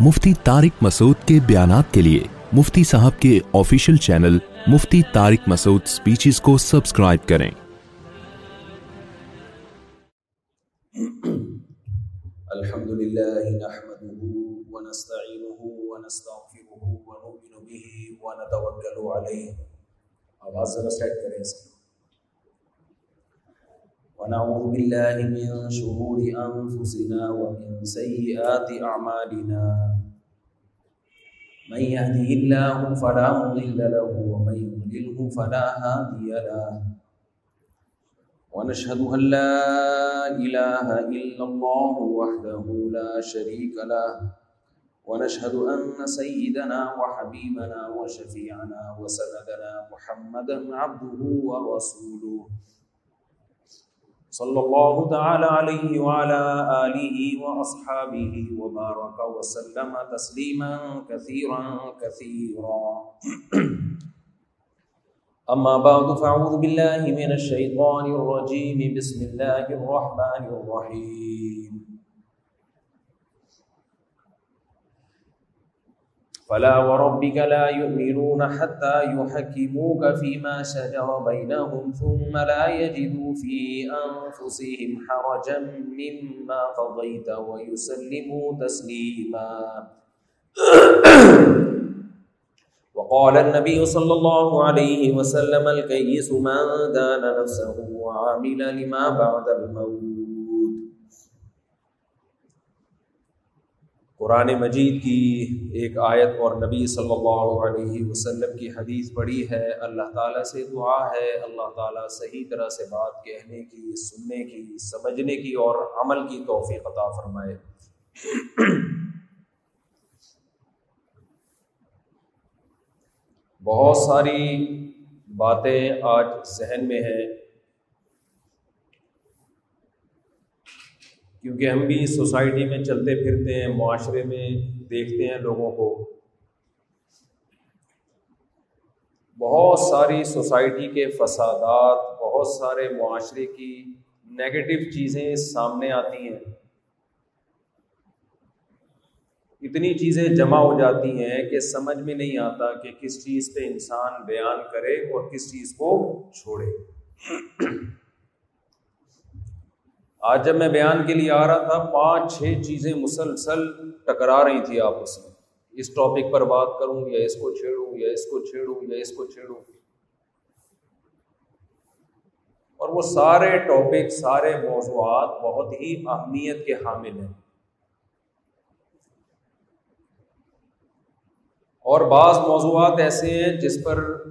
مفتی طارق مسعود کے بیانات کے لیے مفتی صاحب کے آفیشیل چینل مفتی طارق مسعود سپیچز کو سبسکرائب کریں۔ الحمد لله نحمده ونستعينه ونستغفره ونؤمن به ونتوكل عليه۔ آواز ذرا سیٹ کریں اس ونعوذ بالله من شرور أنفسنا ومن سيئات أعمالنا. من يهده الله فلا مضل له ومن يضلله فلا هادي له. ونشهد أن لا إله إلا الله وحده لا شريك له. ونشهد أن سيدنا وحبيبنا وشفيعنا وسندنا محمدا عبده ورسوله. صلى الله تعالى عليه وعلى آله وأصحابه وبارك وسلم تسليما كثيرا كثيرا. أما بعد، فأعوذ بالله من الشيطان الرجيم. بسم الله الرحمن الرحيم. فلا وربك لا يؤمنون حتى يحكموك فيما شجر بينهم ثم لا يجدوا في أنفسهم حرجا مما قضيت ويسلموا تسليما. وقال النبي صلى الله عليه وسلم الكيس من دان نفسه وعمل لما بعد الموت. قرآن مجید کی ایک آیت اور نبی صلی اللہ علیہ وسلم کی حدیث پڑھی ہے۔ اللہ تعالیٰ سے دعا ہے، اللہ تعالیٰ صحیح طرح سے بات کہنے کی، سننے کی، سمجھنے کی اور عمل کی توفیق عطا فرمائے۔ بہت ساری باتیں آج ذہن میں ہیں۔ کیونکہ ہم بھی سوسائٹی میں چلتے پھرتے ہیں، معاشرے میں دیکھتے ہیں لوگوں کو۔ بہت ساری سوسائٹی کے فسادات، بہت سارے معاشرے کی نگیٹو چیزیں سامنے آتی ہیں۔ اتنی چیزیں جمع ہو جاتی ہیں کہ سمجھ میں نہیں آتا کہ کس چیز پہ انسان بیان کرے اور کس چیز کو چھوڑے۔ آج جب میں بیان کے لیے آ رہا تھا، پانچ، چھ چیزیں مسلسل ٹکرا رہی تھی آپس میں۔ اس ٹاپک پر بات کروں یا اس کو چھیڑوں یا اس کو چھیڑوں یا اس کو چھیڑوں۔ اور وہ سارے ٹاپک، سارے موضوعات بہت ہی اہمیت کے حامل ہیں۔ اور بعض موضوعات ایسے ہیں جس پر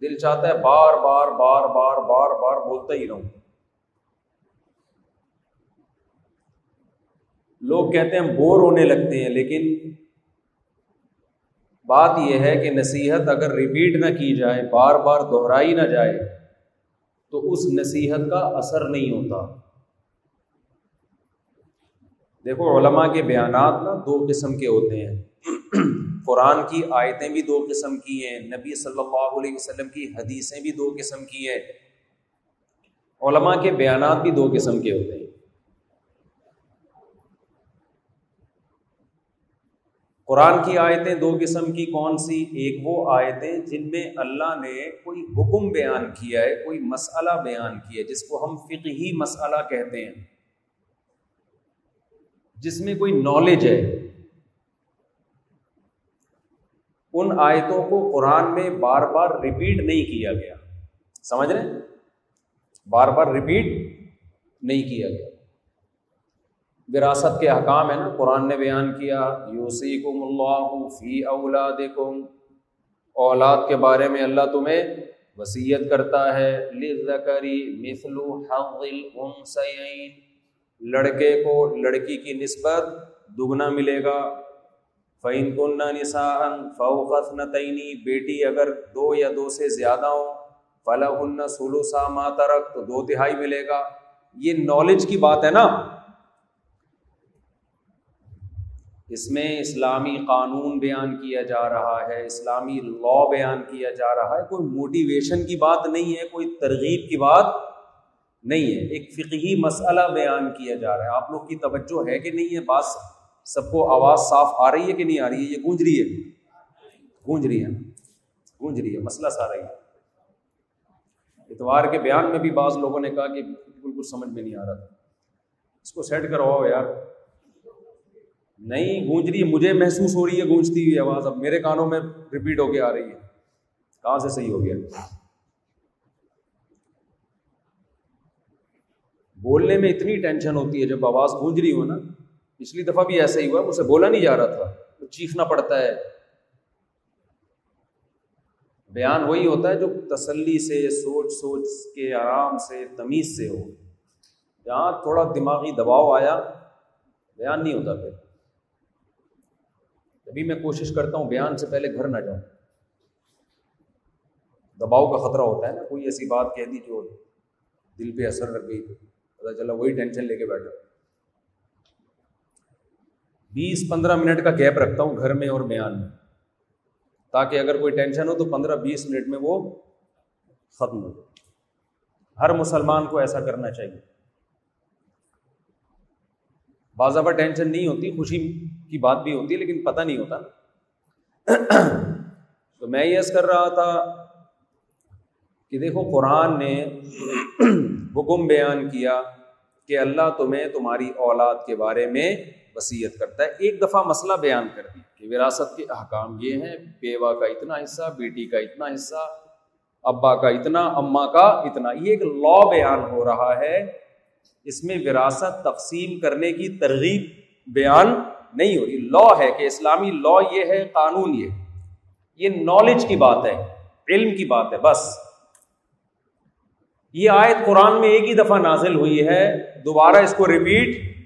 دل چاہتا ہے بار بار بار بار بار بار بولتا ہی رہوں۔ لوگ کہتے ہیں بور ہونے لگتے ہیں، لیکن بات یہ ہے کہ نصیحت اگر ریپیٹ نہ کی جائے، بار بار دہرائی نہ جائے، تو اس نصیحت کا اثر نہیں ہوتا۔ دیکھو، علماء کے بیانات نا دو قسم کے ہوتے ہیں۔ قرآن کی آیتیں بھی دو قسم کی ہیں، نبی صلی اللہ علیہ وسلم کی حدیثیں بھی دو قسم کی ہیں۔ علماء کے بیانات بھی دو قسم کے ہوتے ہیں۔ قرآن کی آیتیں دو قسم کی کون سی؟ ایک وہ آیتیں جن میں اللہ نے کوئی حکم بیان کیا ہے، کوئی مسئلہ بیان کیا ہے، جس کو ہم فقہی مسئلہ کہتے ہیں۔ جس میں کوئی نالج ہے۔ ان آیتوں کو قرآن میں بار بار ریپیٹ نہیں کیا گیا۔ سمجھ رہے بار بار ریپیٹ نہیں کیا گیا۔ وراثت کے حکام ہے نا، قرآن نے بیان کیا یوسیکم اللہ فی اولاد اولاد کے بارے میں اللہ تمہیں وسیعت کرتا ہے لذکری مثل حظ الانسین لڑکے کو لڑکی کی نسبت دگنا ملے گا۔ فعین کن نسان فوقت نتعینی بیٹی اگر دو یا دو سے زیادہ ہو فلاح ان سولو سا ماترک تو دو تہائی ملے گا۔ یہ نالج کی بات ہے نا۔ اس میں اسلامی قانون بیان کیا جا رہا ہے، اسلامی لا بیان کیا جا رہا ہے، کوئی موٹیویشن کی بات نہیں ہے، کوئی ترغیب کی بات نہیں ہے۔ ایک فقہی مسئلہ بیان کیا جا رہا ہے۔ آپ لوگ کی توجہ ہے کہ نہیں ہے؟ بات سب کو آواز صاف آ رہی ہے کہ نہیں آ رہی ہے؟ یہ گونج رہی ہے۔ گونج رہی ہے۔ گونج رہی ہے۔ مسئلہ سا رہی ہے اتوار کے بیان میں بھی بعض لوگوں نے کہا کہ بالکل کچھ سمجھ میں نہیں آ رہا تھا۔ اس کو سیٹ کرواؤ یار۔ نہیں گونج رہی ہے، مجھے محسوس ہو رہی ہے، گونجتی ہوئی آواز اب میرے کانوں میں ریپیٹ ہو کے آ رہی ہے۔ کہاں سے صحیح ہو گیا؟ بولنے میں اتنی ٹینشن ہوتی ہے، جب آواز گونج رہی ہو نا، پچھلی دفعہ بھی ایسا ہی ہوا، مجھ سے بولا نہیں جا رہا تھا، تو چیخنا پڑتا ہے۔ بیان وہی ہوتا ہے جو تسلی سے، سوچ سوچ کے، آرام سے، تمیز سے ہو۔ جہاں تھوڑا دماغی دباؤ آیا، بیان نہیں ہوتا پھر۔ ابھی میں کوشش کرتا ہوں بیان سے پہلے گھر نہ جاؤں۔ دباؤ کا خطرہ ہوتا ہے نا، کوئی ایسی بات کہہ دی جو دل پہ اثر رکھ گئی۔ پتا چلا وہی ٹینشن لے کے بیٹھا۔ بیس پندرہ منٹ کا گیپ رکھتا ہوں گھر میں اور بیان میں۔ تاکہ اگر کوئی ٹینشن ہو تو پندرہ بیس منٹ میں وہ ختم ہو ہر مسلمان کو ایسا کرنا چاہیے۔ بعض ٹینشن نہیں ہوتی، خوشی کی بات بھی ہوتی ہے، لیکن پتہ نہیں ہوتا۔ تو میں یہ کر رہا تھا کہ دیکھو، قرآن نے حکم بیان کیا کہ اللہ تمہیں تمہاری اولاد کے بارے میں وسیعت کرتا ہے۔ ایک دفعہ مسئلہ بیان کر دی کہ وراثت کے احکام یہ ہیں، بیوہ کا اتنا حصہ، بیٹی کا اتنا حصہ، ابا کا اتنا، اماں کا اتنا۔ یہ ایک لا بیان ہو رہا ہے اس میں وراثت تقسیم کرنے کی ترغیب بیان نہیں ہو رہی۔ لا ہے کہ اسلامی لا یہ ہے، قانون یہ۔ یہ نالج کی بات ہے، علم کی بات ہے، بس۔ یہ آیت قرآن میں ایک ہی دفعہ نازل ہوئی ہے۔ دوبارہ اس کو ریپیٹ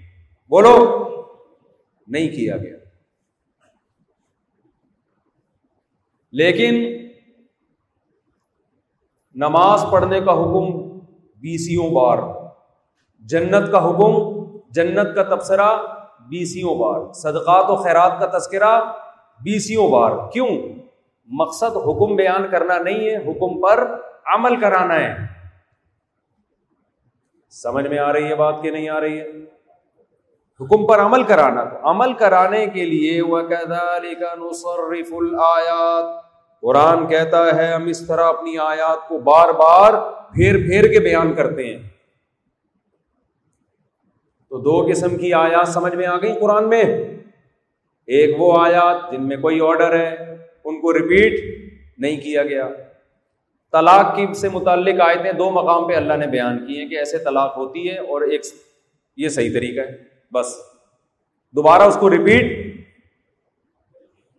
بولو۔ نہیں کیا گیا۔ لیکن نماز پڑھنے کا حکم بیسوں بار۔ جنت کا حکم، جنت کا تبصرہ بیسوں بار۔ صدقات و خیرات کا تذکرہ بیسوں بار۔ کیوں؟ مقصد حکم بیان کرنا نہیں ہے، حکم پر عمل کرانا ہے۔ سمجھ میں آ رہی ہے بات کہ نہیں آ رہی ہے؟ حکم پر عمل کرانا۔ تو عمل کرانے کے لیے وہ نصرف قرآن کہتا ہے، ہم اس طرح اپنی آیات کو بار بار پھیر پھیر کے بیان کرتے ہیں۔ تو دو قسم کی آیات سمجھ میں آ گئی قرآن میں۔ ایک وہ آیات جن میں کوئی آرڈر ہے، ان کو ریپیٹ نہیں کیا گیا۔ طلاق کی سے متعلق آئے تھے دو مقام پہ اللہ نے بیان کیے کہ ایسے طلاق ہوتی ہے اور ایک یہ صحیح طریقہ ہے۔ بس۔ دوبارہ اس کو ریپیٹ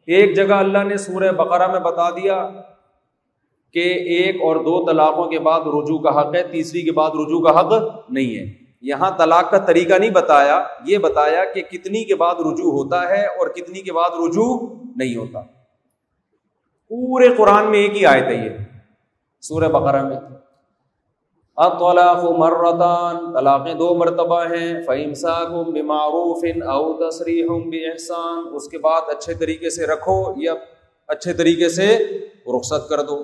ایک جگہ اللہ نے سورہ بقرہ میں بتا دیا کہ ایک اور دو طلاقوں کے بعد رجوع کا حق ہے، تیسری کے بعد رجوع کا حق نہیں ہے۔ یہاں طلاق کا طریقہ نہیں بتایا، یہ بتایا کہ کتنی کے بعد رجوع ہوتا ہے اور کتنی کے بعد رجوع نہیں ہوتا۔ پورے قرآن میں ایک ہی آئے تھے یہ، سورہ بقرہ میں۔ اطلاق مرتان، طلاقیں دو مرتبہ ہیں۔ فَإِمْسَاكُمْ بِمَعْرُوفٍ أَوْ تَصْرِيحٌ بِإِحْسَان۔ اس کے بعد اچھے طریقے سے رکھو یا اچھے طریقے سے رخصت کر دو۔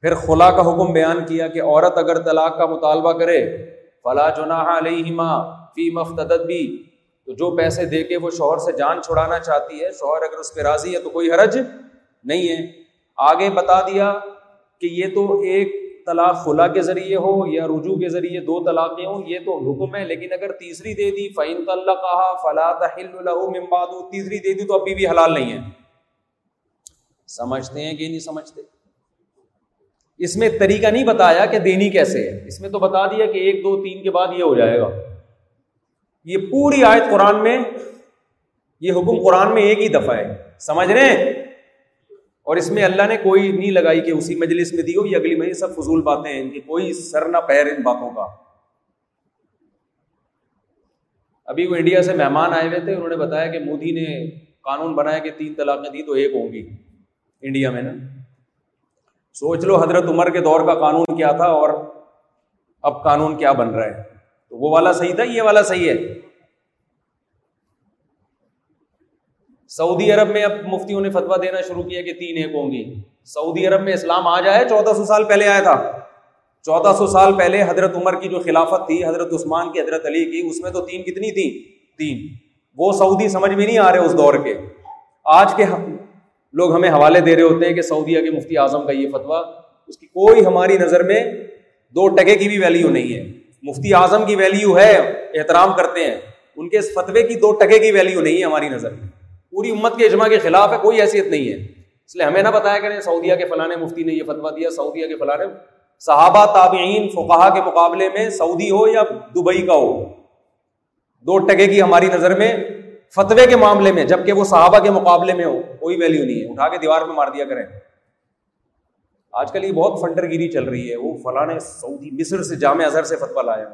پھر خلا کا حکم بیان کیا کہ عورت اگر طلاق کا مطالبہ کرے فلا جناح علیہما فی مفتدت بھی تو جو پیسے دے کے وہ شوہر سے جان چھڑانا چاہتی ہے، شوہر اگر اس پہ راضی ہے تو کوئی حرج نہیں ہے۔ آگے بتا دیا کہ یہ تو ایک طلاق خلا کے ذریعے ہو یا رجوع کے ذریعے دو طلاقیں ہوں، یہ تو حکم ہے۔ لیکن اگر تیسری دے دی فعین ممباد تیسری دے دی تو ابھی بھی حلال نہیں ہے۔ سمجھتے ہیں کہ نہیں سمجھتے؟ اس میں طریقہ نہیں بتایا کہ دینی کیسے ہے۔ اس میں تو بتا دیا کہ ایک دو تین کے بعد یہ ہو جائے گا۔ یہ پوری آیت قرآن میں، یہ حکم قرآن میں ایک ہی دفعہ ہے۔ سمجھ رہے ہیں؟ اور اس میں اللہ نے کوئی نہیں لگائی کہ اسی مجلس میں دی ہو، یہ اگلی میں سب فضول باتیں ہیں۔ ان کی کوئی سر نہ پیر ان باتوں کا۔ ابھی وہ انڈیا سے مہمان آئے ہوئے تھے، انہوں نے بتایا کہ مودی نے قانون بنایا کہ تین طلاقیں دی تو ایک ہوں گی۔ انڈیا میں نا۔ سوچ لو حضرت عمر کے دور کا قانون کیا تھا اور اب قانون کیا بن رہا ہے؟ تو وہ والا صحیح تھا، یہ والا صحیح ہے۔ سعودی عرب میں اب مفتیوں نے فتوا دینا شروع کیا کہ تین ایک ہوں گی۔ سعودی عرب میں اسلام آ جائے، چودہ سو سال پہلے آیا تھا۔ چودہ سو سال پہلے حضرت عمر کی جو خلافت تھی، حضرت عثمان کی، حضرت علی کی، اس میں تو تین کتنی تھی؟ تین۔ وہ سعودی سمجھ میں نہیں آ رہے اس دور کے۔ آج کے لوگ ہمیں حوالے دے رہے ہوتے ہیں کہ سعودیہ کے مفتی اعظم کا یہ فتویٰ، اس کی کوئی ہماری نظر میں دو ٹکے کی بھی ویلیو نہیں ہے۔ مفتی اعظم کی ویلیو ہے، احترام کرتے ہیں۔ ان کے اس فتوے کی دو ٹکے کی ویلیو نہیں ہے ہماری نظر میں۔ پوری امت کے اجماع کے خلاف ہے، کوئی حیثیت نہیں ہے۔ اس لیے ہمیں نہ بتایا کریں سعودیہ کے فلاں مفتی نے یہ فتویٰ دیا، سعودیہ کے فلاں صحابہ، تابعین فقہ کے مقابلے میں سعودی ہو یا دبئی کا ہو۔ دو ٹکے کی ہماری نظر میں فتوے کے معاملے میں جبکہ وہ صحابہ کے مقابلے میں ہو، کوئی ویلیو نہیں ہے۔ اٹھا کے دیوار پہ مار دیا کریں۔ آج کل یہ بہت فنڈر گیری چل رہی ہے۔ وہ فلاں سعودی، مصر سے، جامع اظہر سے فتوا لایا۔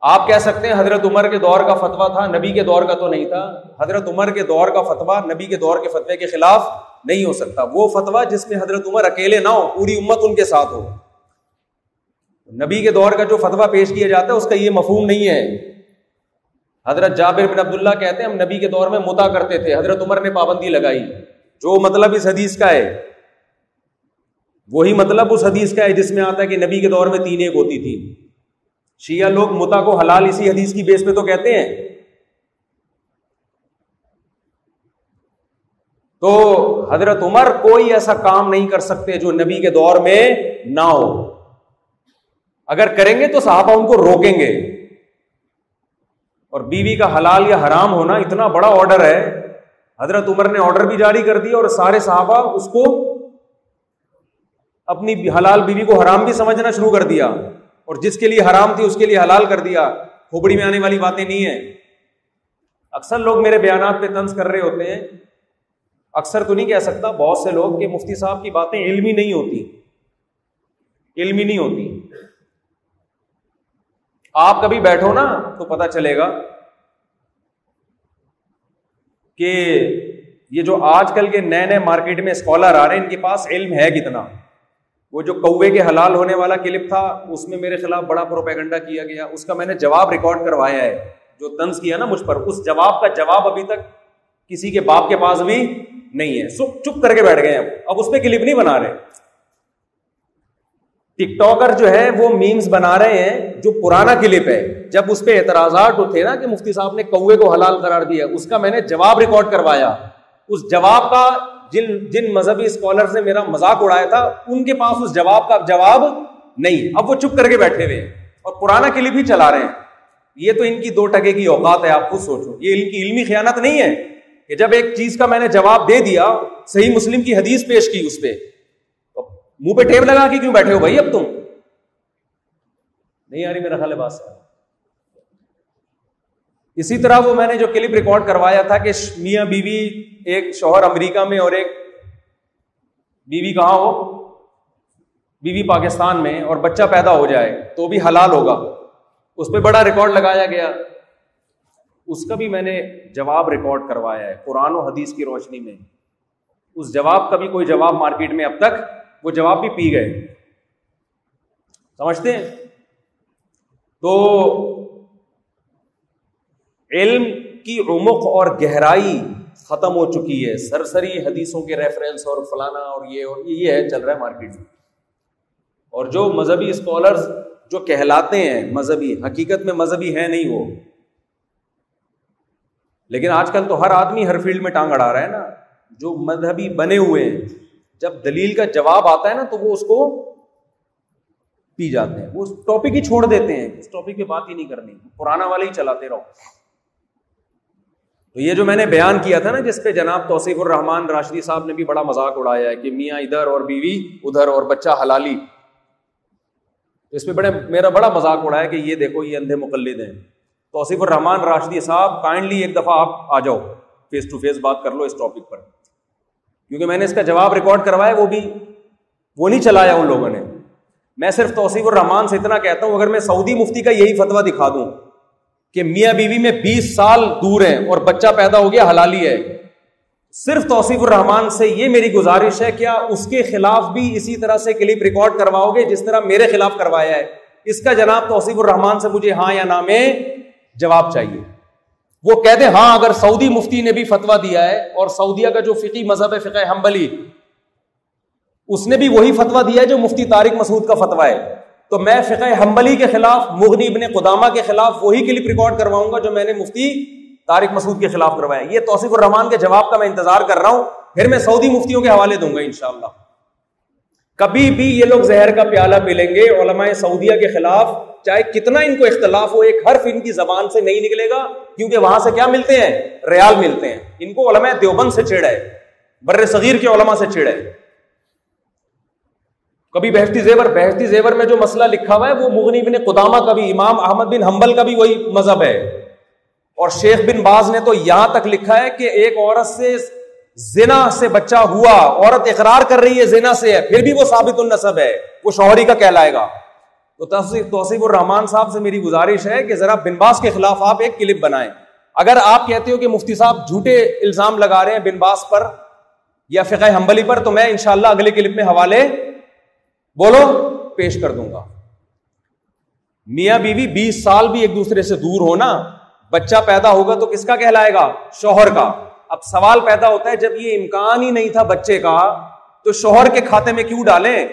آپ کہہ سکتے ہیں حضرت عمر کے دور کا فتوا تھا، نبی کے دور کا تو نہیں تھا۔ حضرت عمر کے دور کا فتوا نبی کے دور کے فتوے کے خلاف نہیں ہو سکتا۔ وہ فتوا جس میں حضرت عمر اکیلے نہ ہو پوری امت ان کے ساتھ ہو۔ نبی کے دور کا جو فتوا پیش کیا جاتا ہے، اس کا یہ مفہوم نہیں ہے۔ حضرت جابر بن عبداللہ کہتے ہیں ہم نبی کے دور میں متا کرتے تھے، حضرت عمر نے پابندی لگائی۔ جو مطلب اس حدیث کا ہے، وہی مطلب اس حدیث کا ہے جس میں آتا ہے کہ نبی کے دور میں تین ایک ہوتی تھی۔ شیعہ لوگ متا کو حلال اسی حدیث کی بیس پہ تو کہتے ہیں۔ تو حضرت عمر کوئی ایسا کام نہیں کر سکتے جو نبی کے دور میں نہ ہو۔ اگر کریں گے تو صحابہ ان کو روکیں گے۔ اور بیوی کا حلال یا حرام ہونا اتنا بڑا آرڈر ہے۔ حضرت عمر نے آرڈر بھی جاری کر دیا اور سارے صحابہ اس کو اپنی حلال بیوی کو حرام بھی سمجھنا شروع کر دیا اور جس کے لیے حرام تھی اس کے لیے حلال کر دیا۔ کھوپڑی میں آنے والی باتیں نہیں ہیں۔ اکثر لوگ میرے بیانات پہ طنز کر رہے ہوتے ہیں۔ اکثر تو نہیں کہہ سکتا، بہت سے لوگ کہ مفتی صاحب کی باتیں علمی نہیں ہوتی۔ علمی نہیں ہوتی۔ آپ کبھی بیٹھو نا تو پتا چلے گا کہ یہ جو آج کل کے نئے نئے مارکیٹ میں اسکالر آ رہے ہیں، ان کے پاس علم ہے کتنا؟ وہ جو کوے کے حلال ہونے والا کلپ تھا، اس میں میرے خلاف بڑا پروپیگنڈا کیا گیا۔ اس کا میں نے جواب ریکارڈ کروایا ہے۔ جو طنز کیا نا مجھ پر، اس جواب کا جواب ابھی تک کسی کے باپ کے پاس بھی نہیں ہے۔ سب چپ کر کے بیٹھ گئے اب اب اس پہ کلپ نہیں بنا رہے۔ ٹک ٹاکر جو ہے وہ میمز بنا رہے ہیں جو پرانا کلپ ہے۔ جب اس پہ اعتراضات تھے نا کہ مفتی صاحب نے کوے کو حلال قرار دیا، اس کا میں نے جواب ریکارڈ کروایا۔ اس جواب کا جن جن مذہبی اسکالر نے میرا مذاق اڑایا تھا، ان کے پاس اس جواب کا جواب نہیں۔ اب وہ چپ کر کے بیٹھے ہوئے ہیں اور پرانا کلپ ہی چلا رہے ہیں۔ یہ تو ان کی دو ٹکے کی اوقات ہے، آپ خود سوچو۔ یہ ان کی علمی خیانت نہیں ہے کہ جب ایک چیز کا میں نے جواب دے دیا، صحیح مسلم کی حدیث پیش کی اس پہ۔ منہ پہ ٹیپ لگا کے کیوں بیٹھے ہو بھائی اب تم؟ نہیں آ رہی میرا خیال اسی طرح وہ میں نے جو کلپ ریکارڈ کروایا تھا کہ میاں بیوی ایک شوہر امریکہ میں اور ایک بیوی کہاں ہو؟ بیوی پاکستان میں اور بچہ پیدا ہو جائے تو بھی حلال ہوگا۔ اس پہ بڑا ریکارڈ لگایا گیا۔ اس کا بھی میں نے جواب ریکارڈ کروایا ہے قرآن و حدیث کی روشنی میں۔ اس جواب کا بھی کوئی جواب مارکیٹ میں اب تک وہ جواب بھی پی گئے۔ سمجھتے ہیں؟ تو علم کی عمق اور گہرائی ختم ہو چکی ہے۔ سرسری حدیثوں کے ریفرنس اور فلانا اور یہ اور یہ ہے، چل رہا ہے مارکیٹ میں اور جو مذہبی اسکالرس جو کہلاتے ہیں، مذہبی، حقیقت میں مذہبی ہے نہیں وہ۔ لیکن آج کل تو ہر آدمی ہر فیلڈ میں ٹانگ اڑا رہا ہے نا۔ جو مذہبی بنے ہوئے ہیں۔ جب دلیل کا جواب آتا ہے نا تو وہ اس کو پی جاتے ہیں، وہ اس ٹاپک ہی چھوڑ دیتے ہیں۔ اس ٹاپک پہ بات ہی نہیں کرنی پرانا والا ہی چلاتے رہو۔ تو یہ جو میں نے بیان کیا تھا نا، جس پہ جناب توصیف الرحمان راشدی صاحب نے بھی بڑا مذاق اڑایا ہے کہ میاں ادھر اور بیوی ادھر اور بچہ حلالی۔ تو اس پہ بڑے، میرا بڑا مذاق اڑایا کہ یہ دیکھو، یہ اندھے مقلد ہیں۔ توصیف الرحمان راشدی صاحب کائنڈلی ایک دفعہ آپ آ جاؤ فیس ٹو فیس بات کر لو اس ٹاپک پر۔ کیونکہ میں نے اس کا جواب ریکارڈ کروایا، وہ بھی وہ نہیں چلایا ان لوگوں نے۔ میں صرف توصیف الرحمان سے اتنا کہتا ہوں، اگر میں سعودی مفتی کا یہی فتوا دکھا دوں کہ میاں بیوی میں بیس سال دور ہیں اور بچہ پیدا ہو گیا، حلالی ہے۔ صرف توصیف الرحمان سے یہ میری گزارش ہے، کیا اس کے خلاف بھی اسی طرح سے کلپ ریکارڈ کرواؤ گے جس طرح میرے خلاف کروایا ہے؟ اس کا جناب توصیف الرحمان سے مجھے ہاں یا نہ میں جواب چاہیے۔ وہ کہتے ہاں اگر سعودی مفتی نے بھی فتوا دیا ہے اور سعودیہ کا جو فقی مذہب ہے، فقہ ہمبلی اس نے بھی وہی فتوا دیا ہے جو مفتی طارق مسعود کا فتوا ہے۔ تو میں فقہ حمبلی کے خلاف، مغنی ابن قدامہ کے خلاف وہی کلپ ریکارڈ کرواؤں گا جو میں نے مفتی طارق مسعود کے خلاف کروایا یہ توصیف الرحمان کے جواب کا میں انتظار کر رہا ہوں۔ پھر میں سعودی مفتیوں کے حوالے دوں گا انشاءاللہ۔ کبھی بھی یہ لوگ زہر کا پیالہ پلیں گے، علماء سعودیہ کے خلاف چاہے کتنا ان کو اختلاف ہو، ایک حرف ان کی زبان سے نہیں نکلے گا، کیونکہ وہاں سے کیا ملتے ہیں؟ ریال ملتے ہیں۔ ان کو علماء دیوبند سے چھیڑا ہے، بر صغیر کے علماء سے چھیڑا ہے۔ کبھی بہشتی زیور بہشتی زیور میں جو مسئلہ لکھا ہوا ہے، وہ مغنی بن قدامہ کا بھی، امام احمد بن حنبل کا بھی وہی مذہب ہے۔ اور شیخ بن باز نے تو یہاں تک لکھا ہے کہ ایک عورت سے زنا سے بچہ ہوا، عورت اقرار کر رہی ہے زنا سے ہے پھر بھی وہ ثابت النصب ہے، وہ شوہری کا کہلائے گا۔ تو توصیف الرحمان صاحب سے میری گزارش ہے کہ ذرا بن باز کے خلاف آپ ایک کلپ بنائیں۔ اگر آپ کہتے ہو کہ مفتی صاحب جھوٹے الزام لگا رہے ہیں بن باز پر یا فقہ حنبلی پر، تو میں انشاءاللہ اگلے کلپ میں حوالے بولو، پیش کر دوں گا۔ میاں بیوی بیس سال بھی ایک دوسرے سے دور ہونا، بچہ پیدا ہوگا تو کس کا کہلائے گا؟ شوہر کا۔ اب سوال پیدا ہوتا ہے، جب یہ امکان ہی نہیں تھا بچے کا، تو شوہر کے کھاتے میں کیوں ڈالیں؟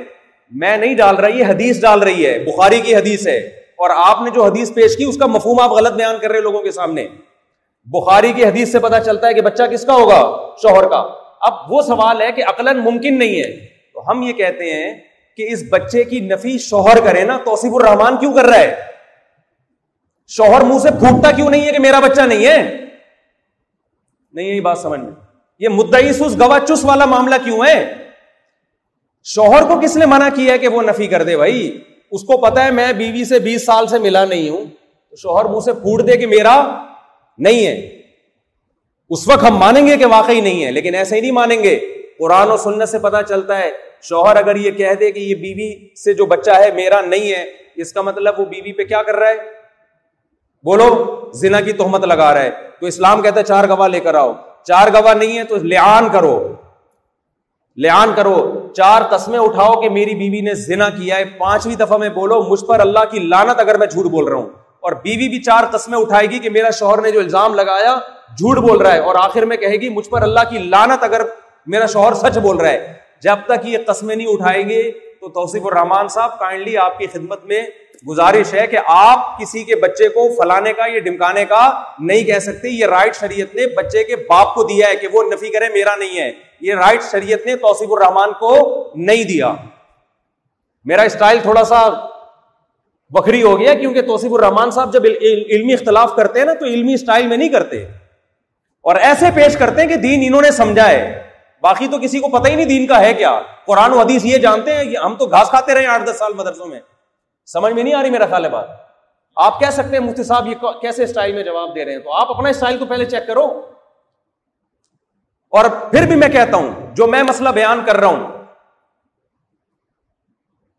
میں نہیں ڈال رہا یہ حدیث ڈال رہی ہے، بخاری کی حدیث ہے۔ اور آپ نے جو حدیث پیش کی، اس کا مفہوم آپ غلط بیان کر رہے لوگوں کے سامنے۔ بخاری کی حدیث سے پتا چلتا ہے کہ بچہ کس کا ہوگا، شوہر کا۔ اب وہ سوال ہے کہ عقل ممکن نہیں ہے۔ تو ہم یہ کہتے ہیں کہ اس بچے کی نفی شوہر کرے نا، توصیف الرحمان کیوں کر رہا ہے؟ شوہر منہ سے پھوٹتا کیوں نہیں ہے کہ میرا بچہ نہیں ہے؟ نہیں، یہی بات سمجھ میں۔ یہ مدعی گواہ چس والا معاملہ کیوں ہے؟ شوہر کو کس نے منع کیا ہے کہ وہ نفی کر دے بھائی؟ اس کو پتا ہے میں بیوی سے بیس سال سے ملا نہیں ہوں۔ تو شوہر منہ سے پھوٹ دے کہ میرا نہیں ہے۔ اس وقت ہم مانیں گے کہ واقعی نہیں ہے، لیکن ایسے ہی نہیں مانیں گے۔ قرآن و سنت سے پتا چلتا ہے، شوہر اگر یہ کہہ دے کہ یہ بیوی سے جو بچہ ہے میرا نہیں ہے، اس کا مطلب وہ بیوی پہ کیا کر رہا ہے؟ بولو، زنا کی تہمت لگا رہا ہے۔ تو اسلام کہتا ہے چار گواہ لے کر آؤ۔ چار گواہ نہیں ہے تو لعان کرو۔ لعان کرو۔ چار قسمیں اٹھاؤ کہ میری بیوی نے زنا کیا ہے۔ پانچویں دفعہ میں بولو، مجھ پر اللہ کی لانت اگر میں جھوٹ بول رہا ہوں۔ اور بیوی بھی چار قسمیں اٹھائے گی کہ میرا شوہر نے جو الزام لگایا، جھوٹ بول رہا ہے۔ اور آخر میں کہے گی، مجھ پر اللہ کی لانت اگر میرا شوہر سچ بول رہا ہے۔ جب تک یہ قسمیں نہیں اٹھائیں گے تو توصیف الرحمان صاحب، کائنڈلی آپ کی خدمت میں گزارش ہے کہ آپ کسی کے بچے کو فلانے کا یا ڈمکانے کا نہیں کہہ سکتے۔ یہ رائٹ شریعت نے بچے کے باپ کو دیا ہے کہ وہ نفی کرے، میرا نہیں ہے۔ یہ رائٹ شریعت نے توصیف الرحمان کو نہیں دیا۔ میرا اسٹائل تھوڑا سا بکھری ہو گیا کیونکہ توصیف الرحمان صاحب جب علمی اختلاف کرتے ہیں نا تو علمی اسٹائل میں نہیں کرتے۔ اور ایسے پیش کرتے ہیں کہ دین انہوں نے سمجھا ہے۔ باقی تو کسی کو پتہ ہی نہیں دین کا ہے کیا۔ قرآن و حدیث یہ جانتے ہیں کہ ہم تو گھاس کھاتے رہے آٹھ دس سال مدرسوں میں۔ سمجھ میں نہیں آ رہی میرا خیال ہے بات؟ آپ کہہ سکتے ہیں مفتی صاحب یہ کیسے اسٹائل میں جواب دے رہے ہیں؟ تو آپ اپنا اسٹائل تو پہلے چیک کرو۔ اور پھر بھی میں کہتا ہوں، جو میں مسئلہ بیان کر رہا ہوں،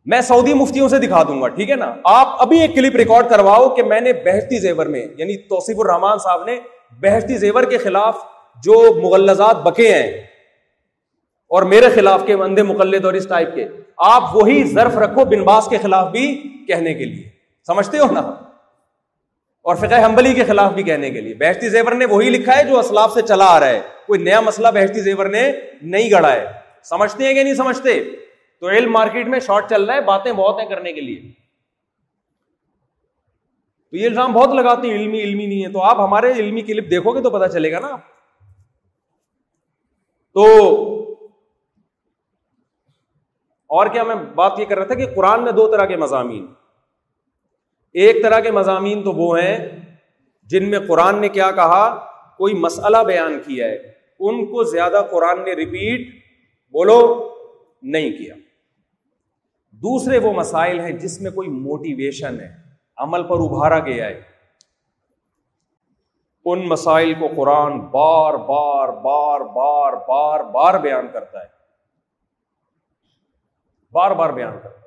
میں سعودی مفتیوں سے دکھا دوں گا، ٹھیک ہے نا؟ آپ ابھی ایک کلپ ریکارڈ کرواؤ کہ میں نے بہتی زیور میں یعنی توصیف الرحمان صاحب نے بہتی زیور کے خلاف جو مغلزات بکے ہیں اور میرے خلاف کے اندھے مقلد اور اس ٹائپ کے، آپ وہی ظرف رکھو بن باس کے خلاف بھی کہنے کے لیے۔ سمجھتے ہو نا؟ اور فقہ حنبلی کے خلاف بھی کہنے کے لیے۔ بہشتی زیور نے وہی لکھا ہے جو اسلاف سے چلا آ رہا ہے۔ کوئی نیا مسئلہ بہشتی زیور نے نہیں گڑا ہے۔ سمجھتے ہیں کہ نہیں سمجھتے؟ تو علم مارکیٹ میں شارٹ چل رہا ہے، باتیں بہت ہیں کرنے کے لیے۔ تو یہ الزام بہت لگاتے ہیں، علمی علمی نہیں ہے۔ تو آپ ہمارے علمی کلپ دیکھو گے تو پتا چلے گا نا۔ تو اور کیا میں بات یہ کر رہا تھا کہ قرآن میں دو طرح کے مضامین ایک طرح کے مضامین تو وہ ہیں جن میں قرآن نے کیا کہا، کوئی مسئلہ بیان کیا ہے، ان کو زیادہ قرآن نے ریپیٹ بولو، نہیں کیا۔ دوسرے وہ مسائل ہیں جس میں کوئی موٹیویشن ہے، عمل پر ابھارا گیا ہے۔ ان مسائل کو قرآن بار بار بار بار بار بار بیان کرتا ہے۔ بار بار بیان کرتا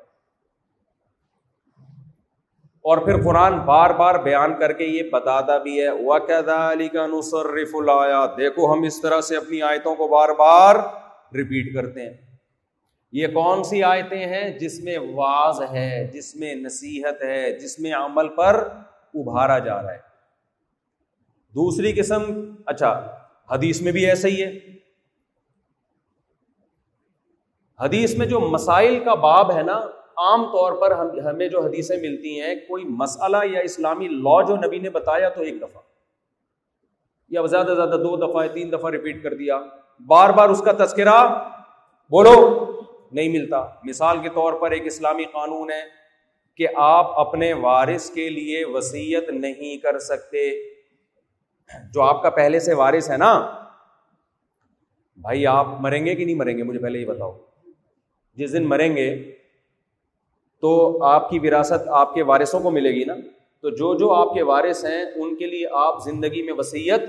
اور پھر قرآن بار بار بیان کر کے یہ بتاتا بھی ہے علی کا نصرف الایا دیکھو ہم اس طرح سے اپنی آیتوں کو بار بار ریپیٹ کرتے ہیں۔ یہ کون سی آیتیں ہیں جس میں واز ہے، جس میں نصیحت ہے، جس میں عمل پر ابھارا جا رہا ہے۔ دوسری قسم اچھا حدیث میں بھی ایسا ہی ہے۔ حدیث میں جو مسائل کا باب ہے نا، عام طور پر ہم ہمیں جو حدیثیں ملتی ہیں، کوئی مسئلہ یا اسلامی لا جو نبی نے بتایا تو ایک دفعہ۔ یا زیادہ سے زیادہ دو دفعہ تین دفعہ ریپیٹ کر دیا۔ بار بار اس کا تذکرہ بولو، نہیں ملتا۔ مثال کے طور پر ایک اسلامی قانون ہے کہ آپ اپنے وارث کے لیے وسیعت نہیں کر سکتے۔ جو آپ کا پہلے سے وارث ہے نا، بھائی آپ مریں گے کہ نہیں مریں گے؟ مجھے پہلے یہ بتاؤ۔ جس دن مریں گے، تو آپ کی وراثت آپ کے وارثوں کو ملے گی نا؟ تو جو جو آپ کے وارث ہیں، ان کے لیے آپ زندگی میں وسیعت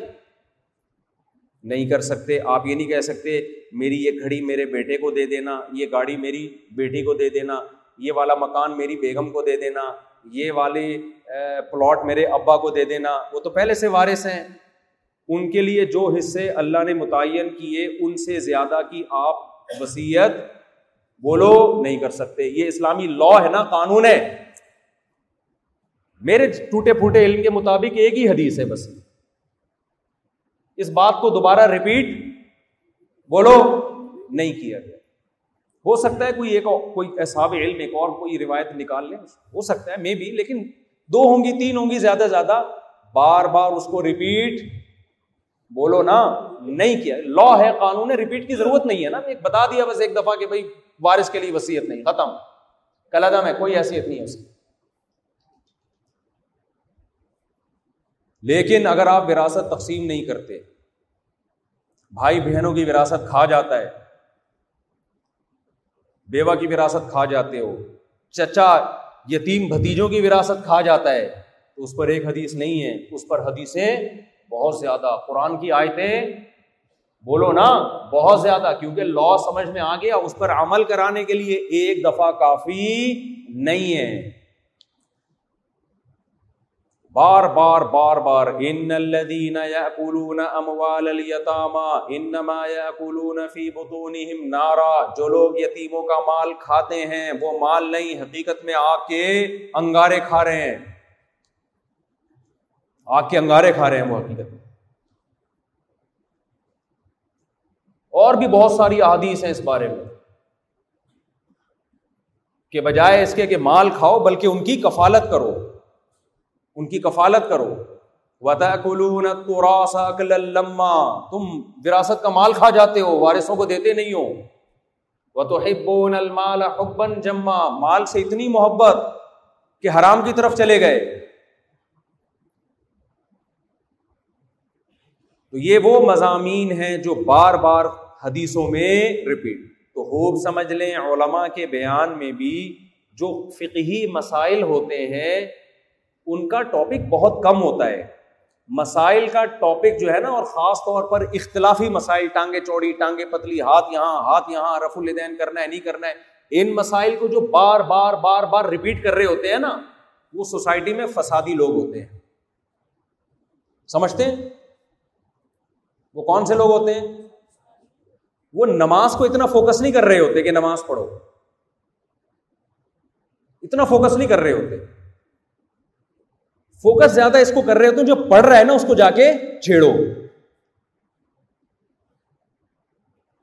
نہیں کر سکتے۔ آپ یہ نہیں کہہ سکتے، میری یہ گھڑی میرے بیٹے کو دے دینا، یہ گاڑی میری بیٹی کو دے دینا، یہ والا مکان میری بیگم کو دے دینا، یہ والی پلاٹ میرے ابا کو دے دینا۔ وہ تو پہلے سے وارث ہیں۔ ان کے لیے جو حصے اللہ نے متعین کیے، ان سے زیادہ کی آپ وسیعت بولو نہیں کر سکتے۔ یہ اسلامی لا ہے نا، قانون ہے۔ میرے ٹوٹے پھوٹے علم کے مطابق ایک ہی حدیث ہے بس۔ اس بات کو دوبارہ ریپیٹ بولو نہیں کیا گیا۔ ہو سکتا ہے کوئی ایک کوئی احساب علم ایک اور کوئی روایت نکال لیں۔ ہو سکتا ہے مے بھی لیکن دو ہوں گی، تین ہوں گی، زیادہ زیادہ بار بار اس کو ریپیٹ بولو نا، نہیں کیا۔ لا ہے، قانون ہے ریپیٹ کی ضرورت نہیں ہے نا۔ ایک بتا دیا بس ایک دفعہ کہ بھائی وارث کے لیے وسیعت نہیں، ختم۔ کلادہ میں کوئی حیثیت نہیں ہے اس کی۔ لیکن اگر آپ وراثت تقسیم نہیں کرتے، بھائی بہنوں کی وراثت کھا جاتا ہے، بیوہ کی وراثت کھا جاتے ہو، چچا یتیم بھتیجوں کی وراثت کھا جاتا ہے، تو اس پر ایک حدیث نہیں ہے۔ اس پر حدیثیں بہت زیادہ، قرآن کی آیتیں بولو نا، بہت زیادہ، کیونکہ لا سمجھ میں آ گیا، اس پر عمل کرانے کے لیے ایک دفعہ کافی نہیں ہے۔ بار بار بار بار ان الذين ياكلون اموال اليتامى انما ياكلون في بطونهم نارا۔ جو لوگ یتیموں کا مال کھاتے ہیں، وہ مال نہیں، حقیقت میں آگ کے انگارے کھا رہے ہیں۔ آگ کے انگارے کھا رہے ہیں وہ حقیقت اور بھی بہت ساری احادیث ہیں اس بارے میں کہ بجائے اس کے کہ مال کھاؤ بلکہ ان کی کفالت کرو، ان کی کفالت کرو۔ لما، تم وراثت کا مال کھا جاتے ہو، وارثوں کو دیتے نہیں ہو۔ وہ تو المال حبن جما، مال سے اتنی محبت کہ حرام کی طرف چلے گئے۔ تو یہ وہ مضامین ہیں جو بار بار حدیثوں میں ریپیٹ تو خوب سمجھ لیں علماء کے بیان میں بھی جو فقہی مسائل ہوتے ہیں ان کا ٹاپک بہت کم ہوتا ہے۔ مسائل کا ٹاپک جو ہے نا اور خاص طور پر اختلافی مسائل ٹانگے چوڑی ٹانگے پتلی ہاتھ یہاں ہاتھ یہاں رف الدین کرنا ہے نہیں کرنا ہے۔ ان مسائل کو جو بار بار بار بار ریپیٹ کر رہے ہوتے ہیں نا وہ سوسائٹی میں فسادی لوگ ہوتے ہیں۔ سمجھتے ہیں؟ وہ کون سے لوگ ہوتے ہیں؟ وہ نماز کو اتنا فوکس نہیں کر رہے ہوتے کہ نماز پڑھو۔ اتنا فوکس نہیں کر رہے ہوتے۔ فوکس زیادہ اس کو کر رہے ہوتے جو پڑھ رہا ہے نا، اس کو جا کے چھیڑو۔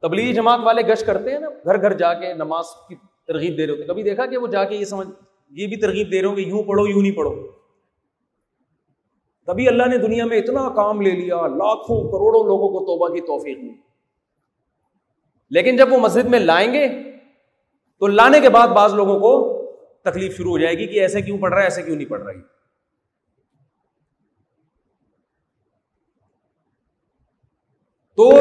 تبلیغی جماعت والے گش کرتے ہیں نا، گھر گھر جا کے نماز کی ترغیب دے رہے ہوتے۔ کبھی دیکھا کہ وہ جا کے یہ سمجھ، یہ بھی ترغیب دے رہے ہوں کہ یوں پڑھو، یوں نہیں پڑھو۔ کبھی اللہ نے دنیا میں اتنا کام لے لیا، لاکھوں کروڑوں لوگوں کو توبہ کی توفیق دی۔ لیکن جب وہ مسجد میں لائیں گے تو لانے کے بعد بعض لوگوں کو تکلیف شروع ہو جائے گی کہ ایسے کیوں پڑھ رہا ہے، ایسے کیوں نہیں پڑھ رہی تو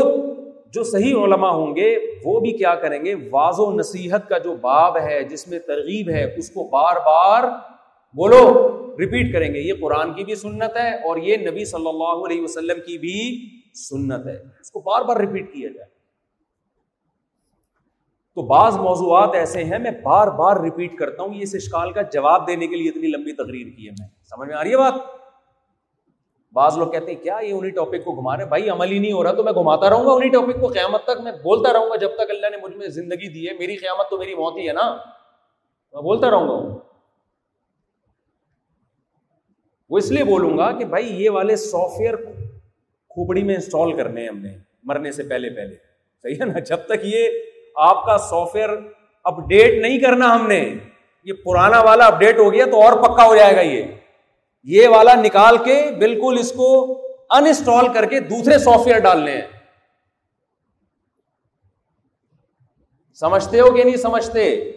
جو صحیح علماء ہوں گے، وہ بھی کیا کریں گے؟ واض و نصیحت کا جو باب ہے، جس میں ترغیب ہے، اس کو بار بار بولو ریپیٹ کریں گے۔ یہ قرآن کی بھی سنت ہے اور یہ نبی صلی اللہ علیہ وسلم کی بھی سنت ہے۔ اس کو بار بار ریپیٹ کیا جائے۔ تو بعض موضوعات ایسے ہیں، میں بار بار ریپیٹ کرتا ہوں، یہ اس اشکال کا جواب دینے کے لیے اتنی لمبی تقریر کی ہے میں۔ سمجھ میں آ رہی ہے بات؟ بعض لوگ کہتے ہیں، کیا یہ انہیں ٹاپک کو گھما رہے بھائی عمل ہی نہیں ہو رہا تو میں گھماتا رہوں گا انہیں ٹاپک کو قیامت تک میں بولتا رہوں گا۔ جب تک اللہ نے مجھ میں زندگی دی ہے، میری قیامت تو میری موت ہی ہے نا۔ میں بولتا رہوں گا۔ وہ اس لیے بولوں گا کہ بھائی یہ والے سافٹ ویئر کھوپڑی میں انسٹال کرنے ہیں ہم نے، مرنے سے پہلے پہلے۔ صحیح ہے نا؟ جب تک یہ آپ کا سافٹ ویئر اپ ڈیٹ نہیں کرنا ہم نے، یہ پرانا والا اپڈیٹ ہو گیا تو اور پکا ہو جائے گا یہ۔ یہ والا نکال کے بالکل اس کو انسٹال کر کے دوسرے سافٹ ویئر ڈالنے ہیں۔ سمجھتے ہو کہ نہیں سمجھتے؟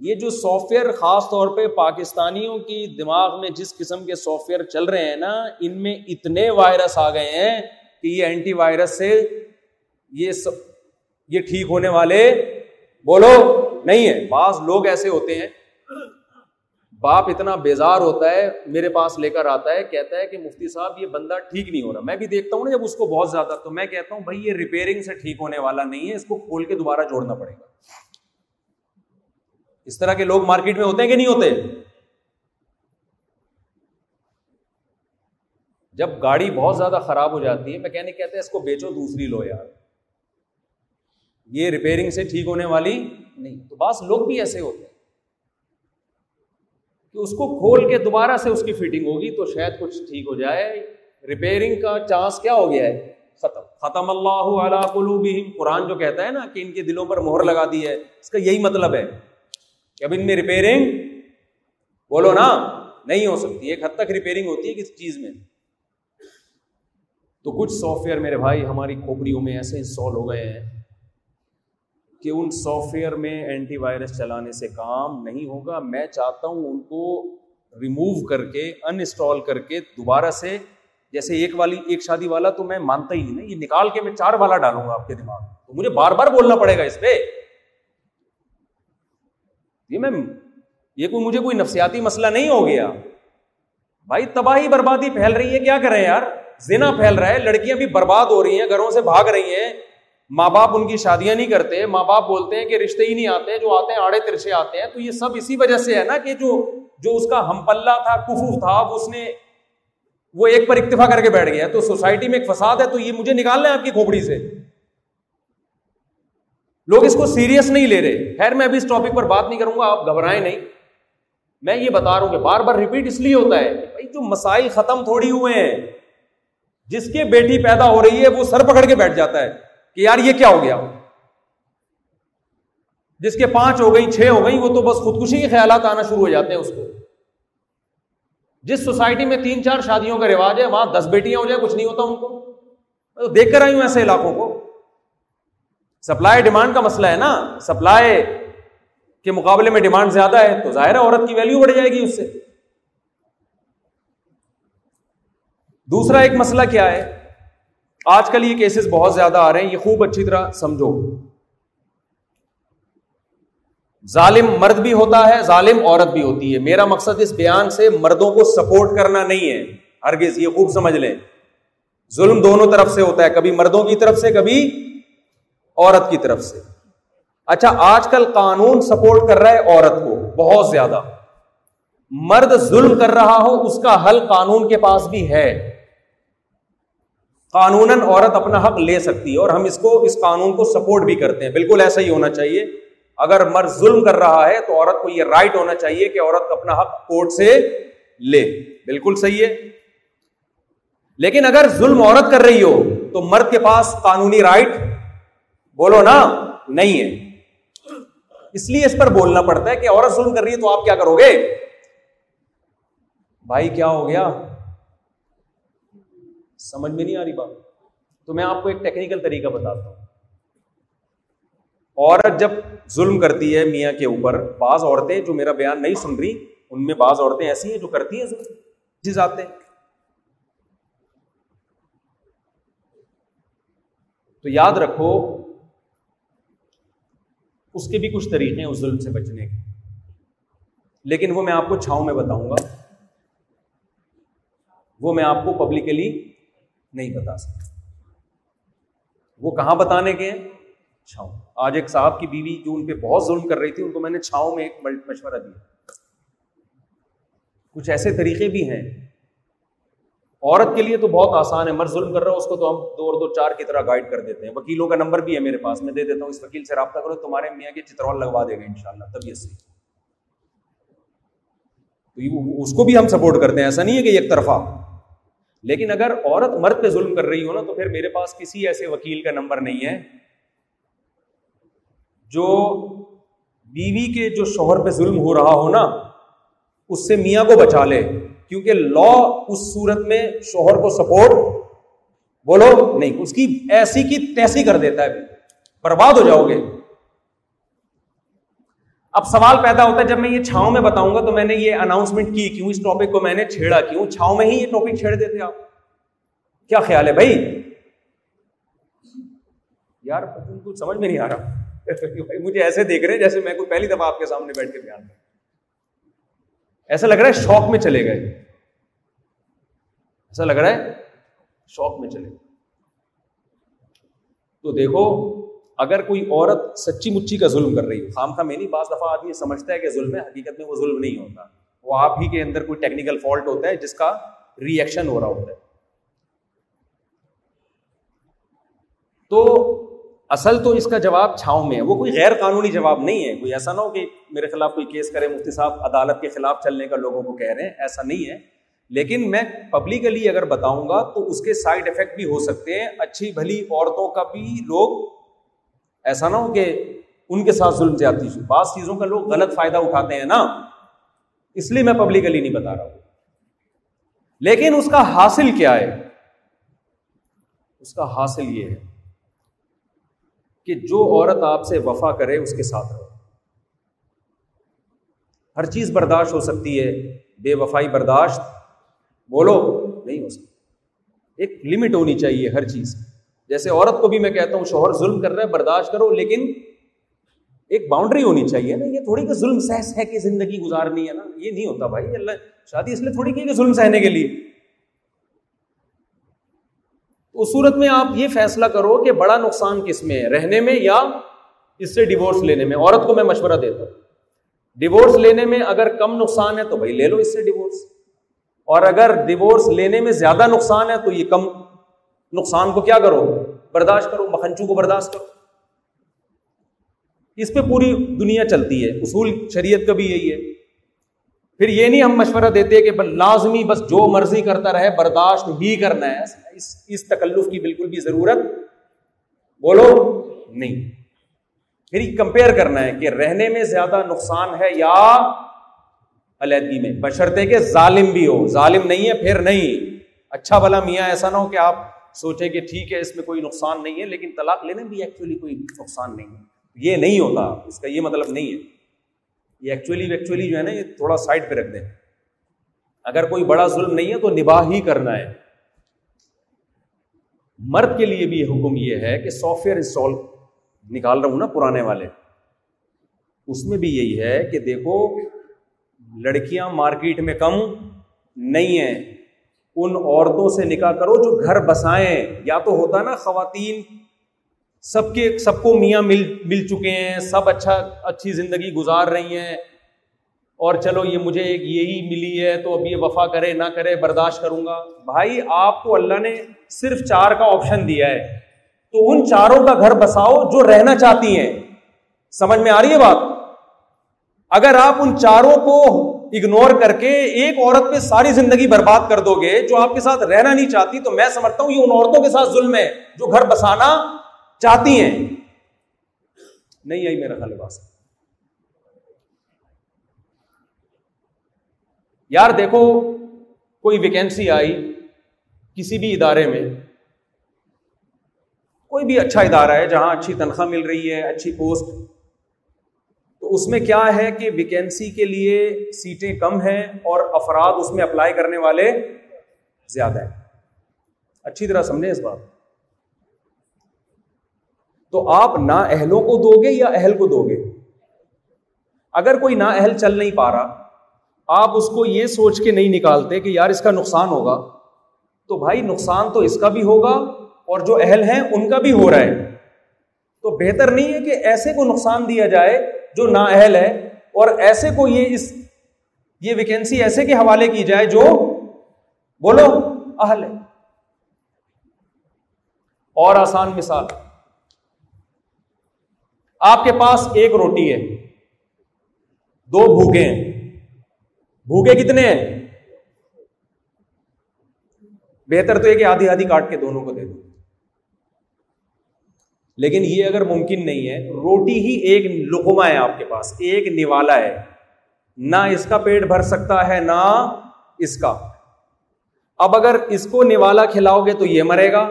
یہ جو سافٹ ویئر خاص طور پہ پاکستانیوں کی دماغ میں جس قسم کے سافٹ ویئر چل رہے ہیں نا، ان میں اتنے وائرس آ گئے ہیں کہ یہ اینٹی وائرس سے یہ یہ ٹھیک ہونے والے بولو، نہیں ہے۔ بعض لوگ ایسے ہوتے ہیں، باپ اتنا بیزار ہوتا ہے، میرے پاس لے کر آتا ہے، کہتا ہے کہ مفتی صاحب، یہ بندہ ٹھیک نہیں ہو رہا۔ میں بھی دیکھتا ہوں نا جب اس کو بہت زیادہ، تو میں کہتا ہوں، بھائی، یہ ریپیئرنگ سے ٹھیک ہونے والا نہیں ہے، اس کو کھول کے دوبارہ جوڑنا پڑے گا۔ اس طرح کے لوگ مارکیٹ میں ہوتے ہیں کہ نہیں ہوتے؟ جب گاڑی بہت زیادہ خراب ہو جاتی ہے، میں کہنے، کہتے ہیں، اس کو بیچو، دوسری لو یار۔ یہ ریپیئرنگ سے ٹھیک ہونے والی نہیں۔ تو بعض لوگ بھی ایسے ہوتے ہیں کہ اس کو کھول کے دوبارہ سے اس کی فٹنگ ہوگی تو شاید کچھ ٹھیک ہو جائے۔ ریپیئرنگ کا چانس کیا ہو گیا ہے؟ ختم۔ ختم اللہ علی قلوبہم۔ قرآن جو کہتا ہے نا کہ ان کے دلوں پر مہر لگا دی ہے اس کا یہی مطلب ہے کہ اب ان میں ریپیئرنگ بولو نا نہیں ہو سکتی۔ ایک حد تک ریپیئرنگ ہوتی ہے کسی چیز میں۔ تو کچھ سافٹ ویئر میرے بھائی ہماری کھوپڑیوں میں ایسے انسٹال ہو گئے ہیں۔ کہ ان سافٹ ویئر میں اینٹی وائرس چلانے سے کام نہیں ہوگا۔ میں چاہتا ہوں ان کو ریموو کر کے انسٹال کر کے دوبارہ سے۔ جیسے ایک والی، ایک شادی والا تو میں مانتا ہی نہیں، یہ نکال کے میں چار والا ڈالوں گا آپ کے دماغ تو مجھے بار بار بولنا پڑے گا اس پہ۔ یہ میں، یہ کوئی، مجھے کوئی نفسیاتی مسئلہ نہیں ہو گیا۔ بھائی، تباہی بربادی پھیل رہی ہے، کیا کریں یار؟ زنا پھیل رہا ہے، لڑکیاں بھی برباد ہو رہی ہیں، گھروں سے بھاگ رہی ہیں۔ ماں باپ ان کی شادیاں نہیں کرتے، ماں باپ بولتے ہیں کہ رشتے ہی نہیں آتے، جو آتے ہیں آڑے ترچے آتے ہیں، تو یہ سب اسی وجہ سے ہے نا کہ جو جو اس کا ہم پلہ تھا کفو تھا اس نے، وہ ایک پر اکتفا کر کے بیٹھ گیا تو سوسائٹی میں ایک فساد ہے، تو یہ مجھے نکالنا ہے آپ کی کھوپڑی سے۔ لوگ اس کو سیریس نہیں لے رہے۔ خیر، میں ابھی اس ٹاپک پر بات نہیں کروں گا، آپ گھبرائیں نہیں۔ میں یہ بتا رہا ہوں کہ بار بار ریپیٹ اس لیے ہوتا ہے بھائی جو مسائل ختم تھوڑی ہوئے ہیں، جس کے بیٹی پیدا ہو رہی ہے، وہ سر پکڑ کے بیٹھ جاتا ہے۔ کہ یار یہ کیا ہو گیا؟ جس کے پانچ ہو گئی چھ ہو گئی وہ تو بس خودکشی کے خیالات آنا شروع ہو جاتے ہیں اس کو۔ جس سوسائٹی میں تین چار شادیوں کا رواج ہے، وہاں دس بیٹیاں ہو جائے کچھ نہیں ہوتا ان کو۔ دیکھ کر آئی ہوں ایسے علاقوں کو۔ سپلائی ڈیمانڈ کا مسئلہ ہے نا۔ سپلائی کے مقابلے میں ڈیمانڈ زیادہ ہے، تو ظاہر ہے عورت کی ویلو بڑھ جائے گی اس سے۔ دوسرا ایک مسئلہ کیا ہے؟ آج کل یہ کیسز بہت زیادہ آ رہے ہیں، یہ خوب اچھی طرح سمجھو۔ ظالم مرد بھی ہوتا ہے، ظالم عورت بھی ہوتی ہے۔ میرا مقصد اس بیان سے مردوں کو سپورٹ کرنا نہیں ہے۔ ہرگز یہ خوب سمجھ لیں۔ ظلم دونوں طرف سے ہوتا ہے، کبھی مردوں کی طرف سے، کبھی عورت کی طرف سے۔ اچھا آج کل قانون سپورٹ کر رہا ہے عورت کو بہت زیادہ۔ مرد ظلم کر رہا ہو، اس کا حل قانون کے پاس بھی ہے۔ قانون عورت اپنا حق لے سکتی ہے اور ہم اس کو، اس قانون کو سپورٹ بھی کرتے ہیں۔ بالکل ایسا ہی ہونا چاہیے۔ اگر مرد ظلم کر رہا ہے تو عورت کو یہ رائٹ ہونا چاہیے کہ عورت اپنا حق کورٹ سے لے۔ بالکل صحیح ہے۔ لیکن اگر ظلم عورت کر رہی ہو تو مرد کے پاس قانونی رائٹ بولو نا، نہیں ہے۔ اس لیے اس پر بولنا پڑتا ہے کہ عورت ظلم کر رہی ہے تو آپ کیا کرو گے؟ بھائی، کیا ہو گیا؟ سمجھ میں نہیں آ رہی بات۔ تو میں آپ کو ایک ٹیکنیکل طریقہ بتاتا ہوں۔ عورت جب ظلم کرتی ہے میاں کے اوپر، بعض عورتیں جو میرا بیان نہیں سن رہی، ان میں بعض عورتیں ایسی ہیں جو کرتی ہیں ظلم۔ جی جس آتے تو یاد رکھو، اس کے بھی کچھ طریقے ہیں اس ظلم سے بچنے کے۔ لیکن وہ میں آپ کو چھاؤں میں بتاؤں گا۔ وہ میں آپ کو پبلکلی نہیں بتا سکتا۔ وہ کہاں بتانے کے ہیں؟ چھاؤں۔ آج ایک صاحب کی بیوی جو ان پہ بہت ظلم کر رہی تھی، ان کو میں نے چھاؤں میں ایک مشورہ دیا۔ کچھ ایسے طریقے بھی ہیں۔ عورت کے لیے تو بہت آسان ہے، مرد ظلم کر رہا ہے، اس کو تو ہم دو اور دو چار کی طرح گائڈ کر دیتے ہیں۔ وکیلوں کا نمبر بھی ہے میرے پاس، میں دے دیتا ہوں، اس وکیل سے رابطہ کرو، تمہارے میاں کے چترول لگوا دے گا ان شاء اللہ طبیعت سے تو اس کو بھی ہم سپورٹ کرتے ہیں، ایسا نہیں ہے کہ ایک طرفہ۔ لیکن اگر عورت مرد پہ ظلم کر رہی ہو نا تو پھر میرے پاس کسی ایسے وکیل کا نمبر نہیں ہے جو بیوی کے جو شوہر پہ ظلم ہو رہا ہو نا، اس سے میاں کو بچا لے، کیونکہ لا اس صورت میں شوہر کو سپورٹ بولو، نہیں، اس کی ایسی کی تیسی کر دیتا ہے۔ برباد ہو جاؤ گے۔ اب سوال پیدا ہوتا ہے، جب میں یہ چھاؤں میں بتاؤں گا تو میں نے یہ اناؤنسمنٹ کی، کیوں اس ٹاپک کو میں نے چھیڑا؟ کیوں چھاؤں میں ہی یہ ٹاپک چھیڑ دیتے آپ؟ کیا خیال ہے بھائی؟ یار کچھ سمجھ میں نہیں آ رہا۔ مجھے ایسے دیکھ رہے ہیں جیسے میں کوئی پہلی دفعہ آپ کے سامنے بیٹھ کے بیان کر ایسا لگ رہا ہے شوق میں چلے گئے۔ ایسا لگ رہا ہے شوق میں چلے تو دیکھو اگر کوئی عورت سچی مچی کا ظلم کر رہی ہو، خام خام میں نہیں، بعض دفعہ آدمی سمجھتا ہے کہ ظلم ہے، حقیقت میں وہ ظلم نہیں ہوتا۔ وہ آپ ہی کے اندر کوئی ٹیکنیکل فالٹ ہوتا ہے، جس کا ری ایکشن ہو رہا ہوتا ہے۔ تو اصل تو اس کا جواب چھاؤں میں ہے۔ وہ کوئی غیر قانونی جواب نہیں ہے۔ کوئی ایسا نہ ہو کہ میرے خلاف کوئی کیس کرے، مفتی صاحب عدالت کے خلاف چلنے کا لوگوں کو کہہ رہے ہیں، ایسا نہیں ہے۔ لیکن میں پبلکلی اگر بتاؤں گا تو اس کے سائڈ افیکٹ بھی ہو سکتے ہیں۔ اچھی بھلی عورتوں کا بھی لوگ ایسا نہ ہو کہ ان کے ساتھ ظلم زیادتی بعض چیزوں کا لوگ غلط فائدہ اٹھاتے ہیں نا۔ اس لیے میں پبلکلی نہیں بتا رہا ہوں۔ لیکن اس کا حاصل کیا ہے؟ اس کا حاصل یہ ہے کہ جو عورت آپ سے وفا کرے اس کے ساتھ رہو۔ ہر چیز برداشت ہو سکتی ہے، بے وفائی برداشت۔ بولو، نہیں ہو سکتی ایک لمٹ ہونی چاہیے ہر چیز جیسے عورت کو بھی میں کہتا ہوں، شوہر ظلم کر رہا ہے، برداشت کرو، لیکن ایک باؤنڈری ہونی چاہیے نا، یہ تھوڑی کہ ظلم سہ سہ کے زندگی گزارنی ہے نا، یہ نہیں ہوتا بھائی، اللہ، شادی اس لیے تھوڑی کی کہ ظلم سہنے کے لیے۔ اس صورت میں آپ یہ فیصلہ کرو کہ بڑا نقصان کس میں ہے، رہنے میں یا اس سے ڈیوورس لینے میں۔ عورت کو میں مشورہ دیتا ہوں۔ ڈیوورس لینے میں اگر کم نقصان ہے تو بھائی لے لو اس سے ڈیوورس اور اگر ڈیوورس لینے میں زیادہ نقصان ہے تو یہ کم نقصان کو کیا کرو؟ برداشت کرو مکھنچو کو برداشت کرو۔ اس پہ پوری دنیا چلتی ہے، اصول شریعت کا بھی یہی ہے۔ پھر یہ نہیں ہم مشورہ دیتے کہ لازمی بس جو مرضی کرتا رہے، برداشت ہی کرنا ہے۔ اس اس تکلف کی بالکل بھی ضرورت بولو نہیں۔ پھر کمپیئر کرنا ہے کہ رہنے میں زیادہ نقصان ہے یا علیحدگی میں۔ بشرتے کہ ظالم بھی ہو۔ ظالم نہیں ہے، پھر نہیں۔ اچھا بلا میاں، ایسا نہ ہو کہ آپ سوچے کہ ٹھیک ہے، اس میں کوئی نقصان نہیں ہے، لیکن طلاق لینے بھی ایکچولی کوئی نقصان نہیں ہے۔ یہ نہیں ہوتا، اس کا یہ مطلب نہیں ہے۔ یہ ایکچولی ایکچولی جو ہے نا، یہ تھوڑا سائڈ پہ رکھ دیں۔ اگر کوئی بڑا ظلم نہیں ہے تو نباہ ہی کرنا ہے۔ مرد کے لیے بھی حکم یہ ہے کہ سافٹ ویئر انسٹال نکال رہا ہوں نا پرانے والے۔ اس میں بھی یہی ہے کہ دیکھو، لڑکیاں مارکیٹ میں کم نہیں ہیں۔ ان عورتوں سے نکاح کرو جو گھر بسائیں۔ یا تو ہوتا نا خواتین، سب کے، سب کو میاں مل مل چکے ہیں، سب اچھا اچھی زندگی گزار رہی ہیں۔ اور چلو یہ مجھے ایک یہی ملی ہے، تو اب یہ وفا کرے، نہ کرے، برداشت کروں گا۔ بھائی، آپ کو اللہ نے صرف چار کا آپشن دیا ہے۔ تو ان چاروں کا گھر بساؤ جو رہنا چاہتی ہیں۔ سمجھ میں آ رہی ہے بات؟ اگر آپ ان چاروں کو اگنور کر کے ایک عورت پہ ساری زندگی برباد کر دو گے جو آپ کے ساتھ رہنا نہیں چاہتی تو میں سمجھتا ہوں یہ ان عورتوں کے ساتھ ظلم ہے جو گھر بسانا چاہتی ہیں نہیں آئی میرا خیال بات یار دیکھو کوئی ویکینسی آئی کسی بھی ادارے میں کوئی بھی اچھا ادارہ ہے جہاں اچھی تنخواہ مل رہی ہے اچھی پوسٹ اس میں کیا ہے کہ ویکینسی کے لیے سیٹیں کم ہیں اور افراد اس میں اپلائی کرنے والے زیادہ ہیں۔ اچھی طرح سمجھیں اس بات۔ تو آپ نا اہلوں کو دو گے یا اہل کو دو گے اگر کوئی نا اہل چل نہیں پا رہا، آپ اس کو یہ سوچ کے نہیں نکالتے کہ یار اس کا نقصان ہوگا۔ تو بھائی نقصان تو اس کا بھی ہوگا اور جو اہل ہیں ان کا بھی ہو رہا ہے۔ تو بہتر نہیں ہے کہ ایسے کو نقصان دیا جائے جو نا اہل ہے اور ایسے کو یہ اس یہ ویکینسی ایسے کے حوالے کی جائے جو بولو اہل ہے۔ اور آسان مثال۔ آپ کے پاس ایک روٹی ہے۔ دو بھوکے ہیں۔ بھوکے کتنے ہیں؟ بہتر تو یہ کہ آدھی آدھی کاٹ کے دونوں کو دے دو۔ لیکن یہ اگر ممکن نہیں ہے، روٹی ہی ایک لقمہ ہے آپ کے پاس، ایک نوالا ہے۔ نہ اس کا پیٹ بھر سکتا ہے، نہ اس کا۔ اب اگر اس کو نوالا کھلاؤ گے تو یہ مرے گا،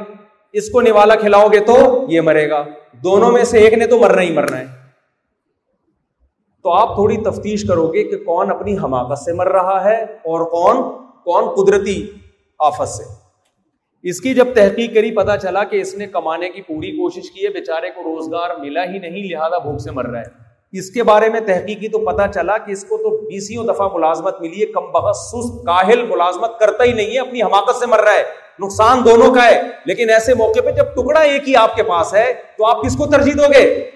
اس کو نوالا کھلاؤ گے تو یہ مرے گا۔ دونوں میں سے ایک نے تو مرنا ہی مرنا ہے۔ تو آپ تھوڑی تفتیش کرو گے کہ کون اپنی حماقت سے مر رہا ہے اور کون کون قدرتی آفت سے۔ اس کی جب تحقیق کری، پتا چلا کہ اس نے کمانے کی پوری کوشش کی ہے بےچارے کو روزگار ملا ہی نہیں، لہذا بھوک سے مر رہا ہے۔ اس کے بارے میں تحقیق کی تو پتا چلا کہ اس کو تو بیسوں دفعہ ملازمت ملی ہے۔ کم بہت سست، کاہل ملازمت کرتا ہی نہیں ہے، اپنی حماقت سے مر رہا ہے۔ نقصان دونوں کا ہے۔ لیکن ایسے موقع پہ جب ٹکڑا ایک ہی آپ کے پاس ہے، تو آپ کس کو ترجیح دو گے؟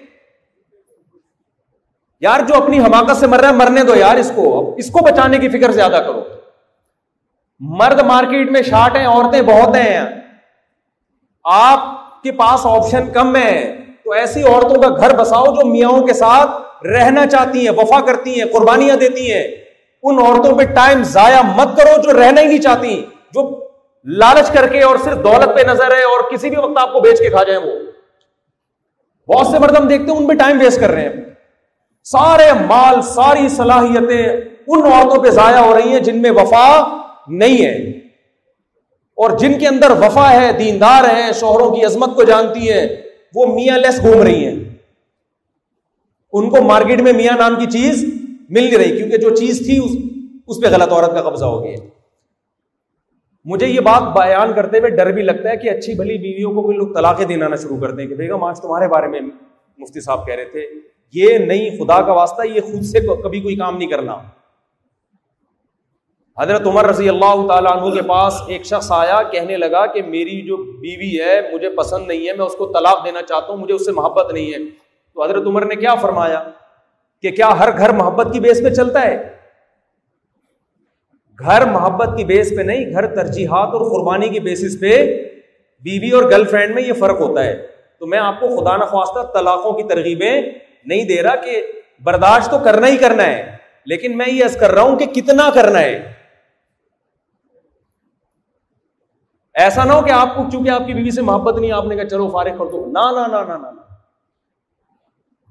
یار جو اپنی حماقت سے مر رہا ہے، مرنے دو یار اس کو۔ اس کو بچانے کی فکر زیادہ کرو۔ مرد مارکیٹ میں شارٹ ہیں عورتیں بہت ہیں۔ آپ کے پاس آپشن کم ہے۔ تو ایسی عورتوں کا گھر بساؤ جو میاں کے ساتھ رہنا چاہتی ہیں، وفا کرتی ہیں، قربانیاں دیتی ہیں۔ ان عورتوں پہ ٹائم ضائع مت کرو جو رہنا ہی نہیں چاہتی، جو لالچ کر کے اور صرف دولت پہ نظر ہے اور کسی بھی وقت آپ کو بیچ کے کھا جائیں وہ۔ بہت سے مردم دیکھتے ہیں ان پہ ٹائم ویسٹ کر رہے ہیں۔ سارے مال، ساری صلاحیتیں ان عورتوں پہ ضائع ہو رہی ہیں جن میں وفا نہیں ہے۔ اور جن کے اندر وفا ہے، دیندار ہیں، شوہروں کی عظمت کو جانتی ہیں، وہ میاں لیس گھوم رہی ہیں۔ ان کو مارکیٹ میں میاں نام کی چیز مل نہیں رہی، کیونکہ جو چیز تھی، اس پہ غلط عورت کا قبضہ ہو گیا۔ مجھے یہ بات بیان کرتے ہوئے ڈر بھی لگتا ہے کہ اچھی بھلی بیویوں کو کوئی لوگ طلاقیں دینا شروع کر دیں کہ بیگم، آج تمہارے بارے میں مفتی صاحب کہہ رہے تھے، یہ نہیں، خدا کا واسطہ، یہ خود سے کبھی کوئی کام نہیں کرنا۔ حضرت عمر رضی اللہ تعالیٰ عنہ کے پاس ایک شخص آیا، کہنے لگا کہ میری جو بیوی ہے، مجھے پسند نہیں ہے، میں اس کو طلاق دینا چاہتا ہوں، مجھے اس سے محبت نہیں ہے۔ تو حضرت عمر نے کیا فرمایا؟ کہ کیا ہر گھر محبت کی بیس پہ چلتا ہے؟ گھر محبت کی بیس پہ نہیں، گھر ترجیحات اور قربانی کی بیسس پہ بیوی اور گرل فرینڈ میں یہ فرق ہوتا ہے۔ تو میں آپ کو خدا نخواستہ طلاقوں کی ترغیبیں نہیں دے رہا کہ برداشت تو کرنا ہی کرنا ہے، لیکن میں یہ ایس کر رہا ہوں کہ کتنا کرنا ہے۔ ایسا نہ ہو کہ آپ کو چونکہ آپ کی بیوی سے محبت نہیں، آپ نے کہا چلو فارغ کر دو۔ نہ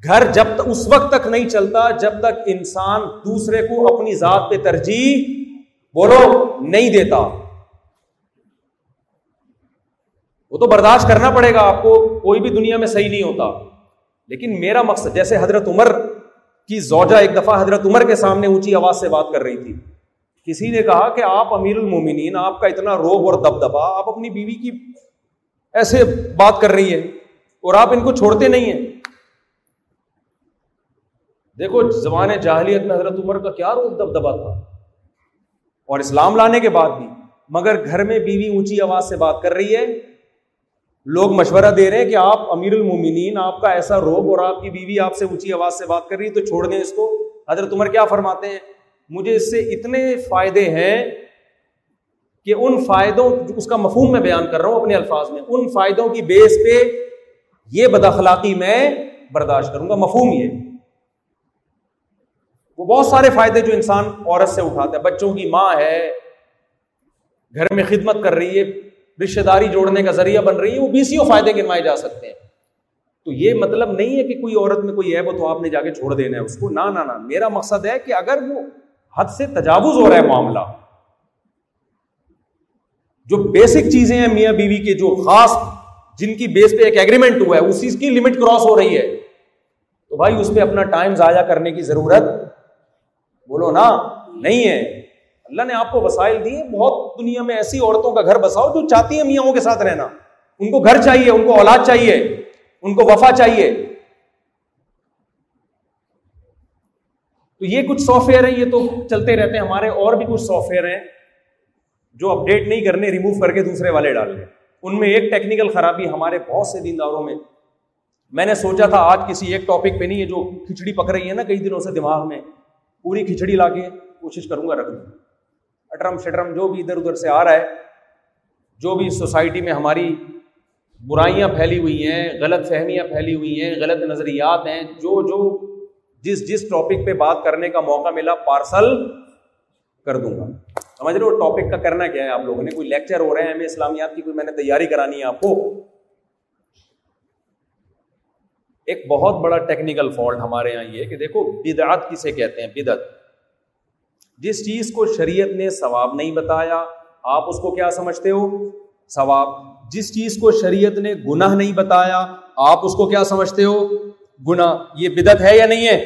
گھر جب تک، اس وقت تک نہیں چلتا جب تک انسان دوسرے کو اپنی ذات پہ ترجیح بولو نہیں دیتا۔ وہ تو برداشت کرنا پڑے گا آپ کو، کوئی بھی دنیا میں صحیح نہیں ہوتا۔ لیکن میرا مقصد، جیسے حضرت عمر کی زوجہ ایک دفعہ حضرت عمر کے سامنے اونچی آواز سے بات کر رہی تھی۔ کسی نے کہا کہ آپ امیر المومنین، آپ کا اتنا روب اور دب دبا آپ اپنی بیوی کی ایسے بات کر رہی ہے اور آپ ان کو چھوڑتے نہیں ہیں۔ دیکھو زبان جاہلیت میں حضرت عمر کا کیا روب دب دبا تھا۔ اور اسلام لانے کے بعد بھی، مگر گھر میں بیوی اونچی آواز سے بات کر رہی ہے۔ لوگ مشورہ دے رہے ہیں کہ آپ امیر المومنین، آپ کا ایسا روب اور آپ کی بیوی آپ سے اونچی آواز سے بات کر رہی ہے تو چھوڑ دیں اس کو۔ حضرت عمر کیا فرماتے ہیں؟ مجھے اس سے اتنے فائدے ہیں کہ ان فائدوں اس کا مفہوم میں بیان کر رہا ہوں اپنے الفاظ میں، ان فائدوں کی بیس پہ یہ بداخلاقی میں برداشت کروں گا، مفہوم یہ۔ وہ بہت سارے فائدے جو انسان عورت سے اٹھاتا ہے، بچوں کی ماں ہے، گھر میں خدمت کر رہی ہے رشتے داری جوڑنے کا ذریعہ بن رہی ہے، وہ بیسوں فائدے گنوائے جا سکتے ہیں۔ تو یہ مطلب نہیں ہے کہ کوئی عورت میں کوئی ہے وہ تو آپ نے جا کے چھوڑ دینا ہے اس کو۔ نہ نہ، میرا مقصد ہے کہ اگر وہ حد سے تجاوز ہو رہا ہے معاملہ۔ جو بیسک چیزیں ہیں میاں بیوی کے، جو خاص جن کی بیس پہ ایک ایگریمنٹ ہوا ہے، اسی کی لمٹ کراس ہو رہی ہے۔ تو بھائی اس پہ اپنا ٹائم ضائع کرنے کی ضرورت بولو نا، نہیں ہے۔ اللہ نے آپ کو وسائل دیے، بہت دنیا میں ایسی عورتوں کا گھر بساؤ جو چاہتی ہیں میاں کے ساتھ رہنا۔ ان کو گھر چاہیے، ان کو اولاد چاہیے، ان کو وفا چاہیے۔ تو یہ کچھ سافٹ ویئر ہیں، یہ تو چلتے رہتے ہیں۔ ہمارے اور بھی کچھ سافٹ ویئر ہیں جو اپڈیٹ نہیں کرنے ریموو کر کے دوسرے والے ڈال لیں۔ ان میں ایک ٹیکنیکل خرابی ہمارے بہت سے دینداروں میں۔ میں نے سوچا تھا، آج کسی ایک ٹاپک پہ نہیں ہے جو کھچڑی پک رہی ہے نا، کئی دنوں سے دماغ میں، پوری کھچڑی لا کے کوشش کروں گا رکھ دوں۔ اٹرم شٹرم جو بھی ادھر ادھر سے آ رہا ہے، جو بھی سوسائٹی میں ہماری برائیاں پھیلی ہوئی ہیں، غلط فہمیاں پھیلی ہوئی ہیں، غلط نظریات ہیں، جو جو جس جس ٹاپک پہ بات کرنے کا موقع ملا پارسل کر دوں گا۔ سمجھ رہے ہو ٹاپک کا کرنا کیا ہے آپ لوگوں نے؟ کوئی لیکچر ہو رہے ہیں ہمیں اسلامیات کی، کوئی میں نے تیاری کرانی ہے آپ کو؟ ایک بہت بڑا ٹیکنیکل فالٹ ہمارے یہاں یہ کہ دیکھو، بدعت کسے کہتے ہیں؟ بدعت۔ جس چیز کو شریعت نے ثواب نہیں بتایا، آپ اس کو کیا سمجھتے ہو؟ ثواب۔ جس چیز کو شریعت نے گناہ نہیں بتایا، آپ اس کو کیا سمجھتے ہو؟ گنا یہ بدت ہے یا نہیں ہے؟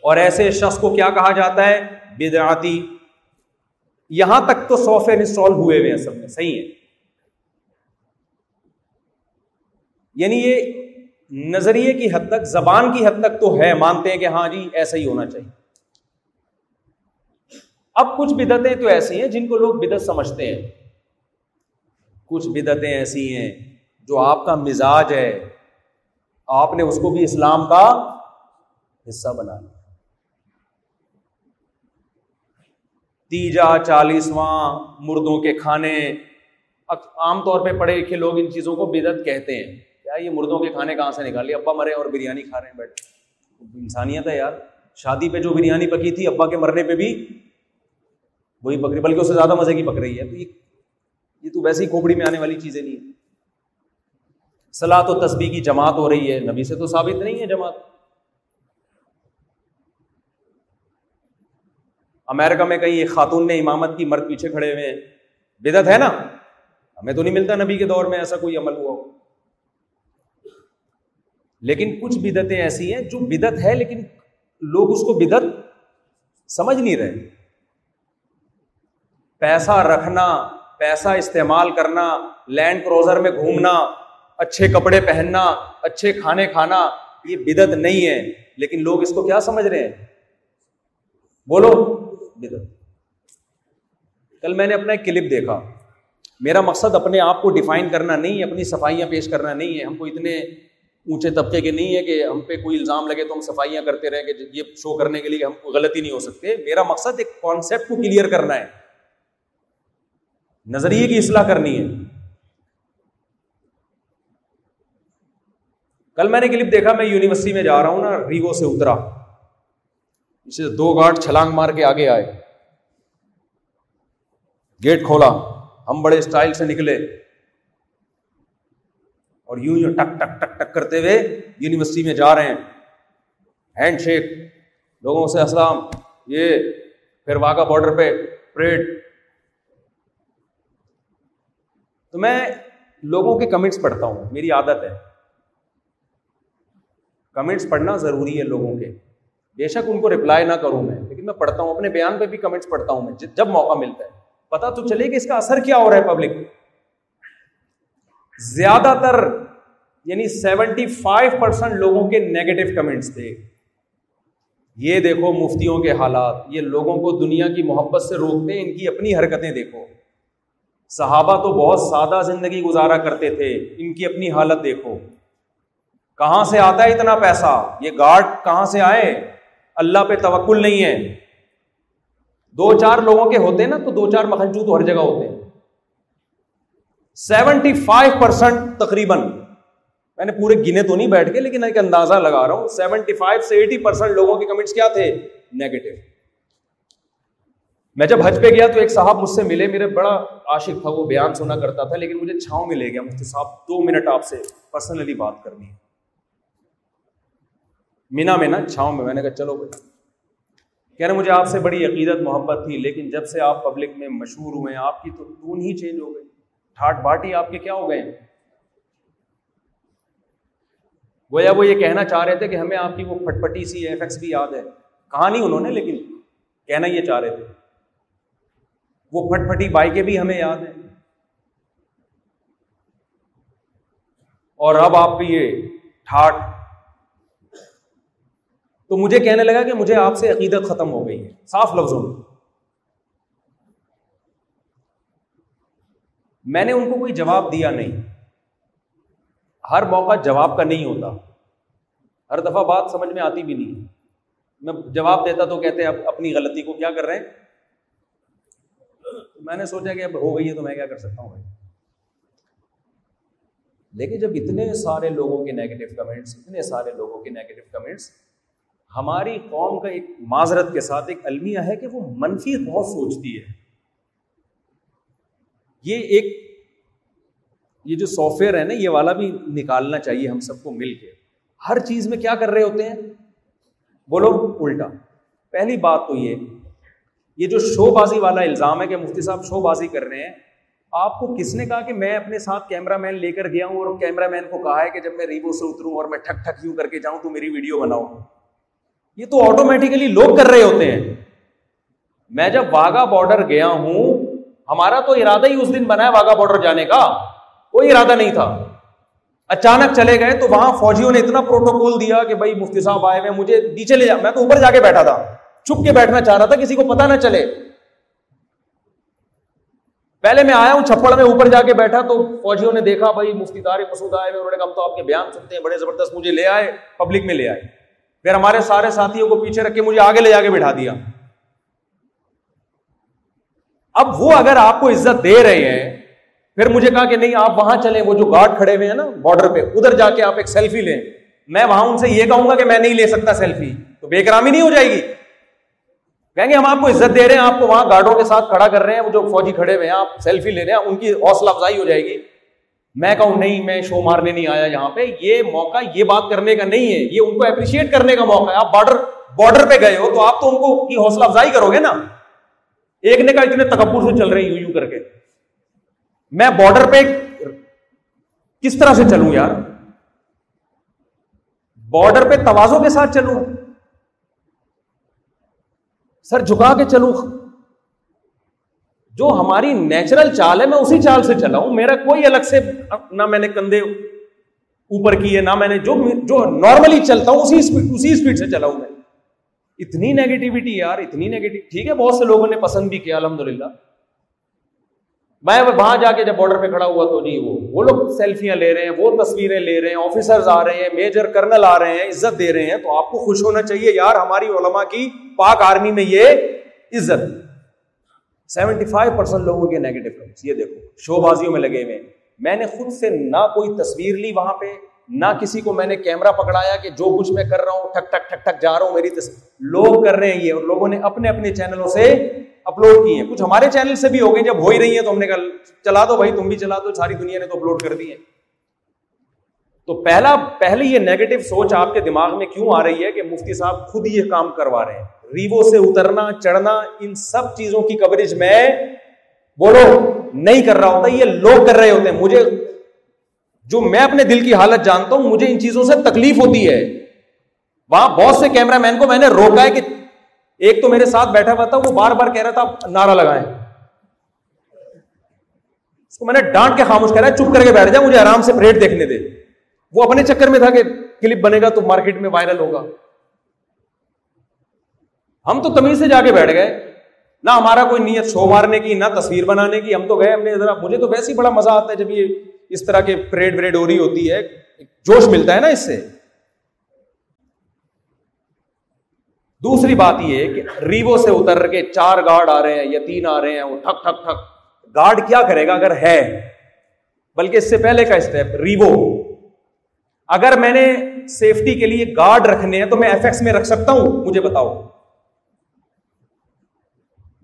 اور ایسے شخص کو کیا کہا جاتا ہے؟ بدعتی یہاں تک تو سافٹ ویئر انسٹال ہوئے ہوئے ہیں سب میں، صحیح ہے۔ یعنی یہ نظریے کی حد تک، زبان کی حد تک تو ہے، مانتے ہیں کہ ہاں جی ایسا ہی ہونا چاہیے۔ اب کچھ بدتیں تو ایسی ہیں جن کو لوگ بدت سمجھتے ہیں۔ کچھ بدتیں ایسی ہیں جو آپ کا مزاج ہے۔ آپ نے اس کو بھی اسلام کا حصہ بنا لیا۔ تیجا، چالیسواں مردوں کے کھانے۔ عام طور پہ پڑھے لکھے لوگ ان چیزوں کو بدت کہتے ہیں۔ کیا یہ مردوں کے کھانے کہاں سے نکالے ابا مرے اور بریانی کھا رہے ہیں بیٹھ انسانیت ہے یار۔ شادی پہ جو بریانی پکی تھی، ابا کے مرنے پہ بھی وہی پک رہی بلکہ اس سے زیادہ مزے کی پک رہی ہے۔ تو یہ تو ویسے ہی کھوپڑی میں آنے والی چیزیں نہیں ہیں۔ سلاح تو تسبیح کی جماعت ہو رہی ہے۔ نبی سے تو ثابت نہیں ہے جماعت۔ امیرکا میں کہیں ایک خاتون نے امامت کی مرد پیچھے کھڑے ہوئے ہیں۔ بدت ہے نا؟ ہمیں تو نہیں ملتا نبی کے دور میں ایسا کوئی عمل ہوا ہو۔ لیکن کچھ بدتیں ایسی ہیں جو بدت ہے لیکن لوگ اس کو بدت سمجھ نہیں رہے۔ پیسہ رکھنا، پیسہ استعمال کرنا، لینڈ کروزر میں گھومنا اچھے کپڑے پہننا، اچھے کھانے کھانا، یہ بدت نہیں ہے۔ لیکن لوگ اس کو کیا سمجھ رہے ہیں؟ بولو بدت کل میں نے اپنا ایک کلپ دیکھا۔ میرا مقصد اپنے آپ کو ڈیفائن کرنا نہیں ہے، اپنی صفائیاں پیش کرنا نہیں ہے۔ ہم کو اتنے اونچے طبقے کے نہیں ہے کہ ہم پہ کوئی الزام لگے تو ہم صفائیاں کرتے رہے کہ یہ شو کرنے کے لیے ہم کو غلطی نہیں ہو سکتے۔ میرا مقصد ایک کانسیپٹ کو کلیئر کرنا ہے۔ نظریے کی اصلاح کرنی ہے۔ کل میں نے کلپ دیکھا، میں یونیورسٹی میں جا رہا ہوں نا، ریگو سے اترا۔ اسے دو گارڈ چھلانگ مار کے آگے آئے۔ گیٹ کھولا۔ ہم بڑے اسٹائل سے نکلے۔ اور یوں یوں ٹک ٹک ٹک ٹک کرتے ہوئے یونیورسٹی میں جا رہے ہیں۔ Handshake. لوگوں سے اسلام یہ پھر واگا بارڈر پہ پریڈ۔ تو میں لوگوں کے کمنٹس پڑھتا ہوں۔ میری عادت ہے۔ کمنٹس پڑھنا ضروری ہے لوگوں کے۔ بے شک ان کو رپلائی نہ کروں میں، لیکن میں پڑھتا ہوں، اپنے بیان پہ بھی کمنٹس پڑھتا ہوں میں، جب موقع ملتا ہے۔ پتا تو چلے کہ اس کا اثر کیا ہو رہا ہے پبلک زیادہ تر یعنی سیونٹی فائیو پرسینٹ لوگوں کے نیگیٹو کمنٹس تھے۔ یہ دیکھو مفتیوں کے حالات، یہ لوگوں کو دنیا کی محبت سے روکتے، ان کی اپنی حرکتیں دیکھو۔ صحابہ تو بہت سادہ زندگی گزارا کرتے تھے، ان کی اپنی حالت دیکھو۔ کہاں سے آتا ہے اتنا پیسہ؟ یہ گارڈ کہاں سے آئے؟ اللہ پہ توکل نہیں ہے۔ دو چار لوگوں کے ہوتے ہیں نا، تو دو چار مکھنچو تو ہر جگہ ہوتے ہیں۔ سیونٹی فائیو پرسینٹ تقریباً۔ میں نے پورے گنے تو نہیں بیٹھ کے، لیکن ایک اندازہ لگا رہا ہوں، سیونٹی فائیو سے ایٹی پرسینٹ لوگوں کے کمنٹس کیا تھے؟ نیگیٹو میں جب حج پہ گیا تو ایک صاحب مجھ سے ملے، میرے بڑا عاشق تھا، وہ بیان سنا کرتا تھا، لیکن مجھے چھاؤں میں لے گیا۔ مجھے صاحب، دو منٹ آپ سے پرسنلی بات کرنی ہے۔ مینا میں نا چھاؤں میں میں نے کہا چلو بھائی۔ کہہ رہے مجھے آپ سے بڑی عقیدت، محبت تھی، لیکن جب سے آپ پبلک میں مشہور ہوئے ہیں آپ کی تو ٹون ہی چینج ہو گئی۔ ٹھاٹ باٹی آپ کے کیا ہو گئے ہیں؟ گویا وہ یہ کہنا چاہ رہے تھے کہ ہمیں آپ کی وہ پھٹ پٹی سی ایف ایکس بھی یاد ہے۔ کہا نہیں انہوں نے، لیکن کہنا یہ چاہ رہے تھے۔ وہ پھٹ پھٹی بائکیں بھی ہمیں یاد ہیں اور اب آپ یہ ٹھاٹ تو مجھے کہنے لگا کہ مجھے آپ سے عقیدت ختم ہو گئی ہے۔ صاف لفظوں میں۔ میں نے ان کو کوئی جواب دیا نہیں۔ ہر موقع جواب کا نہیں ہوتا۔ ہر دفعہ بات سمجھ میں آتی بھی نہیں۔ میں جواب دیتا تو کہتے اب اپنی غلطی کو کیا کر رہے ہیں؟ میں نے سوچا کہ اب ہو گئی ہے تو میں کیا کر سکتا ہوں بھائی؟ لیکن جب اتنے سارے لوگوں کے نیگیٹو کمنٹس اتنے سارے لوگوں کے نیگیٹو کمنٹس ہماری قوم کا ایک معذرت کے ساتھ ایک المیہ ہے کہ وہ منفی بہت سوچتی ہے۔ یہ ایک یہ جو سافٹ ویئر ہے نا، یہ والا بھی نکالنا چاہیے ہم سب کو مل کے۔ ہر چیز میں کیا کر رہے ہوتے ہیں؟ بولو الٹا۔ پہلی بات تو یہ یہ جو شو بازی والا الزام ہے کہ مفتی صاحب شو بازی کر رہے ہیں، آپ کو کس نے کہا کہ میں اپنے ساتھ کیمرہ مین لے کر گیا ہوں اور کیمرہ مین کو کہا ہے کہ جب میں ریبو سے اتروں اور میں ٹھک ٹھک یوں کر کے جاؤں، تو میری ویڈیو بناؤ۔ یہ تو آٹومیٹیکلی لوگ کر رہے ہوتے ہیں۔ میں جب واگا بارڈر گیا ہوں، ہمارا تو ارادہ ہی اس دن بنا ہے واگا بارڈر جانے کا۔ کوئی ارادہ نہیں تھا۔ اچانک چلے گئے تو وہاں فوجیوں نے اتنا پروٹوکول دیا کہ بھائی مفتی صاحب آئے ہوئے مجھے نیچے لے جا۔ میں تو اوپر جا کے بیٹھا تھا۔ چھپ کے بیٹھنا چاہ رہا تھا، کسی کو پتا نہ چلے۔ پہلے میں آیا ہوں، چھپڑ میں اوپر جا کے بیٹھا تو فوجیوں نے دیکھا، بھائی مفتی دار مسود آئے انہوں نے کہا تو آپ کے بیان سنتے ہیں، بڑے زبردست مجھے لے آئے پبلک میں لے آئے۔ پھر ہمارے سارے ساتھیوں کو پیچھے رکھ کے مجھے آگے لے جا کے بٹھا دیا۔ اب وہ اگر آپ کو عزت دے رہے ہیں، پھر مجھے کہا کہ نہیں، آپ وہاں چلیں، وہ جو گارڈ کھڑے ہوئے ہیں نا بارڈر پہ، ادھر جا کے آپ ایک سیلفی لیں۔ میں وہاں ان سے یہ کہوں گا کہ میں نہیں لے سکتا سیلفی تو بے کرامی نہیں ہو جائے گی۔ کہیں گے ہم آپ کو عزت دے رہے ہیں، آپ کو وہاں گارڈوں کے ساتھ کھڑا کر رہے ہیں، وہ جو فوجی کھڑے ہوئے ہیں، آپ سیلفی لے رہے ہیں، ان کی حوصلہ افزائی ہو جائے گی۔ میں کہوں، نہیں، میں شو مارنے نہیں آیا یہاں پہ، یہ موقع، یہ بات کرنے کا نہیں ہے، یہ ان کو اپریشیٹ کرنے کا موقع ہے۔ آپ بارڈر بارڈر پہ گئے ہو تو آپ تو ان کو کی حوصلہ افزائی کرو گے نا؟ ایک نے کہا، اتنے تکبر سے چل رہے یوں یوں کر کے۔ میں بارڈر پہ کس طرح سے چلوں یار؟ بارڈر پہ توازوں کے ساتھ چلوں؟ سر جھکا کے چلوں؟ جو ہماری نیچرل چال ہے، میں اسی چال سے چلا ہوں۔ میرا کوئی الگ سے، نہ میں نے کندھے اوپر کیے، نہ میں نے جو جو نارملی چلتا ہوں، اسی اسپیڈ اسی اسپیڈ سے چلا ہوں میں۔ اتنی نیگیٹیوٹی یار، اتنی نیگیٹو ٹھیک ہے، بہت سے لوگوں نے پسند بھی کیا الحمد للہ میں وہاں جا کے جب بارڈر پہ کھڑا ہوا تو جی وہ وہ لوگ سیلفیاں لے رہے ہیں، وہ تصویریں لے رہے ہیں آفیسرز آ رہے ہیں میجر کرنل آ رہے ہیں، عزت دے رہے ہیں۔ تو آپ کو خوش ہونا چاہیے، یار، ہماری علماء کی پاک آرمی میں یہ عزت۔ سیونٹی فائیو پرسینٹ لوگوں کے نیگیٹو کمنٹس یہ دیکھو شو بازیوں میں لگے ہوئے میں نے خود سے نہ کوئی تصویر لی وہاں پہ، نہ کسی کو میں نے کیمرہ پکڑایا کہ جو کچھ میں کر رہا ہوں، ٹھک ٹھک ٹھک ٹھک جا رہا ہوں، میری تصویر لوگ کر رہے ہیں یہ، اور لوگوں نے اپنے اپنے چینلوں سے اپلوڈ کی ہیں۔ کچھ ہمارے چینل سے بھی ہو گئے، جب ہو ہی رہی ہیں تو ہم نے کہا، چلا دو بھائی، تم بھی چلا دو، ساری دنیا نے تو اپلوڈ کر دی ہے۔ تو پہلا پہلے یہ نیگیٹو سوچ آپ کے دماغ میں کیوں آ رہی ہے کہ مفتی صاحب خود یہ کام کروا رہے ہیں؟ ریوو سے اترنا، چڑھنا، ان سب چیزوں کی کوریج میں بولو نہیں کر رہا ہوتا، یہ لوگ کر رہے ہوتے ہیں۔ مجھے جو میں اپنے دل کی حالت جانتا ہوں، مجھے ان چیزوں سے تکلیف ہوتی ہے۔ وہاں بہت سے کیمرہ مین کو میں نے روکا ہے کہ ایک تو میرے ساتھ بیٹھا ہوا تھا، وہ بار بار کہہ رہا تھا نعرہ لگائیں۔ اس کو میں نے ڈانٹ کے خاموش کہہ رہا ہے چپ کر کے بیٹھ جائے مجھے آرام سے پریڈ دیکھنے دے۔ وہ اپنے چکر میں تھا کہ کلپ بنے گا تو مارکیٹ میں وائرل ہوگا۔ ہم تو تمیز سے جا کے بیٹھ گئے۔ نہ ہمارا کوئی نیت شو مارنے کی، نہ تصویر بنانے کی۔ ہم تو گئے ہم نے ذرا، مجھے تو ویسے ہی بڑا مزہ آتا ہے جب یہ اس طرح کے پریڈ وریڈ ہو رہی ہوتی ہے۔ جوش ملتا ہے نا اس سے۔ دوسری بات یہ کہ ریوو سے اتر کے چار گارڈ آ رہے ہیں یا تین آ رہے ہیں، وہ ٹھک ٹھک ٹھک۔ گارڈ کیا کرے گا اگر ہے؟ بلکہ اس سے پہلے کا اسٹیپ ریوو اگر میں نے سیفٹی کے لیے گارڈ رکھنے ہیں تو میں ایف ایکس میں رکھ سکتا ہوں، مجھے بتاؤ۔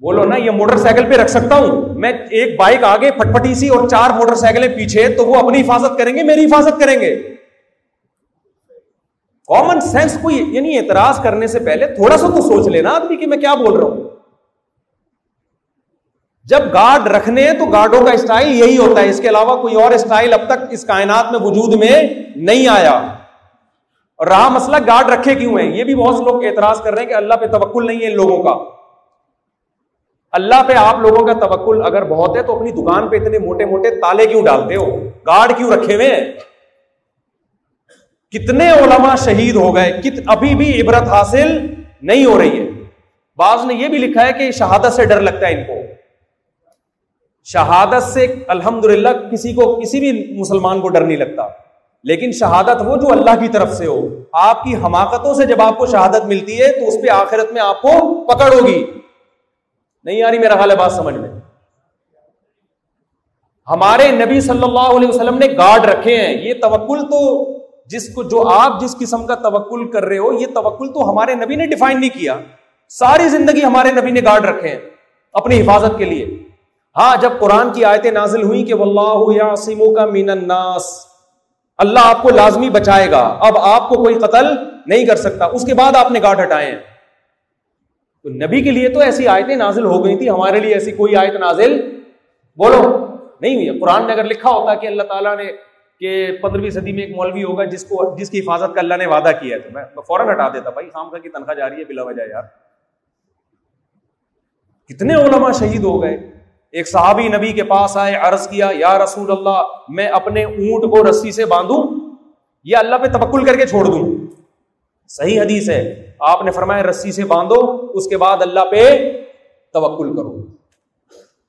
بولو نا یہ موٹر سائیکل پہ رکھ سکتا ہوں میں ایک بائک آگے پٹ پٹی سی اور چار موٹر سائیکلیں پیچھے تو وہ اپنی حفاظت کریں گے میری حفاظت کریں گے کامن سینس کو یعنی اعتراض کرنے سے پہلے تھوڑا سا تو سوچ لینا آدمی کہ میں کیا بول رہا ہوں جب گارڈ رکھنے تو گارڈوں کا اسٹائل یہی ہوتا ہے اس کے علاوہ کوئی اور اسٹائل اب تک اس کائنات میں وجود میں نہیں آیا اور رہا مسئلہ گارڈ رکھے کیوں ہیں یہ بھی بہت سے لوگ اعتراض کر رہے ہیں کہ اللہ پہ توکل نہیں ہے ان لوگوں کا اللہ پہ آپ لوگوں کا توکل اگر بہت ہے تو اپنی دکان پہ اتنے موٹے موٹے تالے کیوں ڈالتے ہو؟ گارڈ کیوں رکھے ہوئے ہیں؟ کتنے علماء شہید ہو گئے؟ کت ابھی بھی عبرت حاصل نہیں ہو رہی ہے۔ بعض نے یہ بھی لکھا ہے کہ شہادت سے ڈر لگتا ہے ان کو۔ شہادت سے الحمد للہ کسی کو کسی بھی مسلمان کو ڈر نہیں لگتا۔ لیکن شہادت وہ جو اللہ کی طرف سے ہو، آپ کی حماقتوں سے جب آپ کو شہادت ملتی ہے تو اس پہ آخرت میں آپ کو پکڑ ہوگی۔ نہیں آ رہی میرا حال ہے بات سمجھ میں۔ ہمارے نبی صلی اللہ علیہ وسلم نے گارڈ رکھے ہیں۔ یہ توکل تو جس کو جو آپ جس قسم کا توکل کر رہے ہو، یہ توکل تو ہمارے نبی نے ڈیفائن نہیں کیا۔ ساری زندگی ہمارے نبی نے گارڈ رکھے ہیں اپنی حفاظت کے لیے۔ ہاں جب قرآن کی آیتیں نازل ہوئی کہ واللہ کا مین الناس، اللہ آپ کو لازمی بچائے گا۔ اب آپ کو کوئی قتل نہیں کر سکتا۔ اس کے بعد آپ نے گاٹ ہٹائے ہیں۔ تو نبی کے لیے تو ایسی آیتیں نازل ہو گئی تھی، ہمارے لیے ایسی کوئی آیت نازل بولو۔ نہیں ہوئی قرآن نے اگر لکھا ہوتا کہ اللہ تعالیٰ نے کہ پندرہویں صدی میں ایک مولوی ہوگا جس کو، جس کی حفاظت کا اللہ نے وعدہ کیا ہے، تو میں فوراً ہٹا دیتا۔ بھائی خام کا کی تنخواہ جاری ہے، بلا وجہ یار۔ کتنے علماء شہید ہو گئے۔ ایک صحابی نبی کے پاس آئے، عرض کیا، یا رسول اللہ، میں اپنے اونٹ کو رسی سے باندھوں یا اللہ پہ تبکل کر کے چھوڑ دوں۔ صحیح حدیث ہے۔ آپ نے فرمایا رسی سے باندھو، اس کے بعد اللہ پہ توکل کرو۔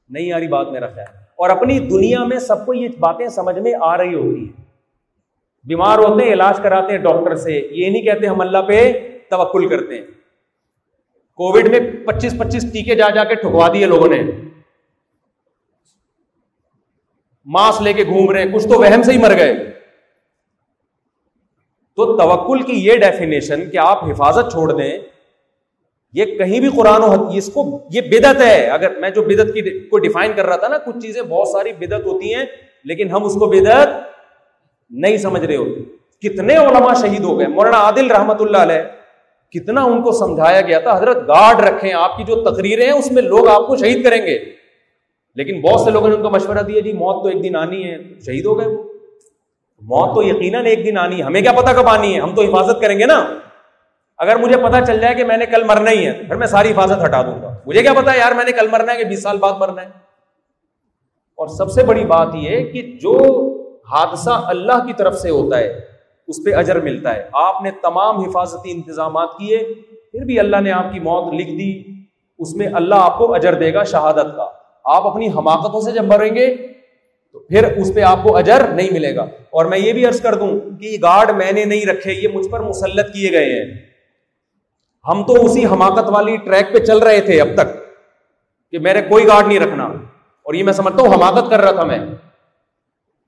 نہیں آ رہی بات میرا خیال۔ اور اپنی دنیا میں سب کو یہ باتیں سمجھ میں آ رہی ہوتی ہیں۔ بیمار ہوتے ہیں، علاج کراتے ہیں ڈاکٹر سے۔ یہ نہیں کہتے ہم اللہ پہ توکل کرتے ہیں۔ کووڈ میں پچیس پچیس ٹیکے جا جا کے ٹھکوا دیے لوگوں نے۔ ماسک لے کے گھوم رہے ہیں، کچھ تو وہم سے ہی مر گئے۔ تو توکل کی یہ ڈیفینیشن کہ آپ حفاظت چھوڑ دیں، یہ کہیں بھی قرآن و اس کو، یہ بدت ہے۔ اگر میں جو بدت کی کو ڈیفائن کر رہا تھا نا، کچھ چیزیں بہت ساری بدت ہوتی ہیں، لیکن ہم اس کو بدت نہیں سمجھ رہے ہوتے۔ کتنے علماء شہید ہو گئے۔ مولانا عادل رحمت اللہ علیہ، کتنا ان کو سمجھایا گیا تھا۔ حضرت گارڈ رکھیں، آپ کی جو تقریریں ہیں، اس میں لوگ آپ کو شہید کریں گے۔ لیکن بہت سے لوگوں نے ان کو مشورہ دیا جی موت تو ایک دن آنی ہے، شہید ہو گئے۔ وہ موت تو یقیناً ایک دن آنی ہے۔ ہمیں کیا پتا کب آنی ہے؟ ہم تو حفاظت کریں گے نا۔ اگر مجھے پتا چل جائے کہ میں نے کل مرنا ہی ہے، پھر میں ساری حفاظت ہٹا دوں گا۔ مجھے کیا پتا یار میں نے کل مرنا ہے کہ بیس سال بعد مرنا ہے۔ اور سب سے بڑی بات یہ کہ جو حادثہ اللہ کی طرف سے ہوتا ہے، اس پہ اجر ملتا ہے۔ آپ نے تمام حفاظتی انتظامات کیے، پھر بھی اللہ نے آپ کی موت لکھ دی۔ اس میں اللہ آپ کو اجر دے گا شہادت کا۔ آپ اپنی حماقتوں سے جب مریں گے تو پھر اس پہ آپ کو اجر نہیں ملے گا۔ اور میں یہ بھی عرض کر دوں کہ یہ گارڈ میں نے نہیں رکھے، یہ مجھ پر مسلط کیے گئے ہیں۔ ہم تو اسی حماقت والی ٹریک پہ چل رہے تھے اب تک کہ میرے کوئی گارڈ نہیں رکھنا۔ اور یہ میں سمجھتا ہوں حماقت کر رہا تھا میں۔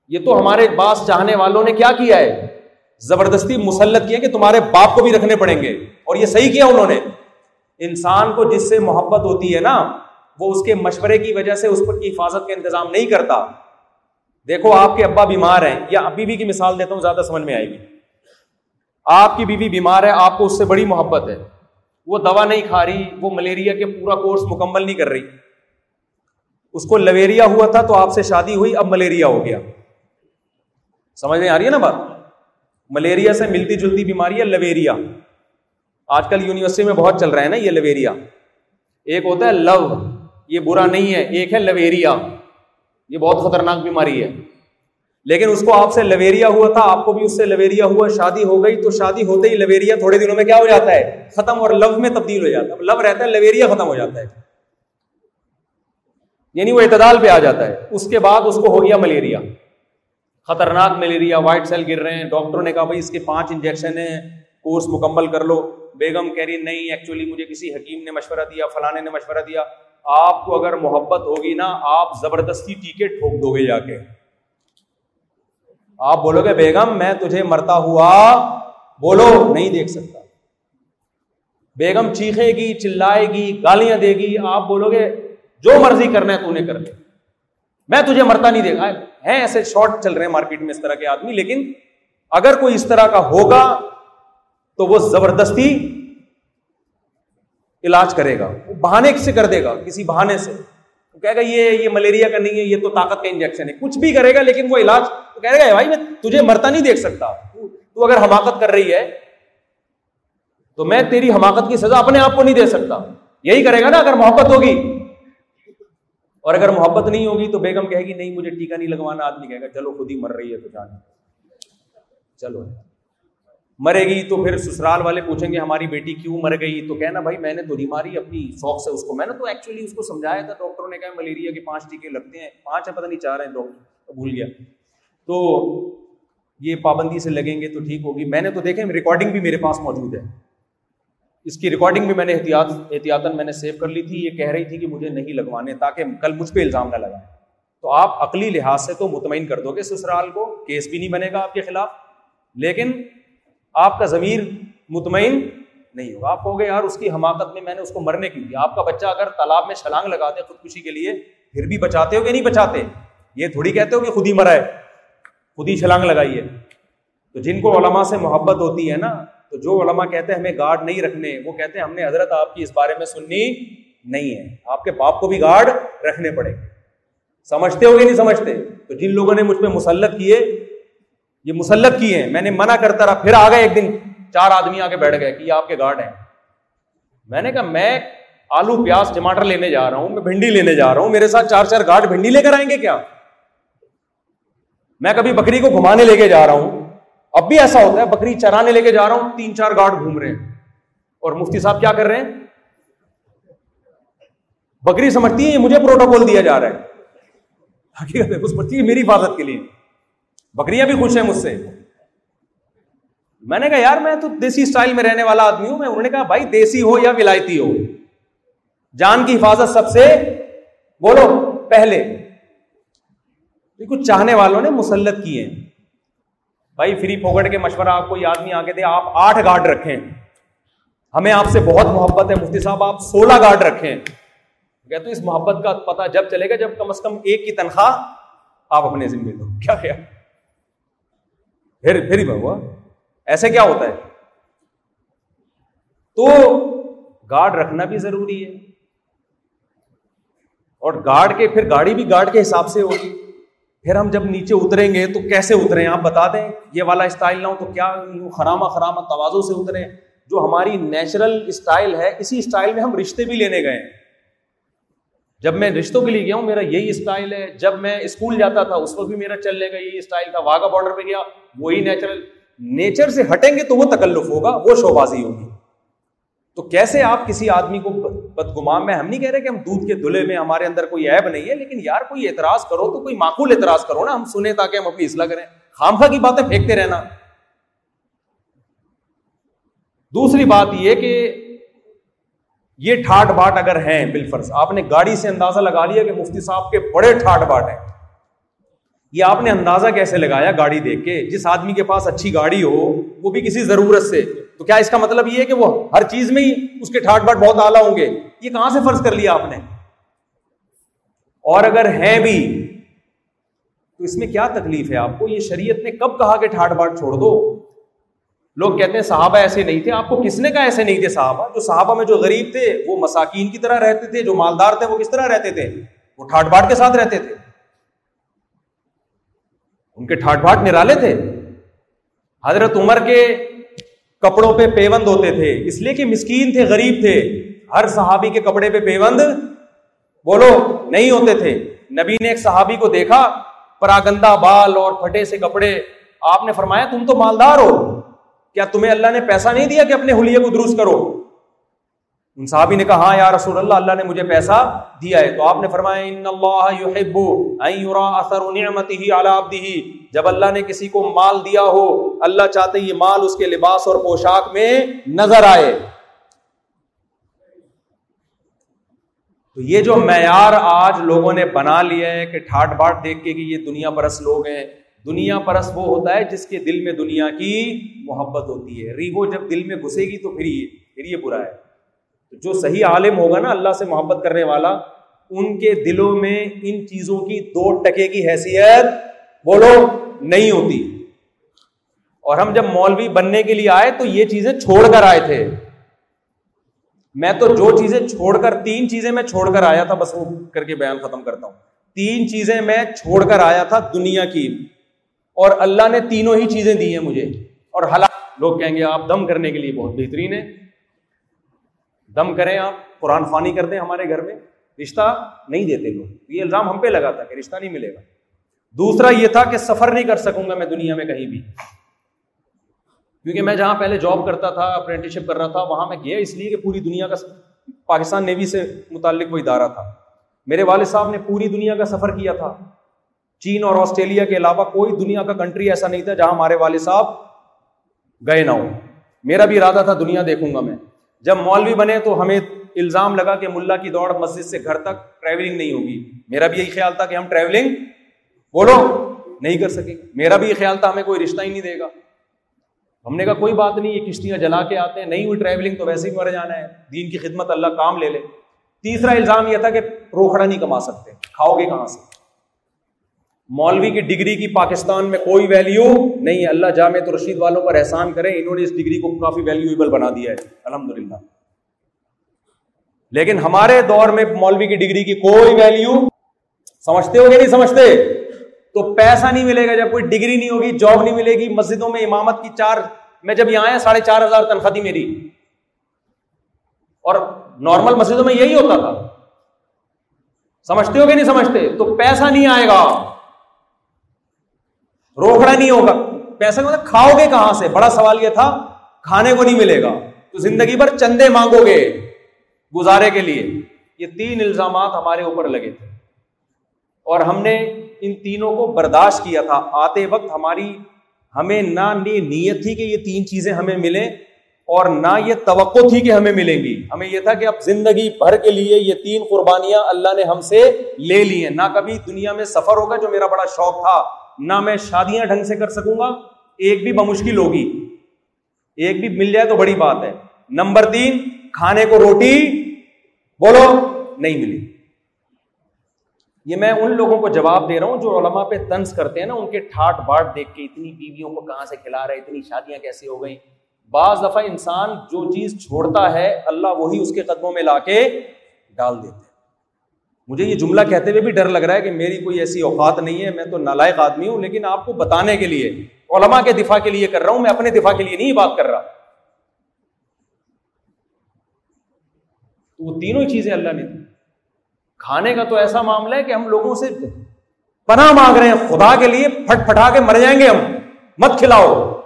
یہ تو ہمارے پاس چاہنے والوں نے کیا کیا ہے؟ زبردستی مسلط کیا کہ تمہارے باپ کو بھی رکھنے پڑیں گے۔ اور یہ صحیح کیا انہوں نے؟ انسان کو جس سے محبت ہوتی ہے نا، وہ اس کے مشورے کی وجہ سے اس پر کی حفاظت کا انتظام نہیں کرتا۔ دیکھو، آپ کے ابا بیمار ہیں، یا بیوی کی مثال دیتا ہوں، زیادہ سمجھ میں آئے گی۔ آپ کی بیوی بیمار ہے، آپ کو اس سے بڑی محبت ہے۔ وہ دوا نہیں کھا رہی، وہ ملیریا کے پورا کورس مکمل نہیں کر رہی۔ اس کو لویریا ہوا تھا تو آپ سے شادی ہوئی، اب ملیریا ہو گیا۔ سمجھ میں آ رہی ہے نا بات؟ ملیریا سے ملتی جلتی بیماری ہے، لویریا۔ آج کل یونیورسٹی میں بہت چل رہا ہے نا یہ لویریا۔ ایک ہوتا ہے لو، یہ برا نہیں ہے، ایک ہے لویریا۔ یہ بہت خطرناک بیماری ہے۔ لیکن اس کو آپ سے لویریا ہوا تھا، آپ کو بھی اس سے لویریا ہوا، شادی ہو گئی تو شادی ہوتے ہی لویریا تھوڑے دنوں میں کیا ہو جاتا ہے؟ ختم اور لو میں تبدیل ہو جاتا ہے۔ لو رہتا ہے، لویریا ختم ہو جاتا ہے۔ یعنی وہ اعتدال پہ آ جاتا ہے۔ اس کے بعد اس کو ہو گیا ملیریا۔ خطرناک ملیریا، وائٹ سیل گر رہے ہیں۔ ڈاکٹروں نے کہا، بھائی، اس کے پانچ انجیکشن ہیں، کورس مکمل کر لو۔ بیگم کہہ رہی نہیں ایکچولی مجھے کسی حکیم نے مشورہ دیا فلانے نے مشورہ دیا۔ آپ کو اگر محبت ہوگی نا، آپ زبردستی ٹیکے ٹھوک دو گے جا کے۔ آپ بولو گے، بیگم، میں تجھے مرتا ہوا بولو، نہیں دیکھ سکتا۔ بیگم چیخے گی، چلائے گی، گالیاں دے گی۔ آپ بولو گے، جو مرضی کرنا ہے تو نے کر لے میں تجھے مرتا نہیں دیکھا۔ ہے ایسے شارٹ چل رہے ہیں مارکیٹ میں اس طرح کے آدمی، لیکن اگر کوئی اس طرح کا ہوگا تو وہ زبردستی علاج کرے گا، وہ بہانے سے کر دے گا، کسی بہانے سے۔ وہ کہے گا، یہ یہ ملیریا کا نہیں ہے، یہ تو طاقت کا انجیکشن ہے۔ کچھ بھی کرے گا، لیکن وہ علاج تو کہے گا بھائی، میں تجھے مرتا نہیں دیکھ سکتا۔ تو اگر حماقت کر رہی ہے، تو میں تیری حماقت کی سزا اپنے آپ کو نہیں دے سکتا۔ یہی کرے گا نا اگر محبت ہوگی۔ اور اگر محبت نہیں ہوگی، تو بیگم کہے گی، نہیں، مجھے ٹیکا نہیں لگوانا۔ آدمی کہے گا، چلو، خود ہی مر رہی ہے تو جان چلو۔ مرے گی تو پھر سسرال والے پوچھیں گے ہماری بیٹی کیوں مر گئی؟ تو کہنا بھائی میں نے تو نہیں ماری، اپنی شوق سے اس کو۔ میں نے تو ایکچولی اس کو سمجھایا تھا ڈاکٹروں نے کہا ملیریا کے پانچ ٹیکے لگتے ہیں۔ پانچ ہے پتہ نہیں چاہ رہے ہیں ڈاکٹر بھول گیا۔ تو یہ پابندی سے لگیں گے تو ٹھیک ہوگی۔ میں نے تو دیکھیں ریکارڈنگ بھی میرے پاس موجود ہے۔ اس کی ریکارڈنگ بھی میں نے احتیاط، احتیاطاً میں نے سیو کر لی تھی۔ یہ کہہ رہی تھی کہ مجھے نہیں لگوانے، تاکہ کل مجھ پہ الزام نہ لگائیں تو آپ عقلی لحاظ سے تو مطمئن کر دو گے سسرال کو، کیس بھی نہیں بنے گا آپ کے خلاف۔ لیکن آپ کا ضمیر مطمئن نہیں ہوگا۔ آپ کہو گے، یار، اس کی حماقت میں میں نے اس کو مرنے کی دی آپ کا بچہ اگر تالاب میں چھلانگ لگاتے خودکشی کے لیے، پھر بھی بچاتے ہو کہ نہیں بچاتے؟ یہ تھوڑی کہتے ہو کہ خود ہی مرا ہے، خود ہی چھلانگ لگائی ہے۔ تو جن کو علماء سے محبت ہوتی ہے نا، تو جو علماء کہتے ہیں ہمیں گارڈ نہیں رکھنے، وہ کہتے ہیں ہم نے حضرت آپ کی اس بارے میں سننی نہیں ہے۔ آپ کے باپ کو بھی گارڈ رکھنے پڑے۔ گے سمجھتے ہو گے نہیں سمجھتے؟ تو جن لوگوں نے مجھ پہ مسلط کیے یہ مسلط کیے ہیں، میں نے منع کرتا رہا، پھر آ گئے ایک دن، چار آدمی آ کے بیٹھ گئے کہ یہ آپ کے گارڈ ہیں۔ میں نے کہا، میں آلو، پیاز، ٹماٹر لینے جا رہا ہوں، میں بھنڈی لینے جا رہا ہوں، میرے ساتھ چار چار گارڈ بھنڈی لے کر آئیں گے کیا؟ میں کبھی بکری کو گھمانے لے کے جا رہا ہوں۔ اب بھی ایسا ہوتا ہے، بکری چرانے لے کے جا رہا ہوں، تین چار گارڈ گھوم رہے ہیں۔ اور مفتی صاحب کیا کر رہے ہیں؟ بکری سمجھتی ہے یہ مجھے پروٹوکول دیا جا رہا ہے۔ حقیقت ہے ہے میری حفاظت کے لیے۔ بکریاں بھی خوش ہیں مجھ سے۔ میں نے کہا، یار، میں تو دیسی اسٹائل میں رہنے والا آدمی ہوں۔ میں انہوں نے کہا، بھائی، دیسی ہو یا ولایتی ہو؟ جان کی حفاظت سب سے بولو، پہلے۔ کچھ چاہنے والوں نے مسلط کیے بھائی، فری پوکٹ کے مشورہ آپ کو یاد نہیں، آگے دے، آپ آٹھ گارڈ رکھیں۔ ہمیں آپ سے بہت محبت ہے، مفتی صاحب، آپ سولہ گارڈ رکھیں۔ کہ اس محبت کا پتا جب چلے گا، جب کم از کم ایک کی تنخواہ آپ اپنے ذمے دو۔ کیا کیا پھر پھر ہی بہوا ایسے کیا ہوتا ہے؟ تو گارڈ رکھنا بھی ضروری ہے۔ اور گارڈ کے، پھر گاڑی بھی گارڈ کے حساب سے ہوگی۔ پھر ہم جب نیچے اتریں گے تو کیسے اتریں؟ آپ بتا دیں۔ یہ والا اسٹائل نہ ہو تو کیا خرامہ خرامہ توازوں سے اتریں؟ جو ہماری نیچرل اسٹائل ہے، اسی اسٹائل میں ہم رشتے بھی لینے گئے ہیں۔ جب میں رشتوں کے لیے گیا ہوں، میرا یہی اسٹائل ہے۔ جب میں اسکول جاتا تھا، اس وقت بھی میرا چلنے کا یہی اسٹائل تھا۔ واگا بارڈر پہ گیا، وہی نیچرل نیچر سے ہٹیں گے تو وہ تکلف ہوگا، وہ شوبازی ہوگی۔ تو کیسے آپ کسی آدمی کو بدگمان میں، ہم نہیں کہہ رہے کہ ہم دودھ کے دلے میں ہمارے اندر کوئی ایب نہیں ہے، لیکن یار کوئی اعتراض کرو تو کوئی معقول اعتراض کرو نا۔ ہم سنیں تاکہ ہم اپنی اصلاح کریں۔ خامخا کی باتیں پھینکتے رہنا۔ دوسری بات یہ کہ یہ ٹھاٹ باٹ اگر ہیں بالفرض آپ نے گاڑی سے اندازہ لگا لیا کہ مفتی صاحب کے بڑے ٹھاٹ باٹ ہیں۔ یہ آپ نے اندازہ کیسے لگایا گاڑی دیکھ کے؟ جس آدمی کے پاس اچھی گاڑی ہو، وہ بھی کسی ضرورت سے۔ تو کیا اس کا مطلب یہ ہے کہ وہ ہر چیز میں ہی اس کے ٹھاٹ باٹ بہت اعلیٰ ہوں گے؟ یہ کہاں سے فرض کر لیا آپ نے؟ اور اگر ہیں بھی، تو اس میں کیا تکلیف ہے آپ کو؟ یہ شریعت نے کب کہا کہ ٹھاٹ باٹ چھوڑ دو؟ لوگ کہتے ہیں صحابہ ایسے نہیں تھے۔ آپ کو کس نے کہا ایسے نہیں تھے صحابہ؟ جو صحابہ میں جو غریب تھے، وہ مساکین کی طرح رہتے تھے، جو مالدار تھے، وہ کس طرح رہتے تھے؟ وہ ٹھاٹ باٹ کے ساتھ رہتے تھے۔ ان کے ٹھاٹ بھاٹ نرالے تھے۔ حضرت عمر کے کپڑوں پہ پیوند ہوتے تھے۔ اس لیے کہ مسکین تھے، غریب تھے۔ ہر صحابی کے کپڑے پہ پیوند بولو نہیں ہوتے تھے۔ نبی نے ایک صحابی کو دیکھا، پراگندہ بال اور پھٹے سے کپڑے۔ آپ نے فرمایا، تم تو مالدار ہو۔ کیا تمہیں اللہ نے پیسہ نہیں دیا کہ اپنے حلیے کو درست کرو؟ ان صحابی نے کہا ہاں یا رسول اللہ اللہ نے مجھے پیسہ دیا ہے۔ تو آپ نے فرمایا، ان اللہ يحب ان يرى اثر نعمته على عبده جب اللہ نے کسی کو مال دیا ہو، اللہ چاہتے یہ مال اس کے لباس اور پوشاک میں نظر آئے۔ تو یہ جو معیار آج لوگوں نے بنا لیا ہے کہ ٹھاٹ باٹ دیکھ کے کہ یہ دنیا پرس لوگ ہیں دنیا پرس وہ ہوتا ہے جس کے دل میں دنیا کی محبت ہوتی ہے۔ ریگو جب دل میں گھسے گی تو پھر یہ پھر یہ برا ہے۔ جو صحیح عالم ہوگا نا اللہ سے محبت کرنے والا، ان کے دلوں میں ان چیزوں کی دو ٹکے کی حیثیت بولو نہیں ہوتی۔ اور ہم جب مولوی بننے کے لیے آئے تو یہ چیزیں چھوڑ کر آئے تھے۔ میں تو جو چیزیں چھوڑ کر تین چیزیں میں چھوڑ کر آیا تھا، بس وہ کر کے بیان ختم کرتا ہوں۔ تین چیزیں میں چھوڑ کر آیا تھا دنیا کی۔ اور اللہ نے تینوں ہی چیزیں دی ہیں مجھے۔ اور حالات لوگ کہیں گے آپ دم کرنے کے لیے بہت بہترین ہے دم کریں آپ، قرآن فانی کر دیں ہمارے گھر میں۔ رشتہ نہیں دیتے لوگ۔ یہ الزام ہم پہ لگا تھا کہ رشتہ نہیں ملے گا۔ دوسرا یہ تھا کہ سفر نہیں کر سکوں گا میں دنیا میں کہیں بھی۔ کیونکہ میں جہاں پہلے جاب کرتا تھا اپرینٹسشپ کر رہا تھا، وہاں میں گیا اس لیے کہ پوری دنیا کا پاکستان نیوی سے متعلق وہ ادارہ تھا۔ میرے والد صاحب نے پوری دنیا کا سفر کیا تھا۔ چین اور آسٹریلیا کے علاوہ کوئی دنیا کا کنٹری ایسا نہیں تھا جہاں ہمارے والد صاحب گئے نہ ہو میرا بھی ارادہ تھا دنیا دیکھوں گا میں۔ جب مولوی بنے تو ہمیں الزام لگا کہ ملا کی دوڑ مسجد سے گھر تک ٹریولنگ نہیں ہوگی۔ میرا بھی یہی خیال تھا کہ ہم ٹریولنگ بولو، نہیں کر سکیں۔ میرا بھی یہ خیال تھا، ہمیں کوئی رشتہ ہی نہیں دے گا۔ ہم نے کہا، کوئی بات نہیں، یہ کشتیاں جلا کے آتے ہیں، نہیں ہوئی ٹریولنگ تو ویسے ہی مر جانا ہے۔ دین کی خدمت، اللہ کام لے لے۔ تیسرا الزام یہ تھا کہ روکھڑا نہیں کما سکتے۔ کھاؤ گے کہاں سے؟ مولوی کی ڈگری کی پاکستان میں کوئی ویلیو نہیں ہے۔ اللہ جامع تو رشید والوں پر احسان کرے، انہوں نے اس ڈگری کو کافی ویلیویبل بنا دیا ہے۔ الحمد للہ لیکن ہمارے دور میں مولوی کی ڈگری کی کوئی ویلیو سمجھتے ہو گے نہیں سمجھتے؟ تو پیسہ نہیں ملے گا۔ جب کوئی ڈگری نہیں ہوگی جاب نہیں ملے گی، مسجدوں میں امامت کی چار، میں جب یہاں آیا، ساڑھے چار ہزار تنخواہ تھی میری۔ اور نارمل مسجدوں میں یہی ہوتا تھا۔ سمجھتے ہو گے نہیں سمجھتے؟ تو پیسہ نہیں آئے گا۔ روکڑا نہیں ہوگا۔ پیسہ مطلب کھاؤ گے کہاں سے؟ بڑا سوال یہ تھا، کھانے کو نہیں ملے گا۔ تو زندگی بھر چندے مانگو گے گزارے کے لیے۔ یہ تین الزامات ہمارے اوپر لگے تھے۔ اور ہم نے ان تینوں کو برداشت کیا تھا۔ آتے وقت ہماری، ہمیں نہ نیت تھی کہ یہ تین چیزیں ہمیں ملیں اور نہ یہ توقع تھی کہ ہمیں ملیں گی۔ ہمیں یہ تھا کہ اب زندگی بھر کے لیے یہ تین قربانیاں اللہ نے ہم سے لے لی ہیں۔ نہ کبھی دنیا میں سفر ہوگا جو میرا بڑا شوق تھا۔ نہ میں شادیاں ڈھنگ سے کر سکوں گا، ایک بھی بمشکل ہوگی۔ ایک بھی مل جائے تو بڑی بات ہے۔ نمبر تین، کھانے کو روٹی بولو نہیں ملی۔ یہ میں ان لوگوں کو جواب دے رہا ہوں جو علماء پہ تنس کرتے ہیں نا، ان کے ٹھاٹ باٹ دیکھ کے اتنی بیویوں کو کہاں سے کھلا رہے، اتنی شادیاں کیسے ہو گئی بعض دفعہ انسان جو چیز چھوڑتا ہے، اللہ وہی اس کے قدموں میں لا کے ڈال دیتے ہیں مجھے یہ جملہ کہتے ہوئے بھی ڈر لگ رہا ہے کہ میری کوئی ایسی اوقات نہیں ہے، میں تو نالائق آدمی ہوں، لیکن آپ کو بتانے کے لیے، علماء کے دفاع کے لیے کر رہا ہوں، میں اپنے دفاع کے لیے نہیں بات کر رہا۔ تو وہ تینوں چیزیں اللہ نے کھانے کا تو ایسا معاملہ ہے کہ ہم لوگوں سے پناہ مانگ رہے ہیں، خدا کے لیے پھٹ پھٹا کے مر جائیں گے ہم، مت کھلاؤ۔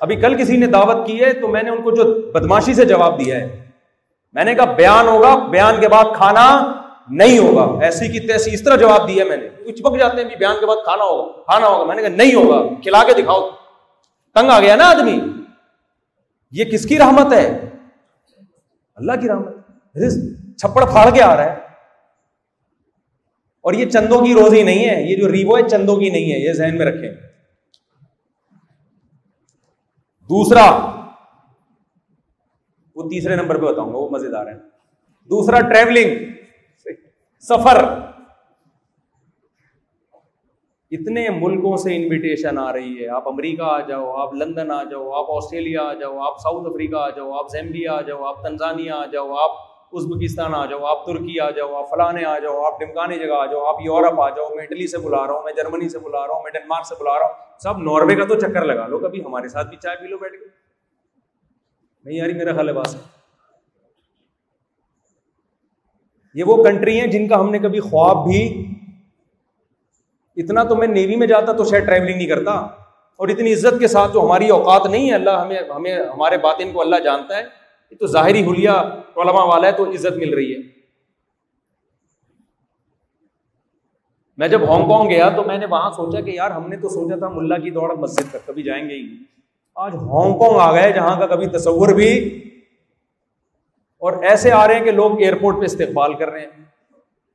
ابھی کل کسی نے دعوت کی ہے، تو میں نے ان کو جو بدماشی سے جواب دیا ہے میں نے کہا بیان ہوگا، بیان کے بعد کھانا نہیں ہوگا۔ ایسی کی تیسی، اس طرح جواب دیا میں نے۔ چپک جاتے ہیں بیان کے بعد کھانا ہوگا کھانا ہوگا۔ میں نے کہا نہیں ہوگا، کھلا کے دکھاؤ۔ تنگ آ گیا نا آدمی۔ یہ کس کی رحمت ہے؟ اللہ کی رحمت۔ چھپڑ پھاڑ کے آ رہا ہے۔ اور یہ چندوں کی روزی نہیں ہے، یہ جو ریبو ہے، چندوں کی نہیں ہے۔ یہ ذہن میں رکھیں۔ دوسرا وہ تیسرے نمبر پہ بتاؤں گا وہ مزیدار ہے دوسرا ٹریولنگ سفر اتنے ملکوں سے انویٹیشن آ رہی ہے آپ امریکہ آ جاؤ آپ لندن آ جاؤ آپ آسٹریلیا آ جاؤ آپ ساؤتھ افریقہ آ جاؤ آپ زیمبیا آ جاؤ آپ تنزانیہ آ جاؤ آپ ازبکستان آ جاؤ آپ ترکی آ جاؤ آپ فلانے آ جاؤ آپ ڈمکانی جگہ آ جاؤ آپ یورپ آ جاؤ میں اٹلی سے بلا رہا ہوں میں جرمنی سے بلا رہا ہوں میں ڈنمارک سے بلا رہا ہوں سب ناروے کا تو چکر لگا لو کبھی ہمارے ساتھ بھی چائے پی لو بیٹھ کے نہیں یاری، میرا خیال ہے یہ وہ کنٹری ہیں جن کا ہم نے کبھی خواب بھی، اتنا تو میں نیوی میں جاتا تو شاید ٹریولنگ نہیں کرتا۔ اور اتنی عزت کے ساتھ جو ہماری اوقات نہیں ہے اللہ ہمیں ہمیں، ہمارے باطن کو اللہ جانتا ہے، یہ تو ظاہری حلیہ علماء والا ہے تو عزت مل رہی ہے۔ میں جب ہانگ کانگ گیا تو میں نے وہاں سوچا کہ یار ہم نے تو سوچا تھا ملا کی دوڑ مسجد تک، کبھی جائیں گے ہی آج ہانگ کانگ آ گئے جہاں کا کبھی تصور بھی اور ایسے آ رہے ہیں کہ لوگ ایئرپورٹ پہ استقبال کر رہے ہیں۔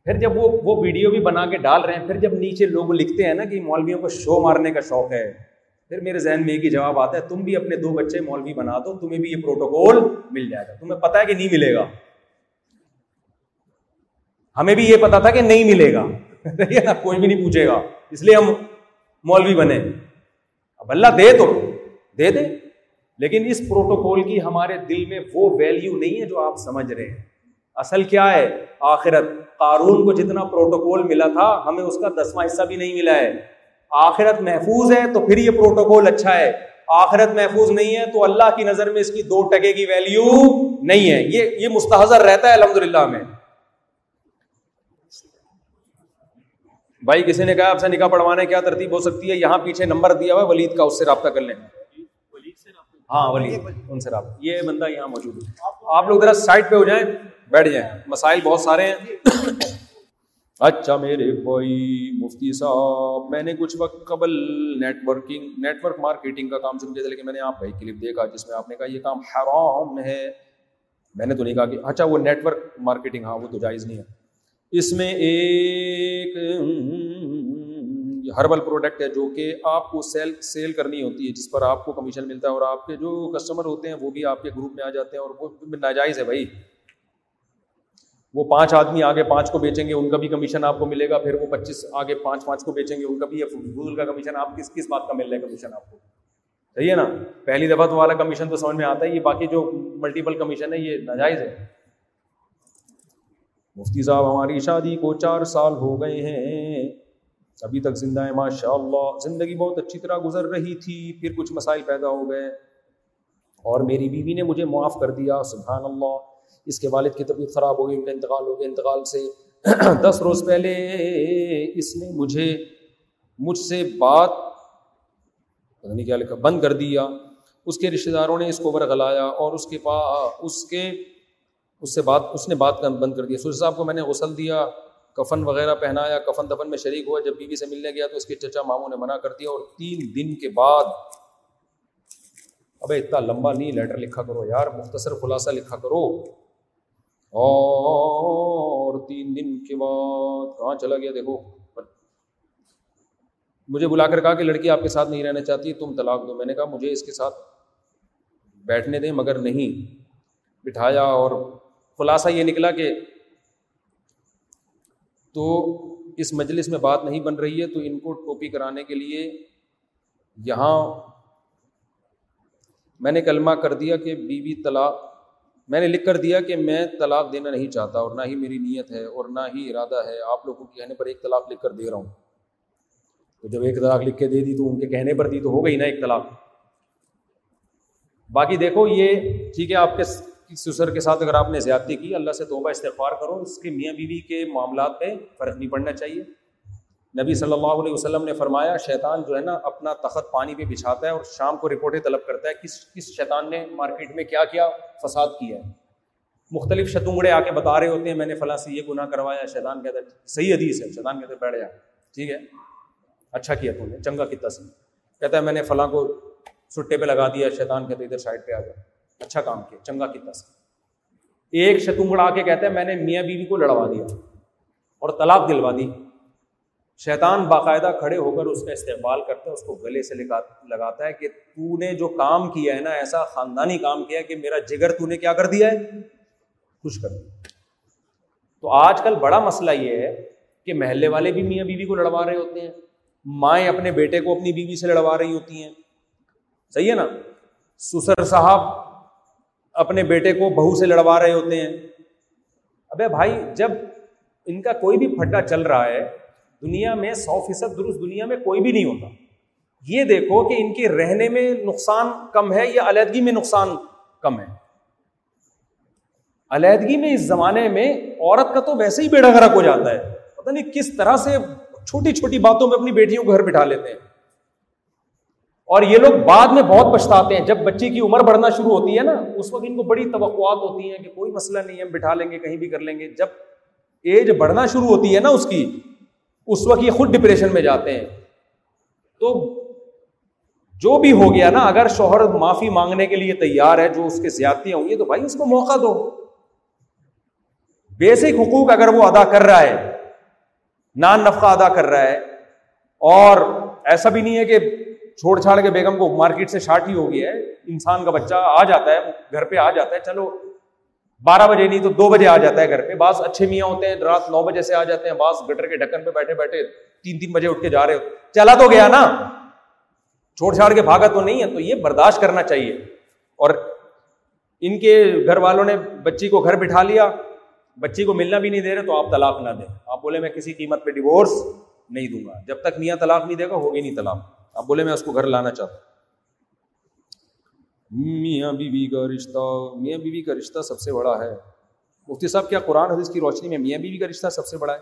پھر جب وہ وہ ویڈیو بھی بنا کے ڈال رہے ہیں، پھر جب نیچے لوگ لکھتے ہیں نا کہ مولویوں کو شو مارنے کا شوق ہے، پھر میرے ذہن میں ایک ہی جواب آتا ہے، تم بھی اپنے دو بچے مولوی بنا دو، تمہیں بھی یہ پروٹوکول مل جائے گا۔ تمہیں پتا ہے کہ نہیں ملے گا۔ ہمیں بھی یہ پتا تھا کہ نہیں ملے گا۔ کوئی بھی نہیں پوچھے گا، اس لیے ہم مولوی بنے۔ اب اللہ دے تو۔ دے دے لیکن اس پروٹوکول کی ہمارے دل میں وہ ویلیو نہیں ہے جو آپ سمجھ رہے ہیں۔ اصل کیا ہے؟ آخرت۔ قارون کو جتنا پروٹوکول ملا تھا، ہمیں اس کا دسواں حصہ بھی نہیں ملا ہے۔ آخرت محفوظ ہے تو پھر یہ پروٹوکول اچھا ہے۔ آخرت محفوظ نہیں ہے تو اللہ کی نظر میں اس کی دو ٹکے کی ویلیو نہیں ہے۔ یہ یہ مستحضر رہتا ہے الحمد للہ میں۔ بھائی، کسی نے کہا آپ سے نکاح پڑھوانے کیا ترتیب ہو سکتی ہے؟ یہاں پیچھے نمبر دیا ہوا ولید کا اس سے رابطہ کر لیں۔ ہاں ولی ان سے رابطہ۔ یہ بندہ یہاں موجود ہے۔ آپ لوگ ذرا سائڈ پہ ہو جائیں بیٹھ جائیں۔ مسائل بہت سارے ہیں۔ اچھا میرے بھائی مفتی صاحب میں نے کچھ وقت قبل networking network marketing کا کام شروع کیا تھا لیکن میں نے آپ کا ایک کلپ دیکھا جس میں آپ نے کہا یہ کام حرام ہے۔ میں نے تو نہیں کہا کہ اچھا وہ نیٹ ورک مارکیٹنگ ہاں وہ تو جائز نہیں ہے۔ اس میں ایک ہربل پروڈکٹ ہے جو کہ آپ کو سیل سیل کرنی ہوتی ہے، جس پر آپ کو کمیشن ملتا ہے اور آپ کے جو کسٹمر ہوتے ہیں وہ بھی آپ کے گروپ میں آ جاتے ہیں اور وہ ناجائز ہے بھائی۔ وہ پانچ آدمی آگے پانچ کو بیچیں گے، ان کا بھی کمیشن آپ کو ملے گا، پھر وہ پچیس آگے پانچ پانچ کو بیچیں گے، ان کا بھی فضول کا کمیشن، آپ کس کس بات کا مل رہا ہے کمیشن آپ کو؟ صحیح ہے نا؟ پہلی دفعہ تو والا کمیشن تو سمجھ میں آتا ہے، یہ باقی جو ملٹیپل کمیشن ہے، یہ ناجائز ہے۔ مفتی صاحب، ہماری شادی کو چار سال ہو گئے ہیں۔ ابھی تک زندہ ہے ماشاء اللہ زندگی بہت اچھی طرح گزر رہی تھی، پھر کچھ مسائل پیدا ہو گئے۔ اور میری بیوی نے مجھے معاف کر دیا سبحان اللہ اس کے والد کی طبیعت خراب ہو گئی، ان کا انتقال ہو گیا۔ انتقال سے دس روز پہلے اس نے مجھے، مجھ سے بات، پتہ نہیں کیا لکھا، بند کر دیا۔ اس کے رشتے داروں نے اس کو ورغلایا اور اس کے پاس اس کے، اس سے بات، اس نے بات بند کر دیا۔ سوچ صاحب کو میں نے غسل دیا۔ کفن وغیرہ پہنایا کفن دفن میں شریک ہوا، جب بیوی سے ملنے گیا تو اس کے چچا ماموں نے منع کر دیا اور تین دن کے بعد ابے اتنا لمبا نہیں لیٹر لکھا کرو یار، مختصر خلاصہ لکھا کرو۔ اور تین دن کے بعد کہاں چلا گیا؟ دیکھو۔ مجھے بلا کر کہا کہ لڑکی آپ کے ساتھ نہیں رہنا چاہتی، تم طلاق دو۔ میں نے کہا، مجھے اس کے ساتھ بیٹھنے دیں، مگر نہیں۔ بٹھایا اور خلاصہ یہ نکلا کہ تو اس مجلس میں بات نہیں بن رہی ہے، تو ان کو ٹوپی کرانے کے لیے یہاں میں نے کلمہ کر دیا کہ بیوی بی طلاق، میں نے لکھ کر دیا کہ میں طلاق دینا نہیں چاہتا اور نہ ہی میری نیت ہے اور نہ ہی ارادہ ہے۔ آپ لوگوں کے کہنے پر ایک طلاق لکھ کر دے رہا ہوں۔ تو جب ایک طلاق لکھ کے دے دی تو ان کے کہنے پر دی تو ہو گئی نا ایک طلاق۔ باقی دیکھو یہ، ٹھیک ہے، آپ کے سسر کے ساتھ اگر آپ نے زیادتی کی، اللہ سے توبہ استغفار کرو، اس کے میاں بیوی کے معاملات پہ فرق نہیں پڑنا چاہیے۔ نبی صلی اللہ علیہ وسلم نے فرمایا، شیطان جو ہے نا، اپنا تخت پانی پہ بچھاتا ہے اور شام کو رپورٹیں طلب کرتا ہے کس کس شیطان نے مارکیٹ میں کیا کیا، فساد کیا ہے۔ مختلف شتونگڑے آ کے بتا رہے ہوتے ہیں، میں نے فلاں سے یہ گناہ کروایا، شیطان کہتا ہے، صحیح حدیث ہے، شیطان کہتے بیٹھ جا۔ ٹھیک ہے؟ اچھا کیا تم نے، چنگا کتا سی کہتا ہے، میں نے فلاں کو سٹے پہ لگا دیا، شیطان کہتے ادھر سائڈ پہ آ جائے اچھا کام کیا، چنگا کتا سی ایک شتونگڑا آ کے کہتا ہے، میں نے میاں بیوی کو لڑوا دیا اور طلاق دلوا دی۔ شیطان باقاعدہ کھڑے ہو کر اس کا استقبال کرتا ہے، اس کو گلے سے لگاتا ہے کہ تو نے جو کام کیا ہے نا، ایسا خاندانی کام کیا ہے کہ میرا جگر تو نے کیا کر دیا ہے؟ خوش کر دیا۔ تو آج کل بڑا مسئلہ یہ ہے کہ محلے والے بھی میاں بیوی کو لڑوا رہے ہوتے ہیں، مائیں اپنے بیٹے کو اپنی بیوی سے لڑوا رہی ہوتی ہیں۔ صحیح ہے نا؟ سسر صاحب اپنے بیٹے کو بہو سے لڑوا رہے ہوتے ہیں۔ ابے بھائی، جب ان کا کوئی بھی پھڈا چل رہا ہے، دنیا میں سو فیصد درست دنیا میں کوئی بھی نہیں ہوتا۔ یہ دیکھو کہ ان کے رہنے میں نقصان کم ہے یا علیحدگی میں نقصان کم ہے۔ علیحدگی میں اس زمانے میں عورت کا تو ویسے ہی بیڑا گرک ہو جاتا ہے۔ پتہ نہیں کس طرح سے چھوٹی چھوٹی باتوں میں اپنی بیٹیوں کو گھر بٹھا لیتے ہیں۔ اور یہ لوگ بعد میں بہت پچھتاتے ہیں۔ جب بچی کی عمر بڑھنا شروع ہوتی ہے نا، اس وقت ان کو بڑی توقعات ہوتی ہیں کہ کوئی مسئلہ نہیں ہے بٹھا لیں گے، کہیں بھی کر لیں گے۔ جب ایج بڑھنا شروع ہوتی ہے نا اس کی، اس وقت یہ خود ڈپریشن میں جاتے ہیں۔ تو جو بھی ہو گیا نا، اگر شوہر معافی مانگنے کے لیے تیار ہے، جو اس کے زیادتیاں ہوں گی تو بھائی اس کو موقع دو۔ بیسک حقوق اگر وہ ادا کر رہا ہے، نان نفقہ ادا کر رہا ہے، اور ایسا بھی نہیں ہے کہ چھوڑ چھاڑ کے بیگم کو مارکیٹ سے شارٹ ہی ہو گیا ہے۔ انسان کا بچہ آ جاتا ہے، گھر پہ آ جاتا ہے۔ چلو، بارہ بجے نہیں تو دو بجے آ جاتا ہے گھر پہ۔ بعض اچھے میاں ہوتے ہیں، رات نو بجے سے آ جاتے ہیں۔ بعض گٹر کے ڈھکن پہ بیٹھے بیٹھے تین تین بجے اٹھ کے جا رہے ہو۔ چلا تو گیا نا۔ چھوڑ چھاڑ کے بھاگا تو نہیں ہے، تو یہ برداشت کرنا چاہیے۔ اور ان کے گھر والوں نے بچی کو گھر بٹھا لیا۔ بچی کو ملنا بھی نہیں دے رہے تو آپ طلاق نہ دیں۔ آپ بولے، میں کسی قیمت پہ ڈیوورس نہیں دوں گا۔ جب تک میاں طلاق نہیں دے گا، ہوگی نہیں طلاق۔ آپ بولے میں اس کو گھر لانا چاہتا ہوں۔ میاں بیوی کا رشتہ، میاں بیوی کا رشتہ سب سے بڑا ہے۔ مفتی صاحب، کیا قرآن حدیث کی روشنی میں میاں بیوی کا رشتہ سب سے بڑا ہے؟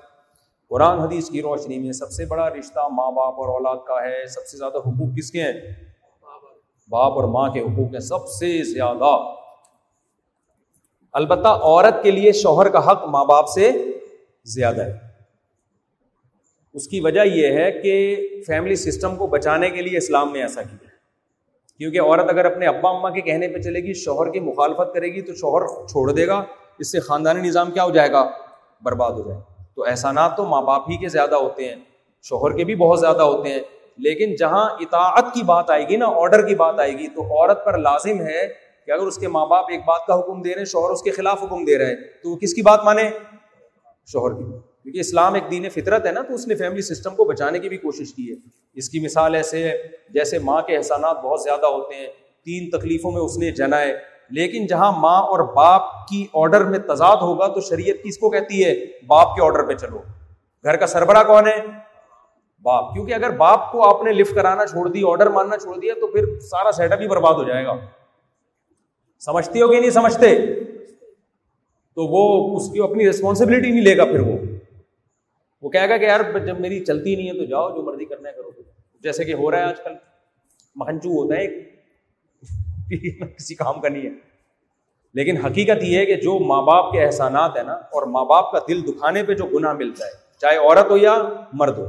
قرآن حدیث کی روشنی میں سب سے بڑا رشتہ ماں باپ اور اولاد کا ہے۔ سب سے زیادہ حقوق کس کے ہیں؟ باپ اور ماں کے حقوق ہیں سب سے زیادہ۔ البتہ عورت کے لیے شوہر کا حق ماں باپ سے زیادہ ہے۔ اس کی وجہ یہ ہے کہ فیملی سسٹم کو بچانے کے لیے اسلام نے ایسا کیا۔ کیونکہ عورت اگر اپنے ابا اما کے کہنے پہ چلے گی، شوہر کی مخالفت کرے گی، تو شوہر چھوڑ دے گا، اس سے خاندانی نظام کیا ہو جائے گا؟ برباد ہو جائے تو احسانات تو ماں باپ ہی کے زیادہ ہوتے ہیں، شوہر کے بھی بہت زیادہ ہوتے ہیں۔ لیکن جہاں اطاعت کی بات آئے گی نا آرڈر کی بات آئے گی، تو عورت پر لازم ہے کہ اگر اس کے ماں باپ ایک بات کا حکم دے رہے ہیں، شوہر اس کے خلاف حکم دے رہے ہیں، تو وہ کس کی بات مانے؟ شوہر کی۔ کیونکہ اسلام ایک دین فطرت ہے نا، تو اس نے فیملی سسٹم کو بچانے کی بھی کوشش کی ہے۔ اس کی مثال ایسے ہے، جیسے ماں کے احسانات بہت زیادہ ہوتے ہیں، تین تکلیفوں میں اس نے جنا ہے۔ لیکن جہاں ماں اور باپ کی آرڈر میں تضاد ہوگا، تو شریعت کس کو کہتی ہے؟ باپ کے آرڈر پہ چلو۔ گھر کا سربراہ کون ہے؟ باپ۔ کیونکہ اگر باپ کو آپ نے لفٹ کرانا چھوڑ دی آرڈر ماننا چھوڑ دیا، تو پھر سارا سیٹ اپ ہی برباد ہو جائے گا۔ سمجھتی ہو کہ نہیں سمجھتے؟ تو وہ اس کی اپنی ریسپانسبلٹی نہیں لے گا پھر وہ۔ وہ کہے گا کہ یار جب میری چلتی نہیں ہے تو جاؤ، جو مرضی کرنا ہے کرو۔ جیسے کہ ہو رہا ہے آج کل مہنچو ہوتا ہے کسی کام کا نہیں ہے۔ لیکن حقیقت یہ ہے کہ جو ماں باپ کے احسانات ہیں نا، اور ماں باپ کا دل دکھانے پہ جو گناہ ملتا ہے، چاہے عورت ہو یا مرد ہو،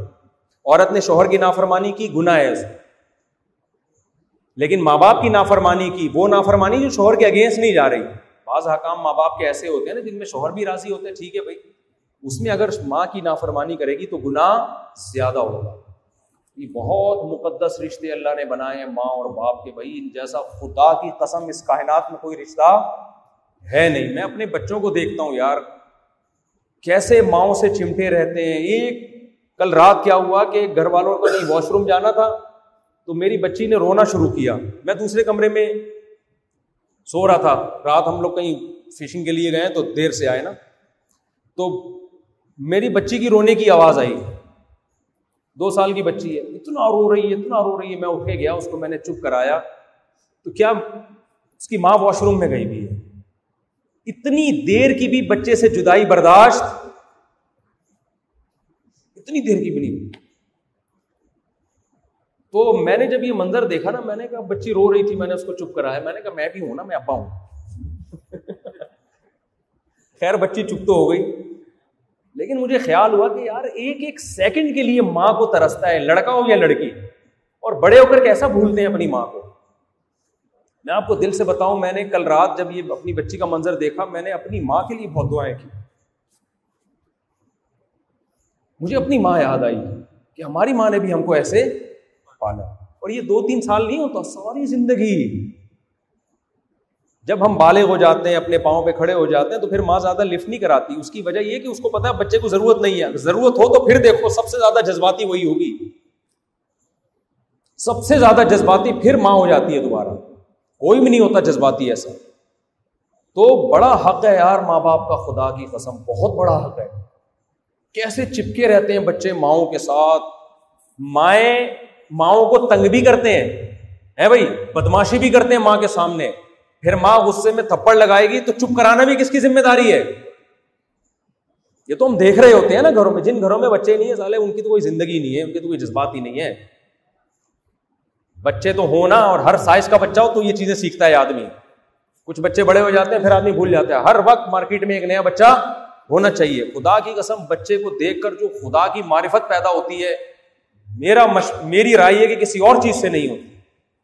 عورت نے شوہر کی نافرمانی کی، گناہ ہے اسے لیکن ماں باپ کی نافرمانی کی، وہ نافرمانی جو شوہر کے اگینسٹ نہیں جا رہی۔ بعض حکام ماں باپ کے ایسے ہوتے ہیں نا جن میں شوہر بھی راضی ہوتے ہیں، ٹھیک ہے بھائی۔ اس میں اگر ماں کی نافرمانی کرے گی تو گناہ زیادہ ہوگا۔ یہ بہت مقدس رشتے اللہ نے بنائے ہیں ماں اور باپ کے بھائی۔ جیسا خدا کی قسم اس کائنات میں کوئی رشتہ ہے نہیں۔ میں اپنے بچوں کو دیکھتا ہوں یار، کیسے ماؤں سے چمٹے رہتے ہیں۔ ایک کل رات کیا ہوا کہ گھر والوں کو کہیں واش روم جانا تھا تو میری بچی نے رونا شروع کیا۔ میں دوسرے کمرے میں سو رہا تھا۔ رات ہم لوگ کہیں فشنگ کے لیے گئے تو دیر سے آئے نا۔ تو میری بچی کی رونے کی آواز آئی۔ دو سال کی بچی ہے۔ اتنا رو رہی ہے، اتنا رو رہی ہے۔ میں اٹھے گیا، اس کو میں نے چپ کرایا۔ تو کیا اس کی ماں واش روم میں گئی بھی ہے؟ اتنی دیر کی بھی بچے سے جدائی برداشت۔ اتنی دیر کی بھی نہیں۔ تو میں نے جب یہ منظر دیکھا نا، میں نے کہا، بچی رو رہی تھی، میں نے اس کو چپ کرایا۔ میں نے کہا، میں بھی ہوں نا، میں ابا ہوں۔ خیر، بچی چپ تو ہو گئی۔ لیکن مجھے خیال ہوا کہ یار ایک ایک سیکنڈ کے لیے ماں کو ترستا ہے لڑکا ہو یا لڑکی۔ اور بڑے ہو کر کیسا بھولتے ہیں اپنی ماں کو؟ میں آپ کو دل سے بتاؤں، میں نے کل رات جب یہ اپنی بچی کا منظر دیکھا، میں نے اپنی ماں کے لیے بہت دعائیں کی۔ مجھے اپنی ماں یاد آئی کہ ہماری ماں نے بھی ہم کو ایسے پالا۔ اور یہ دو تین سال نہیں ہوتا، ساری زندگی۔ جب ہم بالغ ہو جاتے ہیں، اپنے پاؤں پہ کھڑے ہو جاتے ہیں، تو پھر ماں زیادہ لفٹ نہیں کراتی۔ اس کی وجہ یہ کہ اس کو پتا ہے بچے کو ضرورت نہیں ہے۔ ضرورت ہو تو پھر دیکھو، سب سے زیادہ جذباتی وہی ہوگی۔ سب سے زیادہ جذباتی پھر ماں ہو جاتی ہے دوبارہ۔ کوئی بھی نہیں ہوتا جذباتی ایسا۔ تو بڑا حق ہے یار ماں باپ کا، خدا کی قسم۔ بہت بڑا حق ہے۔ کیسے چپکے رہتے ہیں بچے ماؤں کے ساتھ؟ مائیں ماؤں کو تنگ بھی کرتے ہیں بھائی، بدماشی بھی کرتے ہیں ماں کے سامنے۔ پھر ماں غصے میں تھپڑ لگائے گی تو چپ کرانا بھی کس کی ذمہ داری ہے؟ یہ تو ہم دیکھ رہے ہوتے ہیں نا گھروں میں، جن گھروں میں بچے نہیں ہیں، سالے، ان کی تو کوئی زندگی نہیں ہے، ان کی تو کوئی جذبات ہی نہیں ہے۔ بچے تو ہونا اور ہر سائز کا بچہ ہو تو یہ چیزیں سیکھتا ہے آدمی۔ کچھ بچے بڑے ہو جاتے ہیں، پھر آدمی بھول جاتا ہے۔ ہر وقت مارکیٹ میں ایک نیا بچہ ہونا چاہیے۔ خدا کی قسم، بچے کو دیکھ کر جو خدا کی معرفت پیدا ہوتی ہے، میرا مش... میری رائے ہے کہ کسی اور چیز سے نہیں ہوتی۔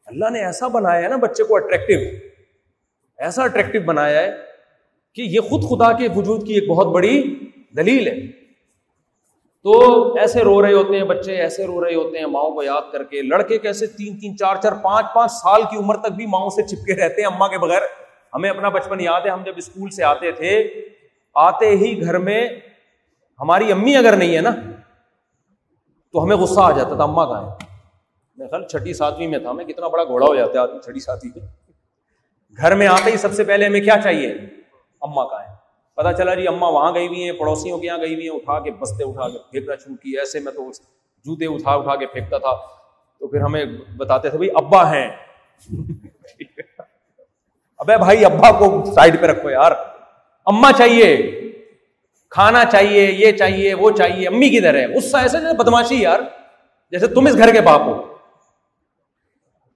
اللہ نے ایسا بنایا ہے نا بچے کو اٹریکٹو ایسا اٹریکٹو بنایا ہے کہ یہ خود خدا کے وجود کی ایک بہت بڑی دلیل ہے۔ تو ایسے رو رہے ہوتے ہیں بچے، ایسے رو رہے ہوتے ہیں ماؤں کو یاد کر کے۔ لڑکے کیسے تین تین، چار چار، پانچ پانچ سال کی عمر تک بھی ماؤں سے چپکے رہتے ہیں اما کے بغیر۔ ہمیں اپنا بچپن یاد ہے، ہم جب اسکول سے آتے تھے، آتے ہی گھر میں ہماری امی اگر نہیں ہے نا، تو ہمیں غصہ آ جاتا تھا اما کہاں ہے میں خل چھٹی ساتویں میں تھا، میں کتنا بڑا گھوڑا ہو جاتا ہے آدمی چھٹی ساتویں میں۔ گھر میں آتے ہی سب سے پہلے ہمیں کیا چاہیے؟ اما کا ہے۔ پتا چلا جی اما وہاں گئی ہوئی ہیں، پڑوسیوں کے یہاں گئی ہوئی ہیں، اٹھا کے بستے اٹھا کے پھینکنا شروع کی ایسے میں تو جوتے اٹھا اٹھا کے پھینکتا تھا۔ تو پھر ہمیں بتاتے تھے، بھائی، ابا ہیں۔ ابے بھائی، ابا کو سائڈ پہ رکھو یار۔ اما چاہیے، کھانا چاہیے، یہ چاہیے، وہ چاہیے، امی کدھر ہے؟ غصہ ایسے بدماشی یار، جیسے تم اس گھر کے باپ ہو۔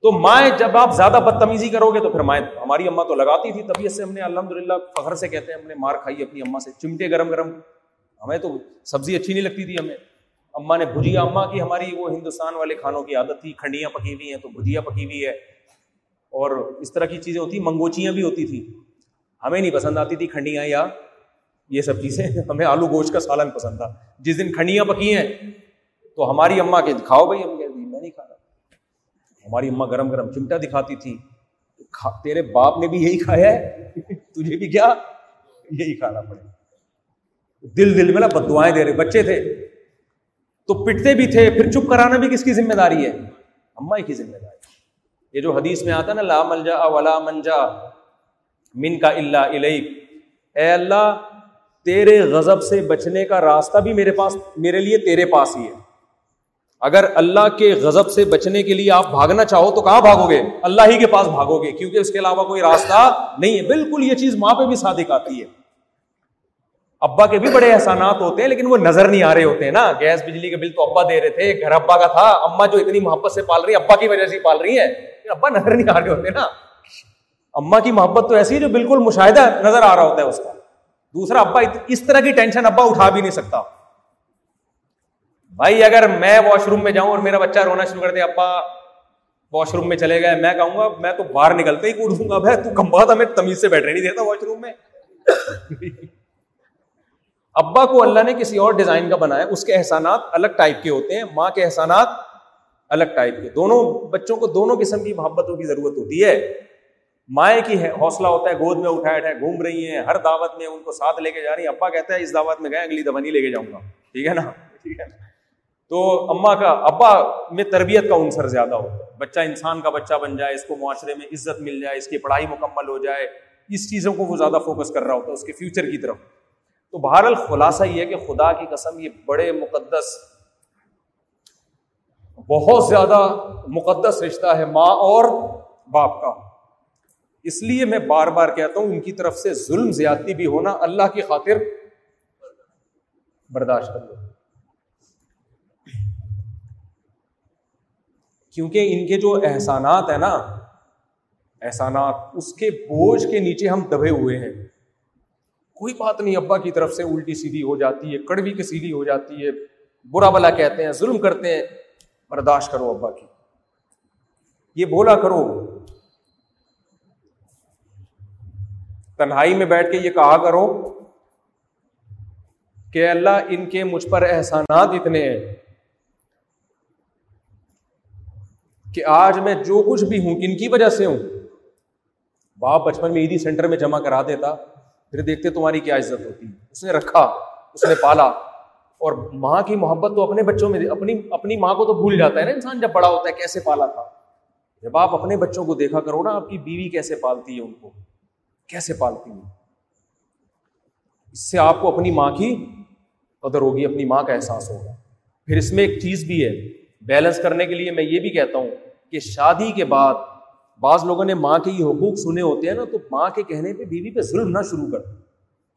تو مائیں جب آپ زیادہ بدتمیزی کرو گے تو پھر مائیں ہماری اما تو لگاتی تھی طبیعت سے ہم نے الحمد للہ فخر سے کہتے ہیں، ہم نے مار کھائی اپنی اما سے، چمٹے گرم گرم۔ ہمیں تو سبزی اچھی نہیں لگتی تھی ہمیں۔ اما نے بھجیا اما کی ہماری وہ ہندوستان والے کھانوں کی عادت تھی، کھنڈیاں پکی ہوئی ہیں تو بھجیا پکی ہوئی ہے۔ اور اس طرح کی چیزیں ہوتی، منگوچیاں بھی ہوتی تھی ہمیں نہیں پسند آتی تھی کھنڈیاں یا یہ سب چیزیں۔ ہمیں آلو گوشت کا سالن پسند تھا۔ جس دن کھنڈیاں پکی ہیں تو ہماری اما کے، کھاؤ بھائی ہم کہتے میں نہیں کھا رہا ہماری اما گرم گرم چمٹا دکھاتی تھی تیرے باپ نے بھی یہی کھایا ہے، تجھے بھی کیا؟ یہی کھانا پڑے۔ دل دل میں بد دعائیں دے رہے، بچے تھے۔ تو پٹتے بھی تھے، پھر چپ کرانا بھی کس کی ذمہ داری ہے؟ اما کی ذمہ داری۔ یہ جو حدیث میں آتا ہے نا، لا ملجا ولا منجا من کا اللہ اے اللہ، تیرے غضب سے بچنے کا راستہ بھی میرے پاس، میرے لیے تیرے پاس ہی ہے۔ اگر اللہ کے غضب سے بچنے کے لیے آپ بھاگنا چاہو تو کہاں بھاگو گے اللہ ہی کے پاس بھاگو گے کیونکہ اس کے علاوہ کوئی راستہ نہیں ہے۔ بالکل یہ چیز ماں پہ بھی صادق آتی ہے۔ ابا کے بھی بڑے احسانات ہوتے ہیں، لیکن وہ نظر نہیں آ رہے ہوتے ہیں نا۔ گیس بجلی کے بل تو ابا دے رہے تھے، گھر ابا کا تھا۔ اما جو اتنی محبت سے پال رہی ہے ابا کی وجہ سے پال رہی ہے ابا نظر نہیں آ رہے ہوتے نا۔ اما کی محبت تو ایسی ہے جو بالکل مشاہدہ نظر آ رہا ہوتا ہے اس کا۔ دوسرا، ابا، اس طرح کی ٹینشن ابا اٹھا بھی نہیں سکتا۔ بھائی، اگر میں واش روم میں جاؤں اور میرا بچہ رونا شروع کر دے، ابا واش روم میں چلے گئے، میں کہوں گا، میں تو باہر نکلتے ہی کوٹ دوں گا، بھائی، تو کم بات ہمیں تمیز سے بیٹھنے نہیں دیتا واش روم میں۔ ابا کو اللہ نے کسی اور ڈیزائن کا بنایا، اس کے احسانات الگ ٹائپ کے ہوتے ہیں، ماں کے احسانات الگ ٹائپ کے۔ دونوں بچوں کو دونوں قسم کی محبتوں کی ضرورت ہوتی ہے۔ مائیں کی ہے، حوصلہ ہوتا ہے، گود میں اٹھائے اٹھائے گھوم رہی ہیں، ہر دعوت میں ان کو ساتھ لے کے جا رہی ہیں۔ ابا کہتا ہے، اس دعوت میں گئے، اگلی دفعہ نہیں لے کے جاؤں گا۔ ٹھیک ہے نا؟ ٹھیک ہے تو اما کا، ابا میں تربیت کا عنصر زیادہ ہوتا ہے۔ بچہ انسان کا بچہ بن جائے، اس کو معاشرے میں عزت مل جائے، اس کی پڑھائی مکمل ہو جائے، اس چیزوں کو وہ زیادہ فوکس کر رہا ہوتا ہے، اس کے فیوچر کی طرف۔ تو بہرحال خلاصہ یہ ہے کہ خدا کی قسم یہ بڑے مقدس، بہت زیادہ مقدس رشتہ ہے ماں اور باپ کا۔ اس لیے میں بار بار کہتا ہوں، ان کی طرف سے ظلم زیادتی بھی ہونا اللہ کی خاطر برداشت کر لو۔ کیونکہ ان کے جو احسانات ہیں نا، احسانات، اس کے بوجھ کے نیچے ہم دبے ہوئے ہیں۔ کوئی بات نہیں، ابا کی طرف سے الٹی سیدھی ہو جاتی ہے، کڑوی کی سیدھی ہو جاتی ہے، برا بلا کہتے ہیں، ظلم کرتے ہیں۔ برداشت کرو ابا کی۔ یہ بولا کرو۔ تنہائی میں بیٹھ کے یہ کہا کرو کہ اللہ ان کے مجھ پر احسانات اتنے ہیں۔ کہ آج میں جو کچھ بھی ہوں، کن کی وجہ سے ہوں؟ باپ بچپن میں عیدی سینٹر میں جمع کرا دیتا، پھر دیکھتے تمہاری کیا عزت ہوتی۔ اس نے رکھا، اس نے پالا۔ اور ماں کی محبت تو اپنے بچوں میں، اپنی اپنی ماں کو تو بھول جاتا ہے نا انسان، جب بڑا ہوتا ہے کیسے پالا تھا؟ جب آپ اپنے بچوں کو دیکھا کرو نا، آپ کی بیوی کیسے پالتی ہے ان کو؟ کیسے پالتی ہے؟ اس سے آپ کو اپنی ماں کی قدر ہوگی، اپنی ماں کا احساس ہوگا۔ پھر اس میں ایک چیز بھی ہے بیلنس کرنے کے لیے میں یہ بھی کہتا ہوں کہ شادی کے بعد بعض لوگوں نے ماں کے یہ حقوق سنے ہوتے ہیں نا، تو ماں کے کہنے پہ بیوی پہ ظلم نہ شروع کر،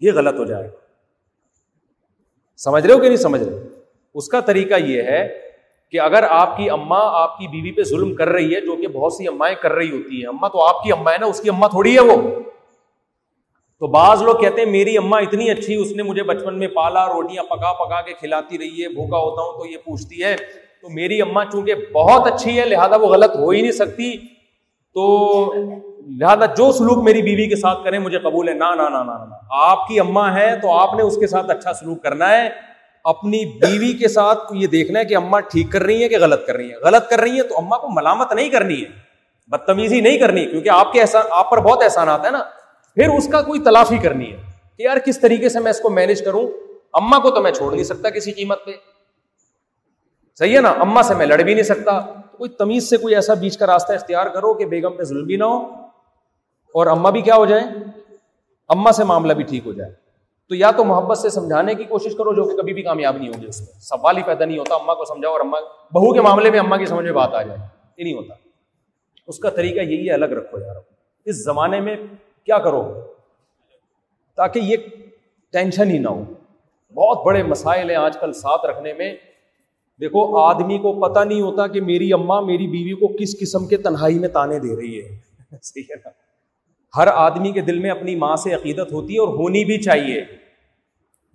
یہ غلط ہو جائے سمجھ رہے ہو کہ نہیں سمجھ رہے؟ اس کا طریقہ یہ ہے کہ اگر آپ کی اما آپ کی بیوی پہ ظلم کر رہی ہے، جو کہ بہت سی امائیں کر رہی ہوتی ہیں اما تو آپ کی اما ہے نا، اس کی اما تھوڑی ہے وہ۔ تو بعض لوگ کہتے ہیں میری اما اتنی اچھی، اس نے مجھے بچپن میں پالا، روٹیاں پکا پکا کے کھلاتی رہی ہے، بھوکا ہوتا ہوں تو یہ پوچھتی ہے تو میری اما چونکہ بہت اچھی ہے، لہٰذا وہ غلط ہو ہی نہیں سکتی۔ تو لہٰذا جو سلوک میری بیوی کے ساتھ کریں، مجھے قبول ہے۔ نہ آپ کی اما ہے تو آپ نے اس کے ساتھ اچھا سلوک کرنا ہے۔ اپنی بیوی کے ساتھ یہ دیکھنا ہے کہ اما ٹھیک کر رہی ہے کہ غلط کر رہی ہے غلط کر رہی ہے تو اما کو ملامت نہیں کرنی ہے۔ بدتمیزی نہیں کرنی، کیونکہ آپ کے احسان، آپ پر بہت احسانات ہے نا۔ پھر اس کا کوئی تلافی کرنی ہے کہ یار کس طریقے سے میں اس کو مینج کروں؟ اما کو تو میں چھوڑ نہیں سکتا کسی قیمت پہ۔ صحیح ہے نا؟ اما سے میں لڑ بھی نہیں سکتا۔ کوئی تمیز سے کوئی ایسا بیچ کا راستہ اختیار کرو کہ بیگم پہ ظلم بھی نہ ہو اور اما بھی کیا ہو جائے؟ اما سے معاملہ بھی ٹھیک ہو جائے۔ تو یا تو محبت سے سمجھانے کی کوشش کرو جو کہ کبھی بھی کامیاب نہیں ہوگی اس میں۔ سوال ہی پیدا نہیں ہوتا، اما کو سمجھاؤ اور اما بہو کے معاملے میں اما کی سمجھ میں بات آ جائے۔ یہ نہیں ہوتا۔ اس کا طریقہ یہی ہے، الگ رکھو یار اس زمانے میں کیا کرو؟ تاکہ یہ ٹینشن ہی نہ ہو۔ بہت بڑے مسائل ہیں آج کل ساتھ رکھنے میں۔ دیکھو، آدمی کو پتا نہیں ہوتا کہ میری اما میری بیوی کو کس قسم کے تنہائی میں تانے دے رہی ہے۔ صحیح ہے نا؟ ہر آدمی کے دل میں اپنی ماں سے عقیدت ہوتی ہے اور ہونی بھی چاہیے۔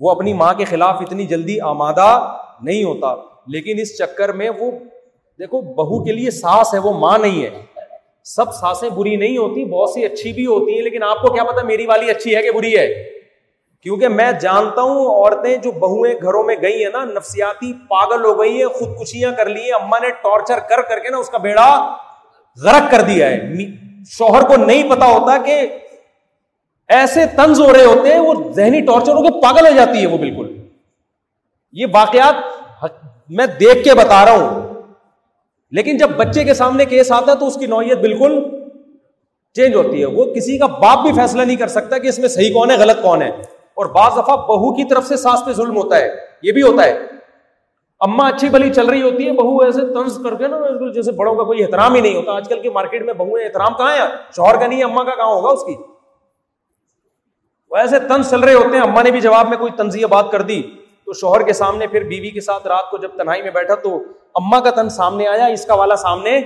وہ اپنی ماں کے خلاف اتنی جلدی آمادہ نہیں ہوتا، لیکن اس چکر میں وہ، دیکھو، بہو کے لیے ساس ہے، وہ ماں نہیں ہے۔ سب ساسیں بری نہیں ہوتی، بہت سی اچھی بھی ہوتی ہیں، لیکن آپ کو کیا پتا میری والی اچھی ہے کہ بری ہے؟ کیونکہ میں جانتا ہوں عورتیں جو بہویں گھروں میں گئی ہیں نا، نفسیاتی پاگل ہو گئی ہیں، خودکشیاں کر لی ہیں، اما نے ٹارچر کر کر کے نا اس کا بیڑا غرق کر دیا ہے۔ شوہر کو نہیں پتا ہوتا کہ ایسے تنز ہو رہے ہوتے ہیں، وہ ذہنی ٹارچر ہو کے پاگل ہو جاتی ہے وہ بالکل۔ یہ واقعات میں دیکھ کے بتا رہا ہوں۔ لیکن جب بچے کے سامنے کیس آتا ہے تو اس کی نوعیت بالکل چینج ہوتی ہے۔ وہ کسی کا باپ بھی فیصلہ نہیں کر سکتا کہ اس میں صحیح کون ہے، غلط کون ہے۔ اور بعض دفعہ بہو کی طرف سے ساس پہ ظلم ہوتا ہے، یہ بھی ہوتا ہے۔ اما اچھی بلی چل رہی ہوتی ہے، بہو ایسے طنز کر کے نا جیسے بڑوں کا کوئی احترام ہی نہیں ہوتا۔ آج کل کے مارکیٹ میں بہو احترام کہاں ہے؟ شوہر کا نہیں، اما کا کہاں ہوگا اس کی؟ وہ ایسے تنز چل رہے ہوتے ہیں، اما نے بھی جواب میں کوئی تنزیہ بات کر دی۔ تو شوہر کے سامنے پھر بیوی کے ساتھ رات کو جب تنہائی میں بیٹھا تو اما کا تن سامنے آیا، اس کا والا سامنے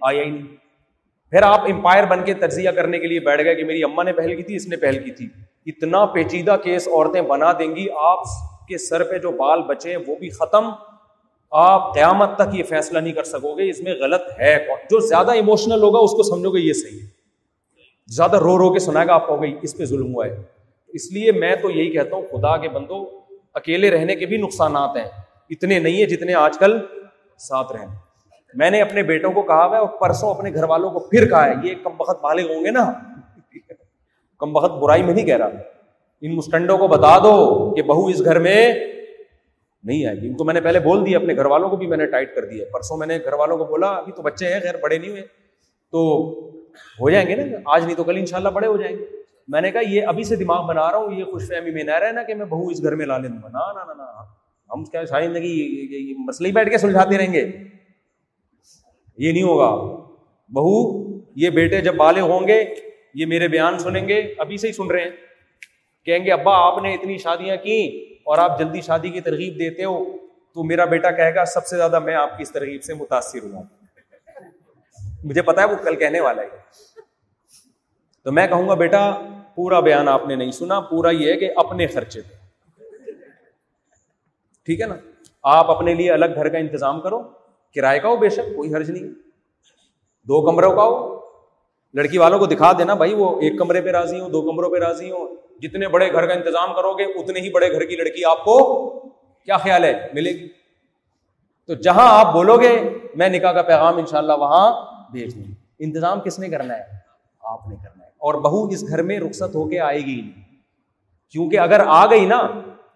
آیا ہی نہیں۔ پھر آپ امپائر بن کے تجزیہ کرنے کے لیے بیٹھ گئے کہ میری اما نے پہل کی تھی، اس نے پہل کی تھی۔ اتنا پیچیدہ کیس عورتیں بنا دیں گی، آپ کے سر پہ جو بال بچے وہ بھی ختم۔ آپ قیامت تک یہ فیصلہ نہیں کر سکو گے، اس میں غلط ہے جو زیادہ ایموشنل ہوگا، اس کو سمجھو گے یہ صحیح ہے۔ زیادہ رو رو کے سنائے گا، آپ کو گئی اس پہ ظلم ہوا ہے۔ اس لیے میں تو یہی کہتا ہوں، خدا کے بندو، اکیلے رہنے کے بھی نقصانات ہیں۔ اتنے نہیں ہیں جتنے آج کل ساتھ رہنے۔ میں نے اپنے بیٹوں کو کہا ہوا اور پرسوں اپنے گھر والوں کو پھر کہا ہے، یہ کم بخت بالغ ہوں گے نا۔ کم بخت برائی میں نہیں کہہ رہا۔ ان مسٹنڈوں کو بتا دو کہ بہو اس گھر میں نہیں آئے گی۔ ان کو میں نے پہلے بول دیا، اپنے گھر والوں کو بھی میں نے ٹائٹ کر دیا۔ پرسوں میں نے گھر والوں کو بولا، ابھی تو بچے ہیں، خیر بڑے نہیں ہوئے۔ تو ہو جائیں گے نا۔ آج نہیں تو کل ان شاء اللہ بڑے ہو جائیں گے۔ میں نے کہا، یہ ابھی سے دماغ بنا رہا ہوں، یہ خوش فہمی میں نہ رہنا کہ میں بہو اس گھر میں لا لیں گا نہ نہ ہم کیا ساری زندگی مسئلے ہی بیٹھ کے سلجھاتے رہیں گے۔ یہ نہیں ہوگا۔ بہو، یہ بیٹے جب بالے ہوں گے یہ میرے بیان سنیں گے، ابھی سے ہی سن رہے ہیں۔ کہیں گے، ابا، آپ نے اتنی شادیاں کی اور آپ جلدی شادی کی ترغیب دیتے ہو، تو میرا بیٹا کہے گا، سب سے زیادہ میں آپ کی اس ترغیب سے متاثر ہوں۔ مجھے پتا ہے وہ کل کہنے والا ہے۔ تو میں کہوں گا، بیٹا، پورا بیان آپ نے نہیں سنا، پورا یہ ہے کہ اپنے خرچے پہ۔ ٹھیک ہے نا؟ آپ اپنے لیے الگ گھر کا انتظام کرو، کرائے کا ہو بے شک، کوئی حرج نہیں۔ دو کمروں کا ہو لڑکی والوں کو دکھا دینا، بھائی وہ ایک کمرے پہ راضی ہو دو کمروں پہ راضی ہو جتنے بڑے گھر کا انتظام کرو گے، اتنے ہی بڑے گھر کی لڑکی آپ کو کیا خیال ہے؟ ملے گی۔ تو جہاں آپ بولو گے، میں نکاح کا پیغام انشاءاللہ وہاں بھیج دوں۔ انتظام کس نے کرنا ہے؟ آپ نے کرنا ہے۔ اور بہو، اس گھر میں رخصت ہو کے آئے گی کیونکہ اگر آ گئی نا،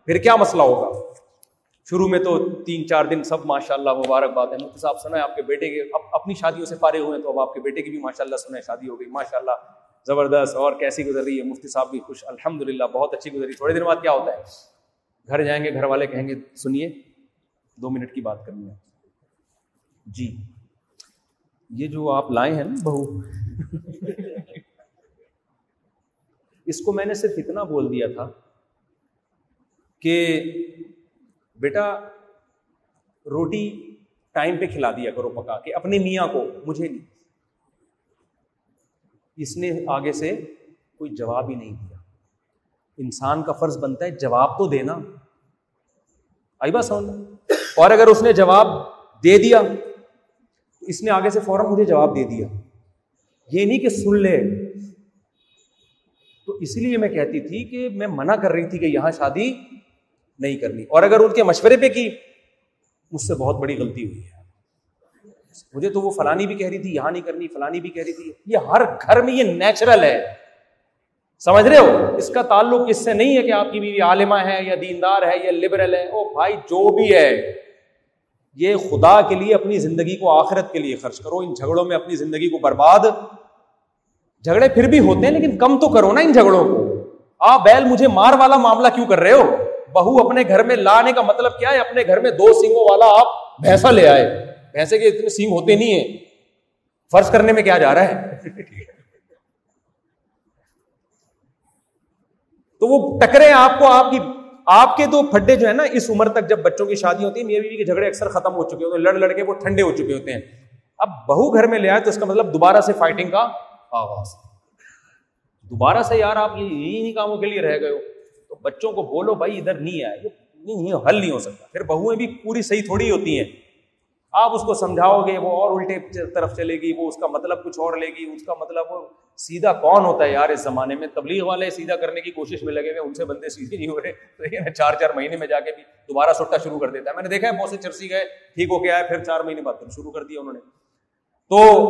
پھر کیا مسئلہ ہوگا؟ شروع میں تو تین چار دن سب ماشاء اللہ مبارکباد ہے۔ مفتی صاحب سنا ہے آپ کے بیٹے کے اب اپنی شادیوں سے فارغ ہوئے تو اب آپ کے بیٹے کی بھی ماشاء اللہ سنا شادی ہو گئی۔ ماشاء اللہ زبردست اور کیسی گزر رہی ہے۔ مفتی صاحب بھی خوش۔ الحمد للہ بہت اچھی گزری۔ تھوڑے دن بعد کیا ہوتا ہے؟ گھر جائیں گے، گھر والے کہیں گے، سنیے، دو منٹ کی بات کرنی ہے۔ جی۔ یہ جو آپ لائے ہیں نا بہو۔ اس کو میں نے صرف اتنا بول دیا تھا کہ بیٹا، روٹی ٹائم پہ کھلا دیا کرو پکا کے اپنے میاں کو، مجھے نہیں۔ اس نے آگے سے کوئی جواب ہی نہیں دیا۔ انسان کا فرض بنتا ہے، جواب تو دینا۔ آئی بات سمجھ۔ اور اگر اس نے جواب دے دیا، تو اس نے آگے سے فوراً مجھے جواب دے دیا۔ یہ نہیں کہ سن لے۔ تو اسی لیے میں کہتی تھی کہ میں منع کر رہی تھی کہ یہاں شادی نہیں کرنی۔ اور اگر ان کے مشورے پہ کی، مجھ سے بہت بڑی غلطی ہوئی ہے۔ مجھے تو وہ فلانی بھی کہہ رہی تھی، یہاں نہیں کرنی، فلانی بھی کہہ رہی تھی۔ یہ ہر گھر میں یہ نیچرل ہے۔ سمجھ رہے ہو؟ اس کا تعلق اس سے نہیں ہے کہ آپ کی بیوی عالمہ ہے یا دیندار ہے یا لبرل ہے۔ او بھائی، جو بھی ہے، یہ خدا کے لیے اپنی زندگی کو آخرت کے لیے خرچ کرو۔ ان جھگڑوں میں اپنی زندگی کو برباد۔ جھگڑے پھر بھی ہوتے ہیں، لیکن کم تو کرو نا ان جھگڑوں کو۔ آ بیل، مجھے مار والا معاملہ کیوں کر رہے ہو؟ بہو اپنے گھر میں لانے کا مطلب کیا ہے؟ اپنے گھر میں دو سنگوں والا آپ بھینسا لے آئے۔ بھینسے کے اتنے سینگ ہوتے نہیں ہیں۔ فرض کرنے میں کیا جا رہا ہے؟ تو وہ ٹکرے آپ کو آپ کی آپ کے دو پھڈے جو ہے نا، اس عمر تک جب بچوں کی شادی ہوتی ہے میری بیوی کے جھگڑے اکثر ختم ہو چکے ہوتے ہیں، لڑ لڑ کے وہ ٹھنڈے ہو چکے ہوتے ہیں۔ اب بہو گھر میں لے آئے تو اس کا مطلب دوبارہ سے فائٹنگ کا آغاز۔ دوبارہ سے یار آپ یہی کاموں کے لیے رہ گئے ہو۔ تو بچوں کو بولو بھائی ادھر نہیں آئے نہیں حل نہیں ہو سکتا۔ پھر بہویں بھی پوری صحیح تھوڑی ہوتی ہیں۔ آپ اس کو سمجھاؤ گے، وہ اور الٹے طرف چلے گی، وہ اس کا مطلب کچھ اور لے گی، اس کا مطلب وہ سیدھا کون ہوتا ہے یار اس زمانے میں؟ تبلیغ والے سیدھا کرنے کی کوشش میں لگے ہوئے ان سے بندے سیدھے نہیں ہو رہے۔ تو یہ چار چار مہینے میں جا کے بھی دوبارہ سٹا شروع کر دیتا ہے۔ میں نے دیکھا ہے، بہت سے چرسی گئے، ٹھیک ہو کے آئے، پھر چار مہینے بعد شروع کر دیا انہوں نے۔ تو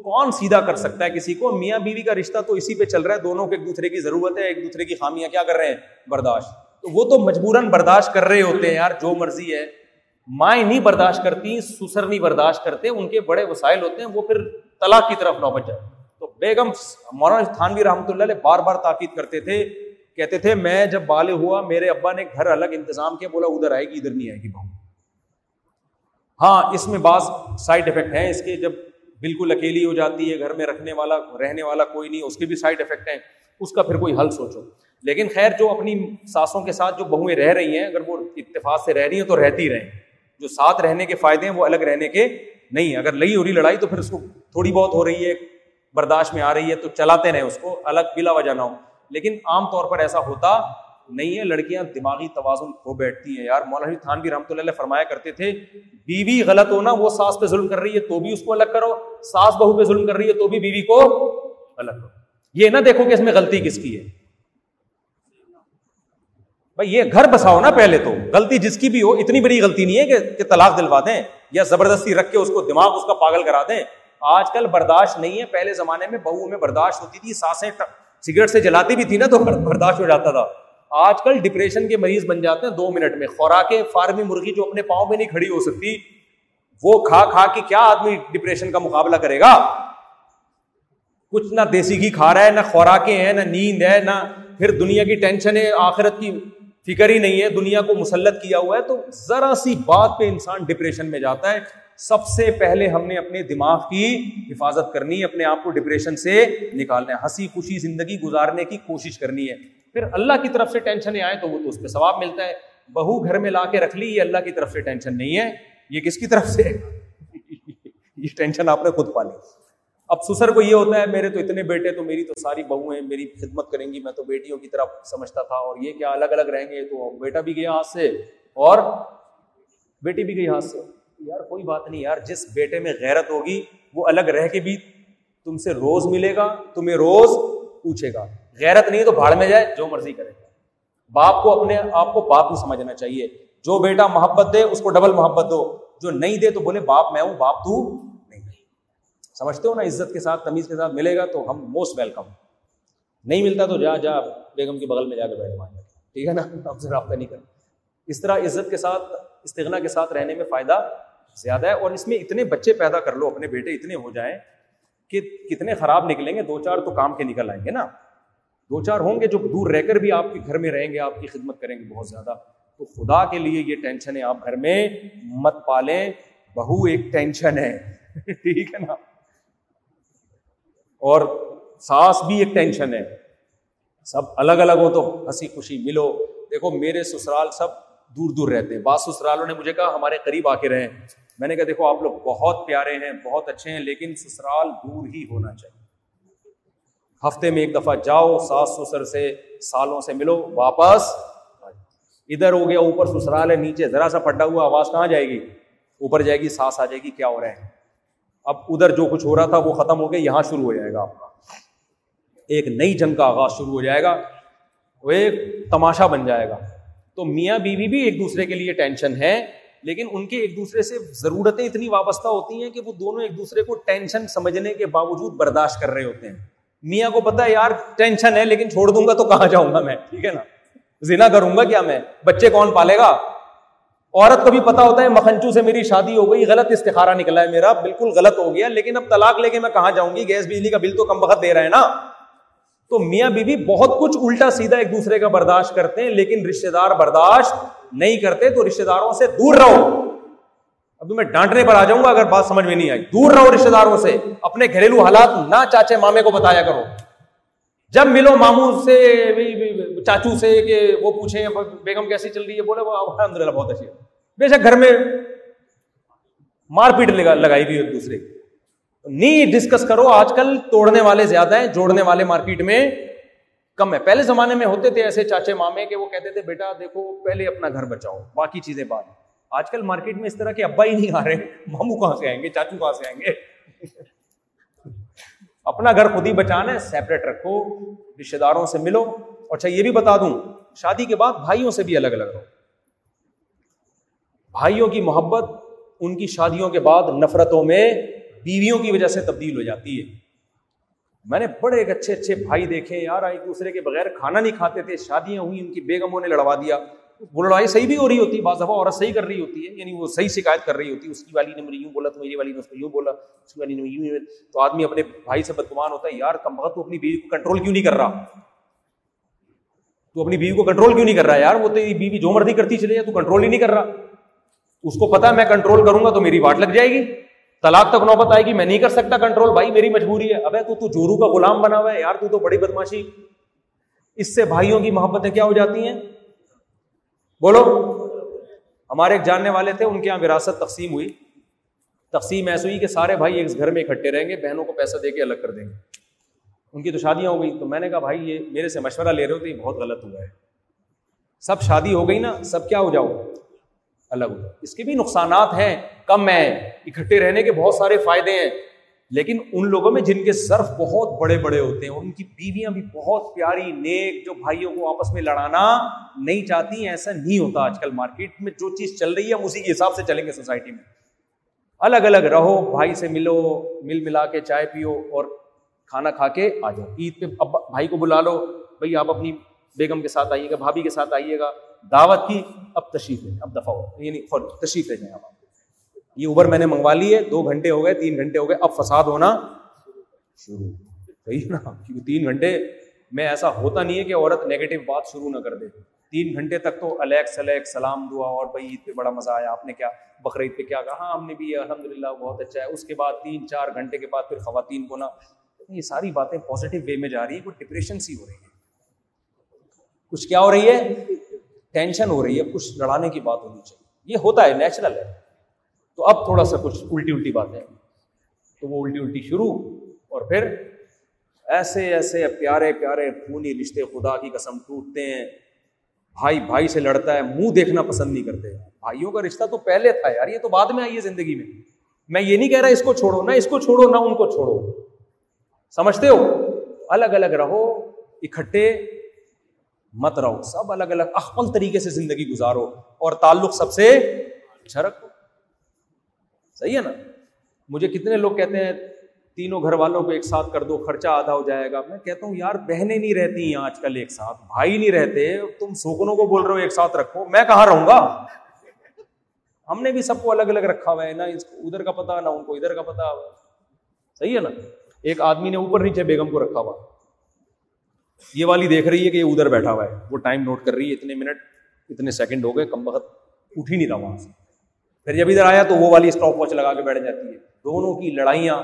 کون سیدھا کر سکتا ہے کسی کو؟ میاں بیوی کا رشتہ تو اسی پہ چل رہا ہے، دونوں کو ایک دوسرے کی ضرورت ہے، ایک دوسرے کی خامیاں کیا کر رہے ہیں؟ برداشت۔ تو وہ تو مجبوراً برداشت کر رہے ہوتے ہیں یار، جو مرضی ہے۔ مائیں نہیں برداشت کرتی، سسر نہیں برداشت کرتے، ان کے بڑے وسائل ہوتے ہیں، وہ پھر طلاق کی طرف نوبت جائے تو بیگم مولانا تھانوی رحمۃ اللہ علیہ بار بار تاکید کرتے تھے، کہتے تھے، میں جب بالغ ہوا، میرے ابا نے گھر الگ انتظام کیا، بولا ادھر آئے گی، ادھر نہیں آئے گی، بہو۔ ہاں اس میں بعض سائڈ افیکٹ ہیں، اس کے جب بالکل اکیلی ہو جاتی ہے، گھر میں رکھنے والا، رہنے والا کوئی نہیں، اس کے بھی سائڈ افیکٹ ہیں، اس کا پھر کوئی حل سوچو۔ لیکن خیر، جو اپنی ساسوں کے ساتھ جو بہویں رہ رہی ہیں، اگر وہ اتفاق سے رہ رہی ہیں تو رہتی رہیں۔ جو ساتھ رہنے کے فائدے ہیں، وہ الگ رہنے کے نہیں اگر نہیں ہو رہی لڑائی تو پھر اس کو تھوڑی بہت ہو رہی ہے، برداشت میں آ رہی ہے، تو چلاتے رہیں اس کو، الگ بلا وجہ نہ ہو۔ لیکن عام طور پر ایسا ہوتا نہیں ہے لڑکیاں دماغی توازن کھو بیٹھتی ہیں۔ یار، مولانا تھان بھی رحمۃ اللہ فرمایا کرتے تھے، بیوی غلط ہونا، وہ ساس پہ ظلم کر رہی ہے تو بھی اس کو الگ کرو، ساس بہو پہ ظلم کر رہی ہے تو بھی بیوی کو الگ کرو۔ یہ نہ دیکھو کہ اس میں غلطی کس کی ہے۔ بھائی، یہ گھر بساؤ نا پہلے تو۔ غلطی جس کی بھی ہو، اتنی بڑی غلطی نہیں ہے کہ طلاق دلوا دیں یا زبردستی رکھ کے اس کو دماغ اس کا پاگل کرا دیں۔ آج کل برداشت نہیں ہے۔ پہلے زمانے میں بہو میں برداشت ہوتی تھی ساسیں سگریٹ سے جلاتی بھی تھی نا تو برداشت ہو جاتا تھا۔ آج کل ڈپریشن کے مریض بن جاتے ہیں دو منٹ میں۔ خوراکیں، فارمی مرغی جو اپنے پاؤں میں نہیں کھڑی ہو سکتی، وہ کھا کھا کے کیا آدمی ڈپریشن کا مقابلہ کرے گا؟ کچھ نہ دیسی گھی کھا رہا ہے، نہ خوراکیں ہیں، نہ نیند ہے، نہ پھر دنیا کی ٹینشن ہے، آخرت کی فکر ہی نہیں ہے، دنیا کو مسلط کیا ہوا ہے۔ تو ذرا سی بات پہ انسان ڈپریشن میں جاتا ہے۔ سب سے پہلے ہم نے اپنے دماغ کی حفاظت کرنی ہے، اپنے آپ کو ڈپریشن سے نکالنا ہے۔ ہنسی خوشی زندگی گزارنے کی کوشش کرنی ہے۔ پھر اللہ کی طرف سے ٹینشن آئے تو وہ تو اس پہ ثواب ملتا ہے۔ بہو گھر میں لا کے رکھ لی، یہ اللہ کی طرف سے ٹینشن نہیں ہے۔ یہ کس کی طرف سے؟ یہ ٹینشن آپ نے خود پالی اب سسر کو یہ ہوتا ہے، میرے تو اتنے بیٹے تو میری تو ساری بہو ہیں، میری خدمت کریں گی۔ میں تو بیٹیوں کی طرف سمجھتا تھا اور یہ کیا الگ الگ رہیں گے؟ تو بیٹا بھی گیا ہاتھ سے۔ اور بیٹی بھی گئی ہاتھ سے۔ یار کوئی بات نہیں یار، جس بیٹے میں غیرت ہوگی، وہ الگ رہ کے بھی تم سے روز ملے گا، تمہیں روز پوچھے گا۔ غیرت نہیں تو بھاڑ میں جائے، جو مرضی کرے۔ باپ کو اپنے آپ کو باپ ہی سمجھنا چاہیے۔ جو بیٹا محبت دے، اس کو ڈبل محبت دو۔ جو نہیں دے تو بولے، باپ میں ہوں، باپ تو نہیں۔ سمجھتے ہو نا، عزت کے ساتھ، تمیز کے ساتھ ملے گا تو ہم موسٹ ویلکم نہیں ملتا تو جا جا، بیگم کے بغل میں جا کے بیٹھ مانگے ٹھیک ہے نا؟ آپ سے رابطہ نہیں کرنا۔ اس طرح عزت کے ساتھ، استغنا کے ساتھ رہنے میں فائدہ زیادہ ہے۔ اور اس میں اتنے بچے پیدا کر لو، اپنے بیٹے اتنے ہو جائیں کہ کتنے خراب نکلیں گے۔ دو چار تو کام کے نکل آئیں گے نا۔ دو چار ہوں گے جو دور رہ کر بھی آپ کے گھر میں رہیں گے، آپ کی خدمت کریں گے بہت زیادہ۔ تو خدا کے لیے یہ ٹینشن ہے، آپ گھر میں مت پالیں۔ بہو، ایک ٹینشن ہے۔ ٹھیک ہے نا؟ اور ساس بھی ایک ٹینشن ہے۔ سب الگ الگ ہو تو ہنسی خوشی ملو۔ دیکھو، میرے سسرال سب دور دور رہتے ہیں۔ بعض سسرالوں نے مجھے کہا، ہمارے قریب آ کے رہے میں نے کہا، دیکھو، آپ لوگ بہت پیارے ہیں، بہت اچھے ہیں، لیکن سسرال دور ہی ہونا چاہیے۔ ہفتے میں ایک دفعہ جاؤ ساس سسر سے سالوں سے ملو، واپس۔ ادھر ہو گیا، اوپر سسرال ہے نیچے، ذرا سا پٹا ہوا آواز کہاں جائے گی؟ اوپر جائے گی ساس آ جائے گی، کیا ہو رہا ہے؟ اب ادھر جو کچھ ہو رہا تھا وہ ختم ہو گیا، یہاں شروع ہو جائے گا آپ کا۔ ایک نئی جنگ کا آغاز شروع ہو جائے گا، وہ ایک تماشا بن جائے گا۔ تو میاں بیوی بھی ایک دوسرے کے لیے ٹینشن ہے، لیکن ان کے ایک دوسرے سے ضرورتیں اتنی وابستہ ہوتی ہیں کہ وہ دونوں ایک دوسرے کو ٹینشن سمجھنے کے باوجود برداشت کر رہے ہوتے ہیں۔ میاں کو پتا ہے یار ٹینشن ہے، لیکن چھوڑ دوں گا تو کہاں جاؤں گا میں؟ ٹھیک ہے نا؟ زنا کروں گا کیا میں؟ بچے کون پالے گا؟ عورت کو بھی پتا ہوتا ہے مکھنچو سے میری شادی ہو گئی، غلط استخارا نکلا ہے میرا، بالکل غلط ہو گیا، لیکن اب طلاق لے کے میں کہاں جاؤں گی؟ گیس، بجلی کا بل تو کم وقت دے رہے ہیں نا؟ تو میاں بیوی بہت کچھ الٹا سیدھا ایک دوسرے کا برداشت کرتے ہیں، لیکن رشتے دار برداشت نہیں کرتے، تو رشتے داروں سے دور رہو۔ اب میں ڈانٹنے پر آ جاؤں گا اگر بات سمجھ میں نہیں آئی۔ دور رہو رشتے داروں سے، اپنے گھریلو حالات نہ چاچے مامے کو بتایا کرو۔ جب ملو ماموں سے چاچو سے کہ وہ پوچھیں بیگم کیسی چل رہی ہے؟ بولے، وہ الحمد للہ بہت اچھی ہے۔ بے شک گھر میں مار پیٹ لگائی ہوئی ایک دوسرے کی۔ نہیں ڈسکس کرو، آج کل توڑنے والے زیادہ ہیں، جوڑنے والے مارکیٹ میں کم ہے پہلے زمانے میں ہوتے تھے ایسے چاچے مامے کہ وہ کہتے تھے، بیٹا دیکھو، پہلے اپنا گھر بچاؤ، باقی چیزیں بعد۔ آج کل مارکیٹ میں اس طرح کے ابا ہی نہیں آ رہے مامو کہاں سے آئیں گے؟ چاچو کہاں سے آئیں گے؟ اپنا گھر خود ہی بچانا ہے سیپریٹ رکھو رشتے داروں سے ملو۔ اچھا یہ بھی بتا دوں، شادی کے بعد بھائیوں سے بھی الگ الگ رہو۔ بھائیوں کی محبت ان کی شادیوں کے بعد نفرتوں میں بیویوں کی وجہ سے تبدیل ہو جاتی ہے۔ میں نے بڑے ایک اچھے اچھے بھائی دیکھے، یار، ایک دوسرے کے بغیر کھانا نہیں کھاتے تھے، شادیاں ہوئی ان کی بیگموں نے لڑوا دیا۔ وہ لڑائی صحیح بھی ہو رہی ہوتی ہے بعض دفعہ عورت صحیح کر رہی ہوتی ہے یعنی وہ صحیح شکایت کر رہی ہوتی ہے، اس کی والی نے مجھے یوں بولا، تو میری والی نے اس کو یوں بولا، اس کی والی نے یوں تو آدمی اپنے بھائی سے بدگمان ہوتا ہے، یار کم وقت تو اپنی بیوی کو کنٹرول کیوں نہیں کر رہا؟ تو اپنی بیوی کو کنٹرول کیوں نہیں کر رہا؟ یار وہ تو بیوی جو مرضی کرتی چلے جائے تو کنٹرول ہی نہیں کر رہا۔ اس کو پتا میں کنٹرول کروں گا تو میری واٹ لگ جائے گی۔ طلاق تک نوبت آئے گی، میں نہیں کر سکتا کنٹرول بھائی میری مجبوری ہے۔ ابے تو تو جورو کا غلام بنا ہوا ہے، یار تو تو بڑی بدماشی۔ اس سے بھائیوں کی محبتیں کیا ہو جاتی ہیں؟ بولو۔ ہمارے ایک جاننے والے تھے، ان کے یہاں وراثت تقسیم ہوئی۔ تقسیم ایسے ہوئی کہ سارے بھائی ایک گھر میں اکٹھے رہیں گے، بہنوں کو پیسہ دے کے الگ کر دیں گے۔ ان کی تو شادیاں ہو گئی تو میں نے کہا، بھائی، یہ میرے سے مشورہ لے رہے ہو تو یہ بہت غلط ہوا ہے۔ سب شادی ہو گئی نا، سب کیا ہو جاؤ؟ الگ ہو۔ اس کے بھی نقصانات ہیں، کم ہیں۔ اکٹھے رہنے کے بہت سارے فائدے ہیں۔ لیکن ان لوگوں میں جن کے صرف بہت بڑے بڑے ہوتے ہیں، ان کی بیویاں بھی بہت پیاری، نیک، جو بھائیوں کو آپس میں لڑانا نہیں چاہتی، ایسا نہیں ہوتا آج کل مارکیٹ میں۔ جو چیز چل رہی ہے، ہم اسی کے حساب سے چلیں گے سوسائٹی میں۔ الگ الگ رہو، بھائی سے ملو، مل ملا کے چائے پیو اور کھانا کھا کے آ جاؤ۔ عید پہ اب بھائی کو بلا لو، بھائی آپ اپنی بیگم کے ساتھ آئیے گا، بھابھی کے ساتھ آئیے گا۔ دعوت کی اب تشریف لیں، اب دفاع ہو یعنی تشریف لے جائیں آپ۔ یہ اوبر میں نے منگوا لی ہے، دو گھنٹے ہو گئے، تین گھنٹے ہو گئے، اب فساد ہونا شروع۔ صحیح نا؟ کیونکہ تین گھنٹے میں ایسا ہوتا نہیں ہے کہ عورت نیگیٹو بات شروع نہ کر دے۔ تین گھنٹے تک تو الیکس الیکس سلام، دعا، اور بھائی عید پہ بڑا مزہ آیا۔ آپ نے کیا؟ بقرعید پہ کیا کہا؟ ہاں ہم نے بھی الحمد للہ بہت اچھا ہے۔ اس کے بعد تین، چار گھنٹے کے بعد پھر خواتین کو نا، یہ ساری باتیں پازیٹیو وے میں جا رہی ہیں، کوئی ڈپریشن سی ہو رہی ہے۔ کچھ کیا ہو رہی ہے؟ ٹینشن ہو رہی ہے، کچھ لڑانے کی بات ہونی چاہیے۔ یہ ہوتا ہے نیچرل ہے۔ تو اب تھوڑا سا کچھ الٹی الٹی باتیں۔ تو وہ الٹی الٹی شروع اور پھر ایسے ایسے پیارے پیارے خونی رشتے خدا کی قسم ٹوٹتے ہیں۔ بھائی بھائی سے لڑتا ہے، منہ دیکھنا پسند نہیں کرتے۔ بھائیوں کا رشتہ تو پہلے تھا یار، یہ تو بعد میں آئی ہے زندگی میں۔ میں یہ نہیں کہہ رہا اس کو چھوڑو، نہ اس کو چھوڑو، نہ ان کو چھوڑو۔ سمجھتے ہو؟ الگ الگ رہو، اکٹھے مت رہو۔ سب الگ الگ اخمل طریقے سے زندگی گزارو اور تعلق سب سے اچھا رکھو۔ صحیح ہے نا؟ مجھے کتنے لوگ کہتے ہیں تینوں گھر والوں کو ایک ساتھ کر دو، خرچہ آدھا ہو جائے گا۔ میں کہتا ہوں، یار، بہنیں نہیں رہتی ہیں آج کل ایک ساتھ، بھائی نہیں رہتے، تم سوکنوں کو بول رہے ہو ایک ساتھ رکھو، میں کہاں رہوں گا؟ ہم نے بھی سب کو الگ الگ رکھا ہوا ہے، نہ ادھر کا پتا، نہ ان کو ادھر کا پتا۔ صحیح ہے نا؟ ایک آدمی نے اوپر نیچے بیگم کو رکھا ہوا۔ یہ والی دیکھ رہی ہے کہ یہ ادھر بیٹھا ہوا ہے، وہ ٹائم نوٹ کر رہی ہے، اتنے منٹ، اتنے سیکنڈ ہو گئے، کم وقت اٹھ ہی نہیں رہا وہاں سے۔ پھر جب ادھر آیا تو وہ والی اسٹاپ واچ لگا کے بیٹھ جاتی ہے۔ دونوں کی لڑائیاں۔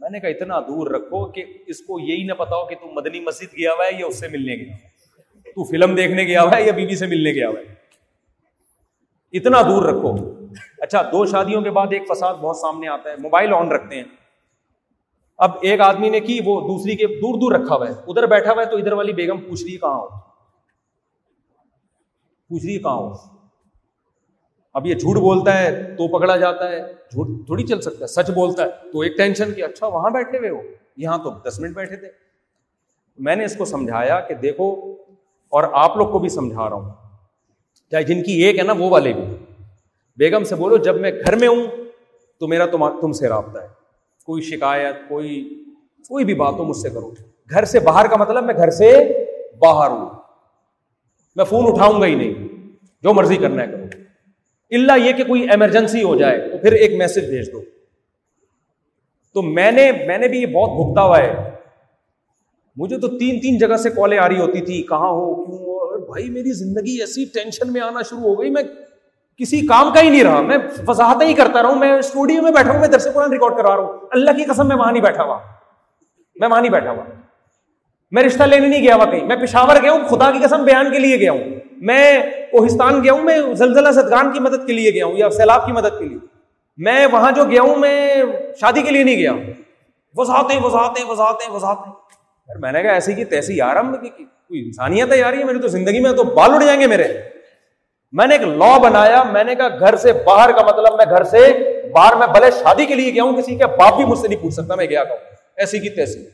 میں نے کہا، اتنا دور رکھو کہ اس کو یہی نہ پتا ہو کہ تم مدنی مسجد گیا ہوا ہے یا اس سے ملنے گیا تو فلم دیکھنے گیا ہوا ہے یا بیوی سے ملنے گیا ہوا ہے۔ اتنا دور رکھو۔ اچھا دو شادیوں کے بعد ایک فساد بہت سامنے آتا ہے۔ موبائل آن رکھتے ہیں۔ اب ایک آدمی نے کی، وہ دوسری کے دور دور رکھا ہوا ہے۔ ادھر بیٹھا ہوا ہے تو ادھر والی بیگم پوچھ رہی کہاں ہو؟ پوچھ رہی کہاں ہو؟ اب یہ جھوٹ بولتا ہے تو پکڑا جاتا ہے، جھوٹ تھوڑی چل سکتا ہے، سچ بولتا ہے، تو ایک ٹینشن کہ اچھا وہاں بیٹھے ہوئے ہو، یہاں تو دس منٹ بیٹھے تھے۔ میں نے اس کو سمجھایا کہ دیکھو، اور آپ لوگ کو بھی سمجھا رہا ہوں۔ چاہے جن کی ایک ہے نا، وہ والے بھی۔ بیگم سے بولو، جب میں گھر میں ہوں تو میرا تم سے رابطہ ہے۔ کوئی شکایت، کوئی کوئی بھی بات ہو، مجھ سے کرو۔ گھر سے باہر کا مطلب میں گھر سے باہر ہوں۔ میں فون اٹھاؤں گا ہی نہیں۔ جو مرضی کرنا ہے کرو۔ اللہ یہ کہ کوئی ایمرجنسی ہو جائے تو پھر ایک میسج بھیج دو۔ تو میں نے میں نے بھی یہ بہت بھگتا ہوا ہے۔ مجھے تو تین تین جگہ سے کالیں آ رہی ہوتی تھی، کہاں ہو، کیوں ہو؟ بھائی، میری زندگی ایسی ٹینشن میں آنا شروع ہو گئی۔ میں کسی کام کا ہی نہیں رہا۔ میں وضاحت ہی کرتا رہا ہوں میں اسٹوڈیو میں بیٹھا ہوں، میں درس قرآن ریکارڈ کروا رہا ہوں۔ اللہ کی قسم، میں وہاں نہیں بیٹھا ہوا۔ میں وہاں نہیں بیٹھا ہوا۔ میں رشتہ لینے نہیں گیا ہوا کہیں میں پشاور گیا ہوں، خدا کی قسم، بیان کے لیے گیا ہوں۔ میں کوہستان گیا ہوں، میں زلزلہ زدگان کی مدد کے لیے گیا ہوں یا سیلاب کی مدد کے لیے۔ میں وہاں جو گیا ہوں، میں شادی کے لیے نہیں گیا۔ ہوں وضاحتیں وضاحتیں وضاحتیں وضاحتیں یار میں نے کہا ایسی کی تیسی یار، ہم کوئی انسانیت ہے یار یہ؟ میری تو زندگی میں تو بال اڑ جائیں گے میرے۔ میں نے ایک لا بنایا، میں نے کہا گھر سے باہر کا مطلب میں گھر سے باہر میں بھلے شادی کے لیے گیا ہوں، کسی کے باپ بھی مجھ سے نہیں پوچھ سکتا، میں گیا کہوں۔ ایسی کی تیسی۔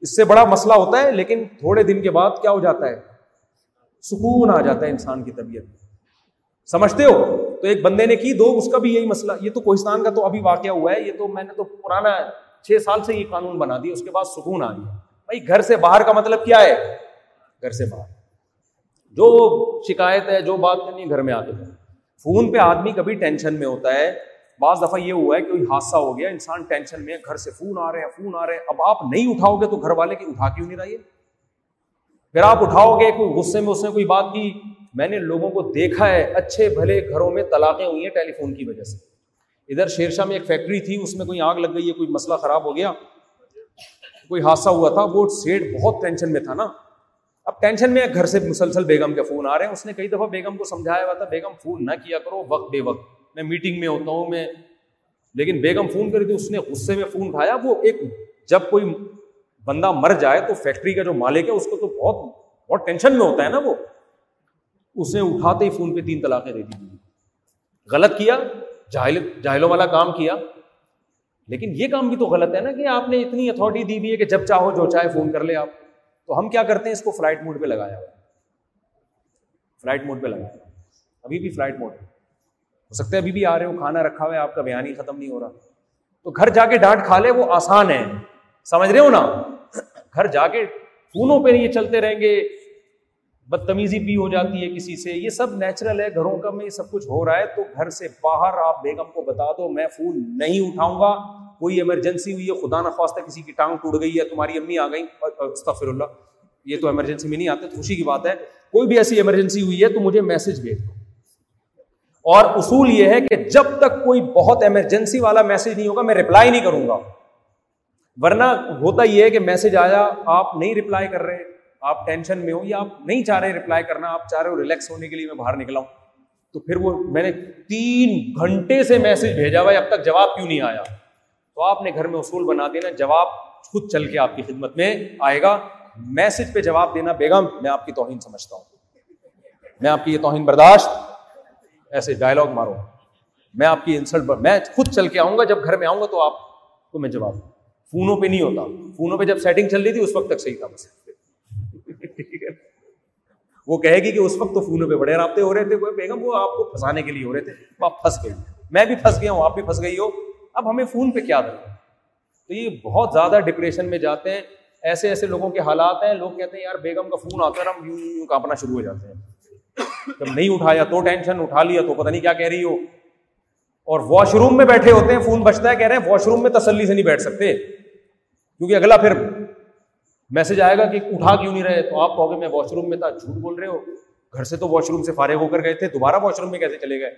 اس سے بڑا مسئلہ ہوتا ہے، لیکن تھوڑے دن کے بعد کیا ہو جاتا ہے؟ سکون آ جاتا ہے انسان کی طبیعت میں۔ سمجھتے ہو؟ تو ایک بندے نے کی، دو، اس کا بھی یہی مسئلہ۔ یہ تو کوہستان کا تو ابھی واقعہ ہوا ہے۔ یہ تو میں نے تو پرانا چھ سال سے یہ قانون بنا دیا، اس کے بعد سکون آ گیا۔ بھائی، گھر سے باہر کا مطلب کیا ہے؟ گھر سے باہر۔ جو شکایت ہے، جو بات کرنی ہے، گھر میں آ کے۔ فون پہ آدمی کبھی ٹینشن میں ہوتا ہے۔ بعض دفعہ یہ ہوا ہے کہ کوئی حادثہ ہو گیا، انسان ٹینشن میں گھر سے فون آ رہے ہیں، فون آ رہے ہیں۔ اب آپ نہیں اٹھاؤ گے تو گھر والے کی اٹھا کیوں نہیں رہی پھر آپ اٹھاؤ گے کوئی غصے میں، اس نے کوئی بات کی، میں نے لوگوں کو دیکھا ہے، اچھے بھلے گھروں میں طلاقیں ہوئی ہیں ٹیلی فون کی وجہ سے۔ ادھر شیرشاہ میں ایک فیکٹری تھی، اس میں کوئی آگ لگ گئی ہے، کوئی مسئلہ خراب ہو گیا، کوئی حادثہ ہوا تھا، وہ سیٹ بہت ٹینشن میں تھا نا۔ اب ٹینشن میں گھر سے مسلسل بیگم کے فون آ رہے ہیں۔ اس نے کئی دفعہ بیگم کو سمجھایا ہوا تھا، بیگم فون نہ کیا کرو، وقت بے وقت۔ میں میٹنگ میں ہوتا ہوں، میں لیکن بیگم فون کری تھی اس نے غصے میں فون اٹھایا، وہ ایک جب کوئی بندہ مر جائے تو فیکٹری کا جو مالک ہے اس کو تو بہت بہت ٹینشن میں ہوتا ہے نا وہ۔ اس نے اٹھاتے ہی فون پہ تین طلاقیں دے دی غلط کیا، جاہل جاہلوں والا کام کیا۔ لیکن یہ کام بھی تو غلط ہے نا کہ آپ نے اتنی اتھارٹی دی ہوئی ہے کہ جب چاہو جو چاہے فون کر لے آپ۔ تو ہم کیا کرتے ہیں؟ اس کو فلائٹ موڈ پہ لگایا ہوا فلائٹ موڈ پہ لگایا۔ ابھی بھی فلائٹ موڈ ہو سکتا ہے ابھی بھی آ رہے ہو، کھانا رکھا ہوا ہے، آپ کا بیان ہی ختم نہیں ہو رہا۔ تو گھر جا کے ڈانٹ کھا لے، وہ آسان ہے۔ سمجھ رہے ہو نا؟ گھر جا کے فونوں پہ یہ چلتے رہیں گے، بدتمیزی بھی ہو جاتی ہے کسی سے۔ یہ سب نیچرل ہے، گھروں کا میں یہ سب کچھ ہو رہا ہے۔ تو گھر سے باہر آپ بیگم کو بتا دو، میں فون نہیں اٹھاؤں گا۔ کوئی ایمرجنسی ہوئی ہے، خدا نخواستہ کسی کی ٹانگ ٹوٹ گئی ہے، تمہاری امی آ گئی استفر اللہ، یہ تو ایمرجنسی میں نہیں آتے، خوشی کی بات ہے۔ کوئی بھی ایسی ایمرجنسی ہوئی ہے تو مجھے میسج بھیج دو۔ اور اصول یہ ہے کہ جب تک کوئی بہت ایمرجنسی والا میسج نہیں ہوگا، میں رپلائی نہیں کروں گا۔ ورنہ ہوتا یہ ہے کہ میسج آیا، آپ نہیں رپلائی کر رہے، آپ ٹینشن میں ہو یا آپ نہیں چاہ رہے رپلائی کرنا، آپ چاہ رہے ہو ریلیکس ہونے کے لیے میں باہر نکلا ہوں۔ تو پھر وہ میں نے تین گھنٹے سے میسج بھیجا ہوا اب تک جواب کیوں نہیں آیا؟ تو آپ نے گھر میں اصول بنا دینا، جواب خود چل کے آپ کی خدمت میں آئے گا۔ میسج پہ جواب دینا بیگم، میں آپ کی توہین سمجھتا ہوں۔ میں آپ کی یہ توہین برداشت، ایسے ڈائلگ مارو۔ میں آپ کی انسلٹ میں خود چل کے آؤں گا، جب گھر میں آؤں گا تو آپ کو میں جواب دوں۔ فونوں پہ نہیں ہوتا۔ فونوں پہ جب سیٹنگ چل رہی تھی، اس وقت تک صحیح تھا بس۔ وہ کہے گی کہ اس وقت تو فونوں پہ بڑے رابطے ہو رہے تھے۔ بیگم، وہ آپ کو پھنسانے کے لیے ہو رہے تھے۔ آپ پھنس گئے۔ میں بھی پھنس گیا ہوں، آپ بھی پھنس گئی ہو۔ اب ہمیں فون پہ کیا دیں تو یہ بہت زیادہ ڈپریشن میں جاتے ہیں۔ ایسے ایسے لوگوں کے حالات ہیں۔ لوگ کہتے ہیں، یار بیگم کا فون آتا ہے ہم یوں یوں کانپنا شروع ہو جاتے ہیں۔ جب نہیں اٹھایا، تو ٹینشن اٹھا لیا، تو پتہ نہیں کیا کہہ رہی ہو۔ اور واش روم میں بیٹھے ہوتے ہیں، فون بچتا ہے، کہہ رہے ہیں واش روم میں تسلی سے نہیں بیٹھ سکتے۔ کیونکہ اگلا پھر میسج آئے گا کہ اٹھا کیوں نہیں رہے؟ تو آپ کہو گے میں واش روم میں تھا، جھوٹ بول رہے ہو۔ گھر سے تو واش روم سے فارغ ہو کر گئے تھے، دوبارہ واش روم میں کیسے چلے گئے؟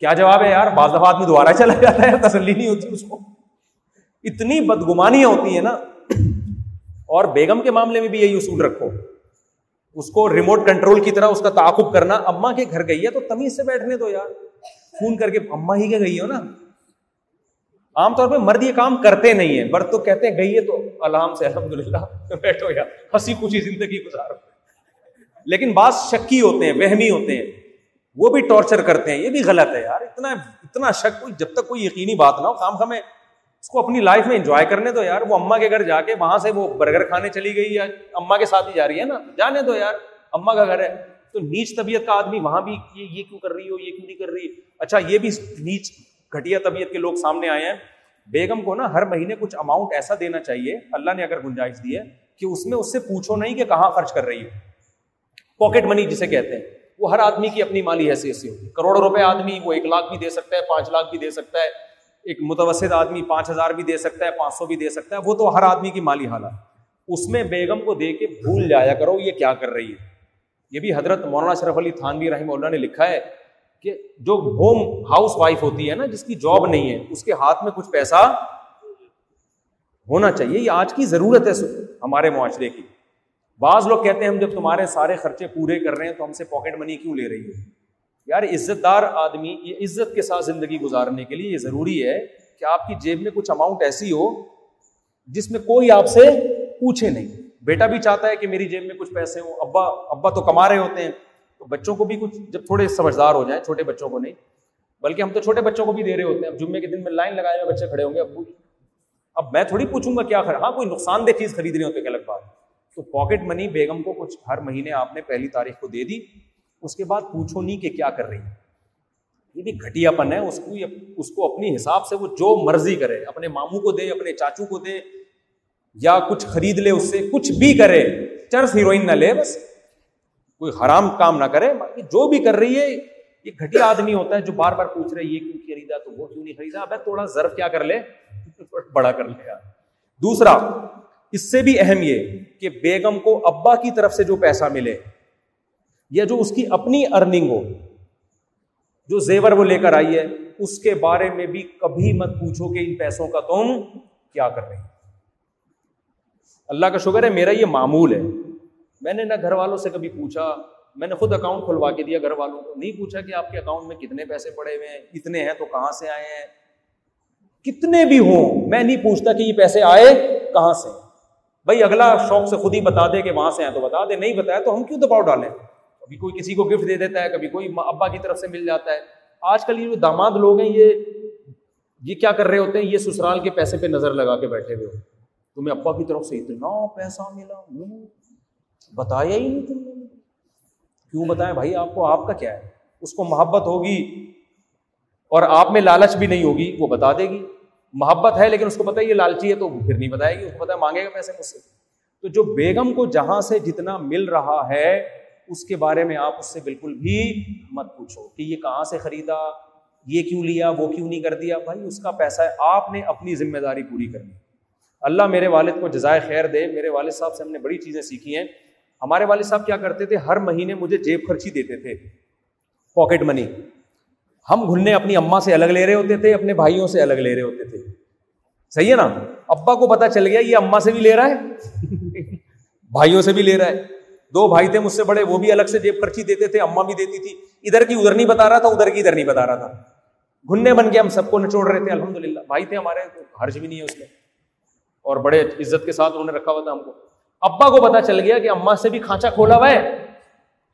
کیا جواب ہے یار؟ بعض دفعہ آدمی دوبارہ چلا جاتا ہے، تسلی نہیں ہوتی اس کو۔ اتنی بدگمانیاں ہوتی ہیں نا۔ اور بیگم کے معاملے میں بھی یہی اصول رکھو۔ اس کو ریموٹ کنٹرول کی طرح اس کا تعاقب کرنا اما کے گھر گئی ہے تو تمیز سے بیٹھنے دو یار۔ فون کر کے اما ہی کے گئی ہو نا۔ عام طور پہ مرد یہ کام کرتے نہیں ہیں۔ مرد تو کہتے ہیں، گئی ہے تو الحم سے الحمد للہ بیٹھو یار، ہنسی خوشی زندگی گزارو لیکن بعض شکی ہوتے ہیں، وہمی ہوتے ہیں۔ وہ بھی ٹارچر کرتے ہیں، یہ بھی غلط ہے یار۔ اتنا اتنا شک جب تک کوئی یقینی بات نہ ہو کام ہمیں اس کو اپنی لائف میں انجوائے کرنے دو یار۔ وہ اما کے گھر جا کے وہاں سے وہ برگر کھانے چلی گئی یا اما کے ساتھ ہی جا رہی ہے نا۔ جانے دو یار، اما کا گھر ہے۔ تو نیچ طبیعت کا آدمی وہاں بھی یہ کیوں کر رہی ہو، یہ کیوں نہیں کر رہی؟ اچھا یہ بھی نیچ گھٹیا طبیعت کے لوگ سامنے آئے ہیں۔ بیگم کو نا ہر مہینے کچھ اماؤنٹ ایسا دینا چاہیے، اللہ نے اگر گنجائش دی ہے کہ اس میں اس سے پوچھو نہیں کہ کہاں خرچ کر رہی ہے پاکٹ منی جسے کہتے ہیں، وہ ہر آدمی کی اپنی مالی حیثیت سے ہوتی ہے۔ کروڑ روپے آدمی، وہ ایک لاکھ بھی دے سکتا ہے، پانچ لاکھ بھی دے سکتا ہے۔ ایک متوسط آدمی پانچ ہزار بھی دے سکتا ہے، پانچ سو بھی دے سکتا ہے۔ وہ تو ہر آدمی کی مالی حالت اس میں بیگم کو دے کے بھول جایا کرو، یہ کیا کر رہی ہے۔ یہ بھی حضرت مولانا شرف علی تھانوی رحمہ اللہ نے لکھا ہے۔ کہ جو ہوم ہاؤس وائف ہوتی ہے نا، جس کی جاب نہیں ہے، اس کے ہاتھ میں کچھ پیسہ ہونا چاہیے، یہ آج کی ضرورت ہے ہمارے معاشرے کی۔ بعض لوگ کہتے ہیں، ہم جب تمہارے سارے خرچے پورے کر رہے ہیں تو ہم سے پاکٹ منی کیوں لے رہی ہے یار عزت دار آدمی، یہ عزت کے ساتھ زندگی گزارنے کے لیے یہ ضروری ہے کہ آپ کی جیب میں کچھ اماؤنٹ ایسی ہو جس میں کوئی آپ سے پوچھے نہیں۔ بیٹا بھی چاہتا ہے کہ میری جیب میں کچھ پیسے ہوں، ابا ابا تو کما رہے ہوتے ہیں۔ بچوں کو بھی کچھ جب تھوڑے سمجھدار ہو جائیں، چھوٹے بچوں کو نہیں، بلکہ ہم تو چھوٹے بچوں کو بھی دے رہے ہوتے ہیں۔ اب جمعے کے دن میں لائن لگائے ہوئے بچے کھڑے ہوں گے، ابو جی۔ اب میں تھوڑی پوچھوں گا کیا خراب ہاں کوئی نقصان دہ چیز خرید رہی ہوتے ہیں الگ بات۔ تو پاکٹ منی بیگم کو کچھ ہر مہینے آپ نے پہلی تاریخ کو دے دی، اس کے بعد پوچھو نہیں کہ کیا کر رہی ہے یہ بھی گھٹیا پن ہے، اس کو اس کو اپنی حساب سے وہ جو مرضی کرے، اپنے ماموں کو دے، اپنے چاچو کو دے، یا کچھ خرید لے، اس سے کچھ بھی کرے، چرس ہیروئن نہ لے، بس۔ کوئی حرام کام نہ کرے، باقی جو بھی کر رہی ہے، یہ گھٹیا آدمی ہوتا ہے جو بار بار پوچھ رہے یہ کیوں خریدا؟ تو وہ کیوں نہیں خریدا؟ اب تھوڑا ضرف کیا کر لے بڑا کر لے یار۔ دوسرا، اس سے بھی اہم یہ کہ بیگم کو ابا کی طرف سے جو پیسہ ملے، یا جو اس کی اپنی ارننگ ہو، جو زیور وہ لے کر آئی ہے، اس کے بارے میں بھی کبھی مت پوچھو کہ ان پیسوں کا تم کیا کر رہے اللہ کا شکر ہے، میرا یہ معمول ہے۔ میں نے نہ گھر والوں سے کبھی پوچھا، میں نے خود اکاؤنٹ کھلوا کے دیا، گھر والوں کو نہیں پوچھا کہ آپ کے اکاؤنٹ میں کتنے پیسے پڑے ہوئے ہیں اتنے ہیں، تو کہاں سے آئے ہیں؟ کتنے بھی ہوں، میں نہیں پوچھتا کہ یہ پیسے آئے کہاں سے؟ بھائی اگلا شوق سے خود ہی بتا دے کہ وہاں سے آئے تو بتا دے، نہیں بتایا تو ہم کیوں دباؤ ڈالیں؟ کبھی کوئی کسی کو گفٹ دے دیتا ہے، کبھی کوئی ابا کی طرف سے مل جاتا ہے۔ آج کل یہ جو داماد لوگ ہیں، یہ یہ کیا کر رہے ہوتے ہیں؟ یہ سسرال کے پیسے پہ نظر لگا کے بیٹھے ہوئے تمہیں ابا کی طرف سے اتنا پیسہ ملا بتایا ہی نہیں تم نے۔ کیوں بتائیں بھائی؟ آپ کو آپ کا کیا ہے؟ اس کو محبت ہوگی اور آپ میں لالچ بھی نہیں ہوگی، وہ بتا دے گی۔ محبت ہے لیکن اس کو پتا یہ لالچی ہے تو پھر نہیں بتائے گی، اس کو پتا مانگے گا پیسے مجھ سے۔ تو جو بیگم کو جہاں سے جتنا مل رہا ہے، اس کے بارے میں آپ اس سے بالکل بھی مت پوچھو کہ یہ کہاں سے خریدا، یہ کیوں لیا، وہ کیوں نہیں کر دیا۔ بھائی، اس کا پیسہ ہے آپ نے اپنی ذمہ داری پوری کرنی۔ اللہ میرے والد کو جزائے خیر دے۔ میرے والد صاحب سے ہم نے بڑی چیزیں سیکھی ہیں۔ ہمارے والد صاحب کیا کرتے تھے؟ ہر مہینے مجھے جیب خرچی دیتے تھے پاکٹ منی ہم گھلنے اپنی اما سے الگ لے رہے ہوتے تھے، اپنے بھائیوں سے الگ لے رہے ہوتے تھے۔ صحیح ہے نا؟ ابا کو پتا چل گیا، یہ اما سے بھی لے رہا ہے، بھائیوں سے بھی لے رہا ہے۔ دو بھائی تھے مجھ سے بڑے، وہ بھی الگ سے جیب خرچی دیتے تھے اما بھی دیتی تھی۔ ادھر کی ادھر نہیں بتا رہا تھا، ادھر کی ادھر نہیں بتا رہا تھا۔ گھننے بن کے ہم سب کو نچوڑ رہے تھے الحمد للہ بھائی تھے ہمارے حرج بھی نہیں ہے اس میں۔ اور بڑے عزت کے ساتھ انہوں نے رکھا ہوا تھا ہم کو۔ ابا کو پتا چل گیا کہ اما سے بھی کھانچا کھولا ہوا ہے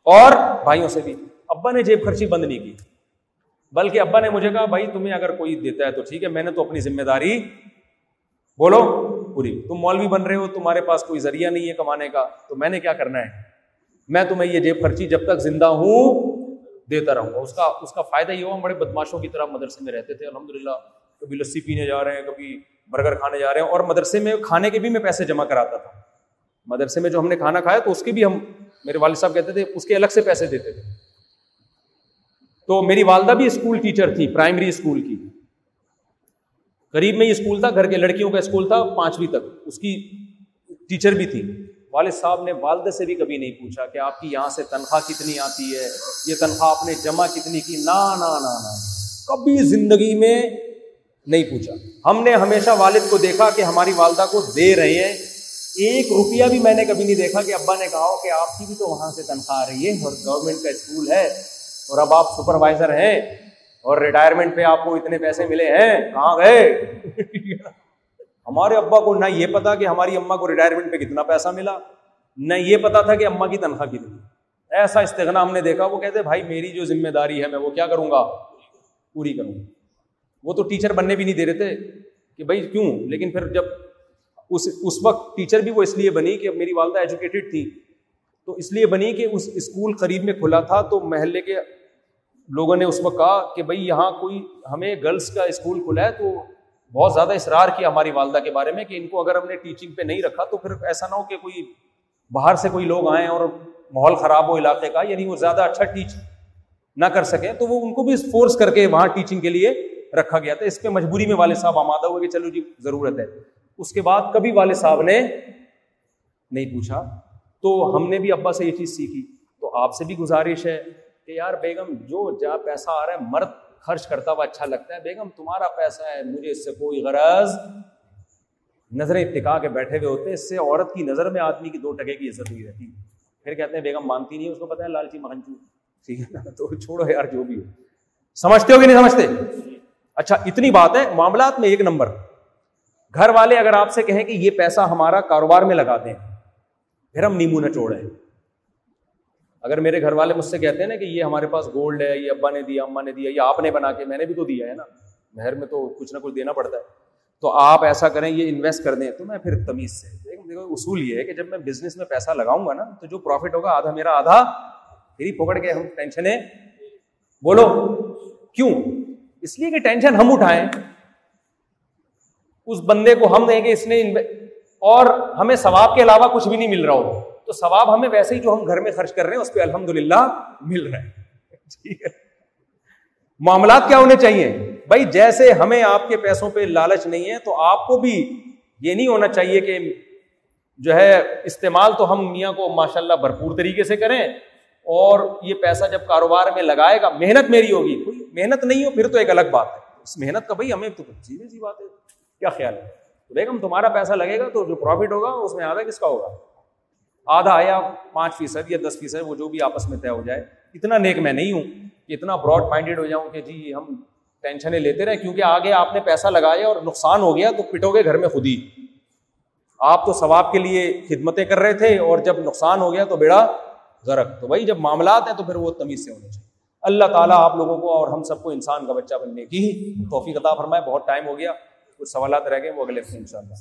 اور بھائیوں سے بھی۔ ابا نے جیب خرچی بند نہیں کی۔ بلکہ ابا نے مجھے کہا، بھائی، تمہیں اگر کوئی دیتا ہے تو ٹھیک ہے، میں نے تو اپنی ذمہ داری۔ بولو، پوری۔ تم مولوی بن رہے ہو، تمہارے پاس کوئی ذریعہ نہیں ہے کمانے کا، تو میں نے کیا کرنا ہے؟ میں تمہیں یہ جیب خرچی جب تک زندہ ہوں دیتا رہوں گا۔ اس کا اس کا فائدہ یہ ہوا، ہم بڑے بدماشوں کی طرح مدرسے میں رہتے تھے۔ الحمد للہ کبھی لسی پینے جا رہے ہیں، کبھی برگر کھانے جا رہے ہیں۔ اور مدرسے میں کھانے کے بھی میں پیسے جمع کراتا تھا۔ مدرسے میں جو ہم نے کھانا کھایا تو اس کے بھی ہم میرے والد صاحب کہتے تھے، اس کے الگ سے پیسے دیتے تھے۔ تو میری والدہ بھی اسکول ٹیچر تھی، پرائمری اسکول کی۔ قریب میں یہ اسکول تھا، گھر کے لڑکیوں کا اسکول تھا، پانچویں تک۔ اس کی ٹیچر بھی تھی۔ والد صاحب نے والد سے بھی کبھی نہیں پوچھا کہ آپ کی یہاں سے تنخواہ کتنی آتی ہے، یہ تنخواہ آپ نے جمع کتنی کی؟ نا نا نا نا۔ کبھی زندگی میں نہیں پوچھا۔ ہم نے ہمیشہ والد کو دیکھا کہ ہماری والدہ کو دے رہے ہیں۔ ایک روپیہ بھی میں نے کبھی نہیں دیکھا کہ ابا نے کہا کہ آپ کی بھی تو وہاں سے تنخواہ آ رہی ہے اور گورنمنٹ کا اسکول ہے اور اب آپ سپروائزر ہیں اور ریٹائرمنٹ پہ آپ کو اتنے پیسے ملے ہیں، کہاں گئے؟ ہمارے ابا کو نہ یہ پتا کہ ہماری اما کو ریٹائرمنٹ پہ کتنا پیسہ ملا، نہ یہ پتا تھا کہ اما کی تنخواہ کتنی ایسا استغنا ہم نے دیکھا، وہ کہتے بھائی، میری جو ذمہ داری ہے، میں وہ کیا کروں گا؟ پوری کروں گا۔ وہ تو ٹیچر بننے بھی نہیں دے رہے تھے کہ بھائی، کیوں؟ لیکن پھر جب اس اس وقت ٹیچر بھی وہ اس لیے بنی کہ میری والدہ ایجوکیٹڈ تھی۔ تو اس لیے بنی کہ اس اسکول قریب میں کھلا تھا تو محلے کے لوگوں نے اس وقت کہا کہ بھائی یہاں کوئی ہمیں گرلس کا اسکول کھلا ہے تو بہت زیادہ اصرار کیا ہماری والدہ کے بارے میں کہ ان کو اگر ہم نے ٹیچنگ پہ نہیں رکھا تو پھر ایسا نہ ہو کہ کوئی باہر سے کوئی لوگ آئیں اور ماحول خراب ہو علاقے کا یعنی وہ زیادہ اچھا ٹیچ نہ کر سکیں تو وہ ان کو بھی فورس کر کے وہاں ٹیچنگ کے لیے رکھا گیا تھا۔ اس پہ مجبوری میں والد صاحب آمادہ ہوئے کہ چلو جی ضرورت ہے۔ اس کے بعد کبھی والد صاحب نے نہیں پوچھا۔ تو ہم نے بھی ابا سے یہ چیز سیکھی۔ تو آپ سے بھی گزارش ہے کہ یار بیگم، جو جا پیسہ آ رہا ہے، مرد خرچ کرتا ہوا اچھا لگتا ہے۔ بیگم، تمہارا پیسہ ہے، مجھے اس سے کوئی غرض نظریں اتکا کے بیٹھے ہوئے ہوتے۔ ہیں اس سے عورت کی نظر میں آدمی کی دو ٹکے کی عزت ہوئی رہتی۔ پھر کہتے ہیں، بیگم مانتی نہیں، اس کو پتا ہے، لالچی مہنچو۔ ٹھیک ہے نا؟ تو چھوڑو یار، جو بھی ہو۔ سمجھتے ہو کہ نہیں سمجھتے؟ اچھا اتنی بات ہے۔ معاملات میں ایک نمبر۔ گھر والے اگر آپ سے کہیں کہ یہ پیسہ ہمارا کاروبار میں لگا دیں، پھر ہم نیمو نہ چھوڑیں اگر میرے گھر والے مجھ سے کہتے ہیں نا کہ یہ ہمارے پاس گولڈ ہے، یہ ابا نے دیا، اما نے دیا، یہ آپ نے بنا کے میں نے بھی تو دیا ہے نا۔ مہر میں تو کچھ نہ کچھ دینا پڑتا ہے۔ تو آپ ایسا کریں، یہ انویسٹ کر دیں۔ تو میں پھر تمیز سے، دیکھو اصول یہ ہے کہ جب میں بزنس میں پیسہ لگاؤں گا نا، تو جو پروفٹ ہوگا، آدھا میرا آدھا پھر پکڑ کے ہم ٹینشنیں بولو، کیوں؟ اس لیے کہ ٹینشن ہم اٹھائیں۔ اس بندے کو ہم دیں گے، اس نے اور ہمیں ثواب کے علاوہ کچھ بھی نہیں مل رہا ہو تو ثواب ہمیں ویسے ہی جو ہم گھر میں خرچ کر رہے ہیں، اس پہ الحمد للہ مل رہا ہے۔ معاملات کیا ہونے چاہیے؟ بھائی، جیسے ہمیں آپ کے پیسوں پہ لالچ نہیں ہے، تو آپ کو بھی یہ نہیں ہونا چاہیے کہ جو ہے استعمال تو ہم میاں کو ماشاء اللہ بھرپور طریقے سے کریں، اور یہ پیسہ جب کاروبار میں لگائے گا، محنت میری ہوگی۔ کوئی محنت نہیں ہو، پھر تو ایک الگ بات ہے۔ اس محنت کا بھائی ہمیں تو سیدھی سی بات ہے۔ کیا خیال ہے؟ تو بیگم تمہارا پیسہ لگے گا تو جو پروفٹ ہوگا، اس میں آدھا کس کا ہوگا؟ آدھا آیا پانچ فیصد یا دس فیصد، وہ جو بھی آپس میں طے ہو جائے۔ اتنا نیک میں نہیں ہوں کہ اتنا براڈ مائنڈیڈ ہو جاؤں کہ جی ہم ٹینشنیں لیتے رہے، کیونکہ آگے آپ نے پیسہ لگایا اور نقصان ہو گیا تو پٹو گے گھر میں خود ہی۔ آپ تو ثواب کے لیے خدمتیں کر رہے تھے اور جب نقصان ہو گیا تو بیڑا غرق۔ تو بھائی جب معاملات ہیں تو پھر وہ تمیز سے ہونے چاہیے۔ اللہ تعالیٰ آپ لوگوں کو اور ہم سب کو انسان کا بچہ بننے کی توفیق عطا فرمائے۔ بہت ٹائم ہو گیا۔ کچھ سوالات رہ گئے وہ اگلے ان شاء اللہ